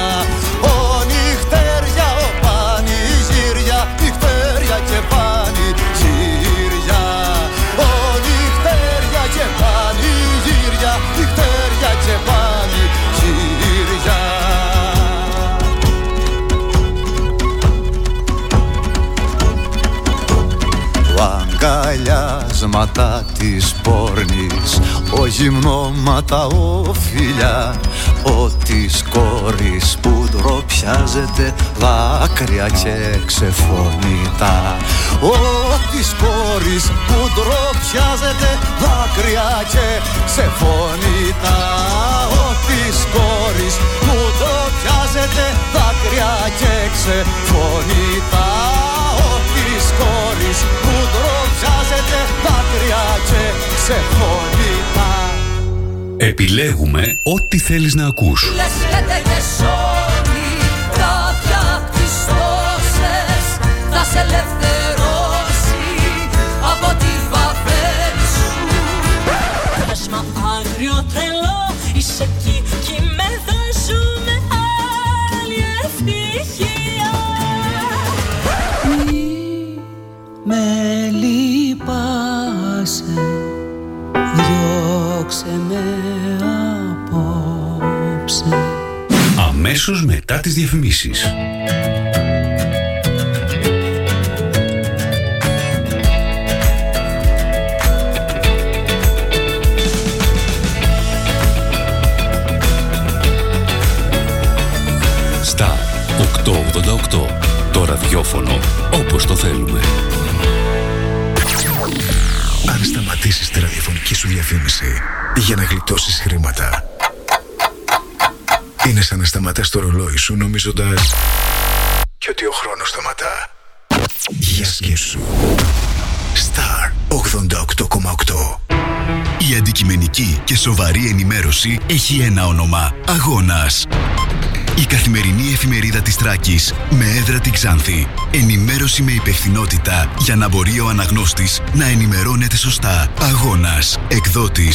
αγκαλιάσματα της πόρνης. Ο γυμνώματα ο φιλιά Ο της κόρης που ντροπιάζεται δάκρυα και ξεφωνητά. Ο της κόρης που ντροπιάζεται δάκρυα και ξεφωνητά. Ο της κόρης που ντροπιάζεται δάκρυα και ξεφωνητά. Ο της κόρης που ντροπιάζεται δάκρυα και ξεφωνητά Επιλέγουμε ό,τι θέλεις να ακούς. Λες έτεγες όλοι κάποια απ' τις τόσες θα σε ελευθερώσει Διώξε με απόψε Αμέσως μετά τις διαφημίσεις. Στα 888. Το ραδιόφωνο όπως το θέλουμε. Αν σταματήσεις τη ραδιοφωνική σου διαφήμιση για να γλιτώσεις χρήματα, είναι σαν να σταματάς το ρολόι σου νομίζοντας και ότι ο χρόνος σταματά. Για σκέψου. Star 88,8 Η αντικειμενική και σοβαρή ενημέρωση έχει ένα όνομα. Αγώνας. Η καθημερινή εφημερίδα της Τράκης με έδρα την Ξάνθη. Ενημέρωση με υπευθυνότητα για να μπορεί ο αναγνώστης να ενημερώνεται σωστά. Αγώνας. Εκδότης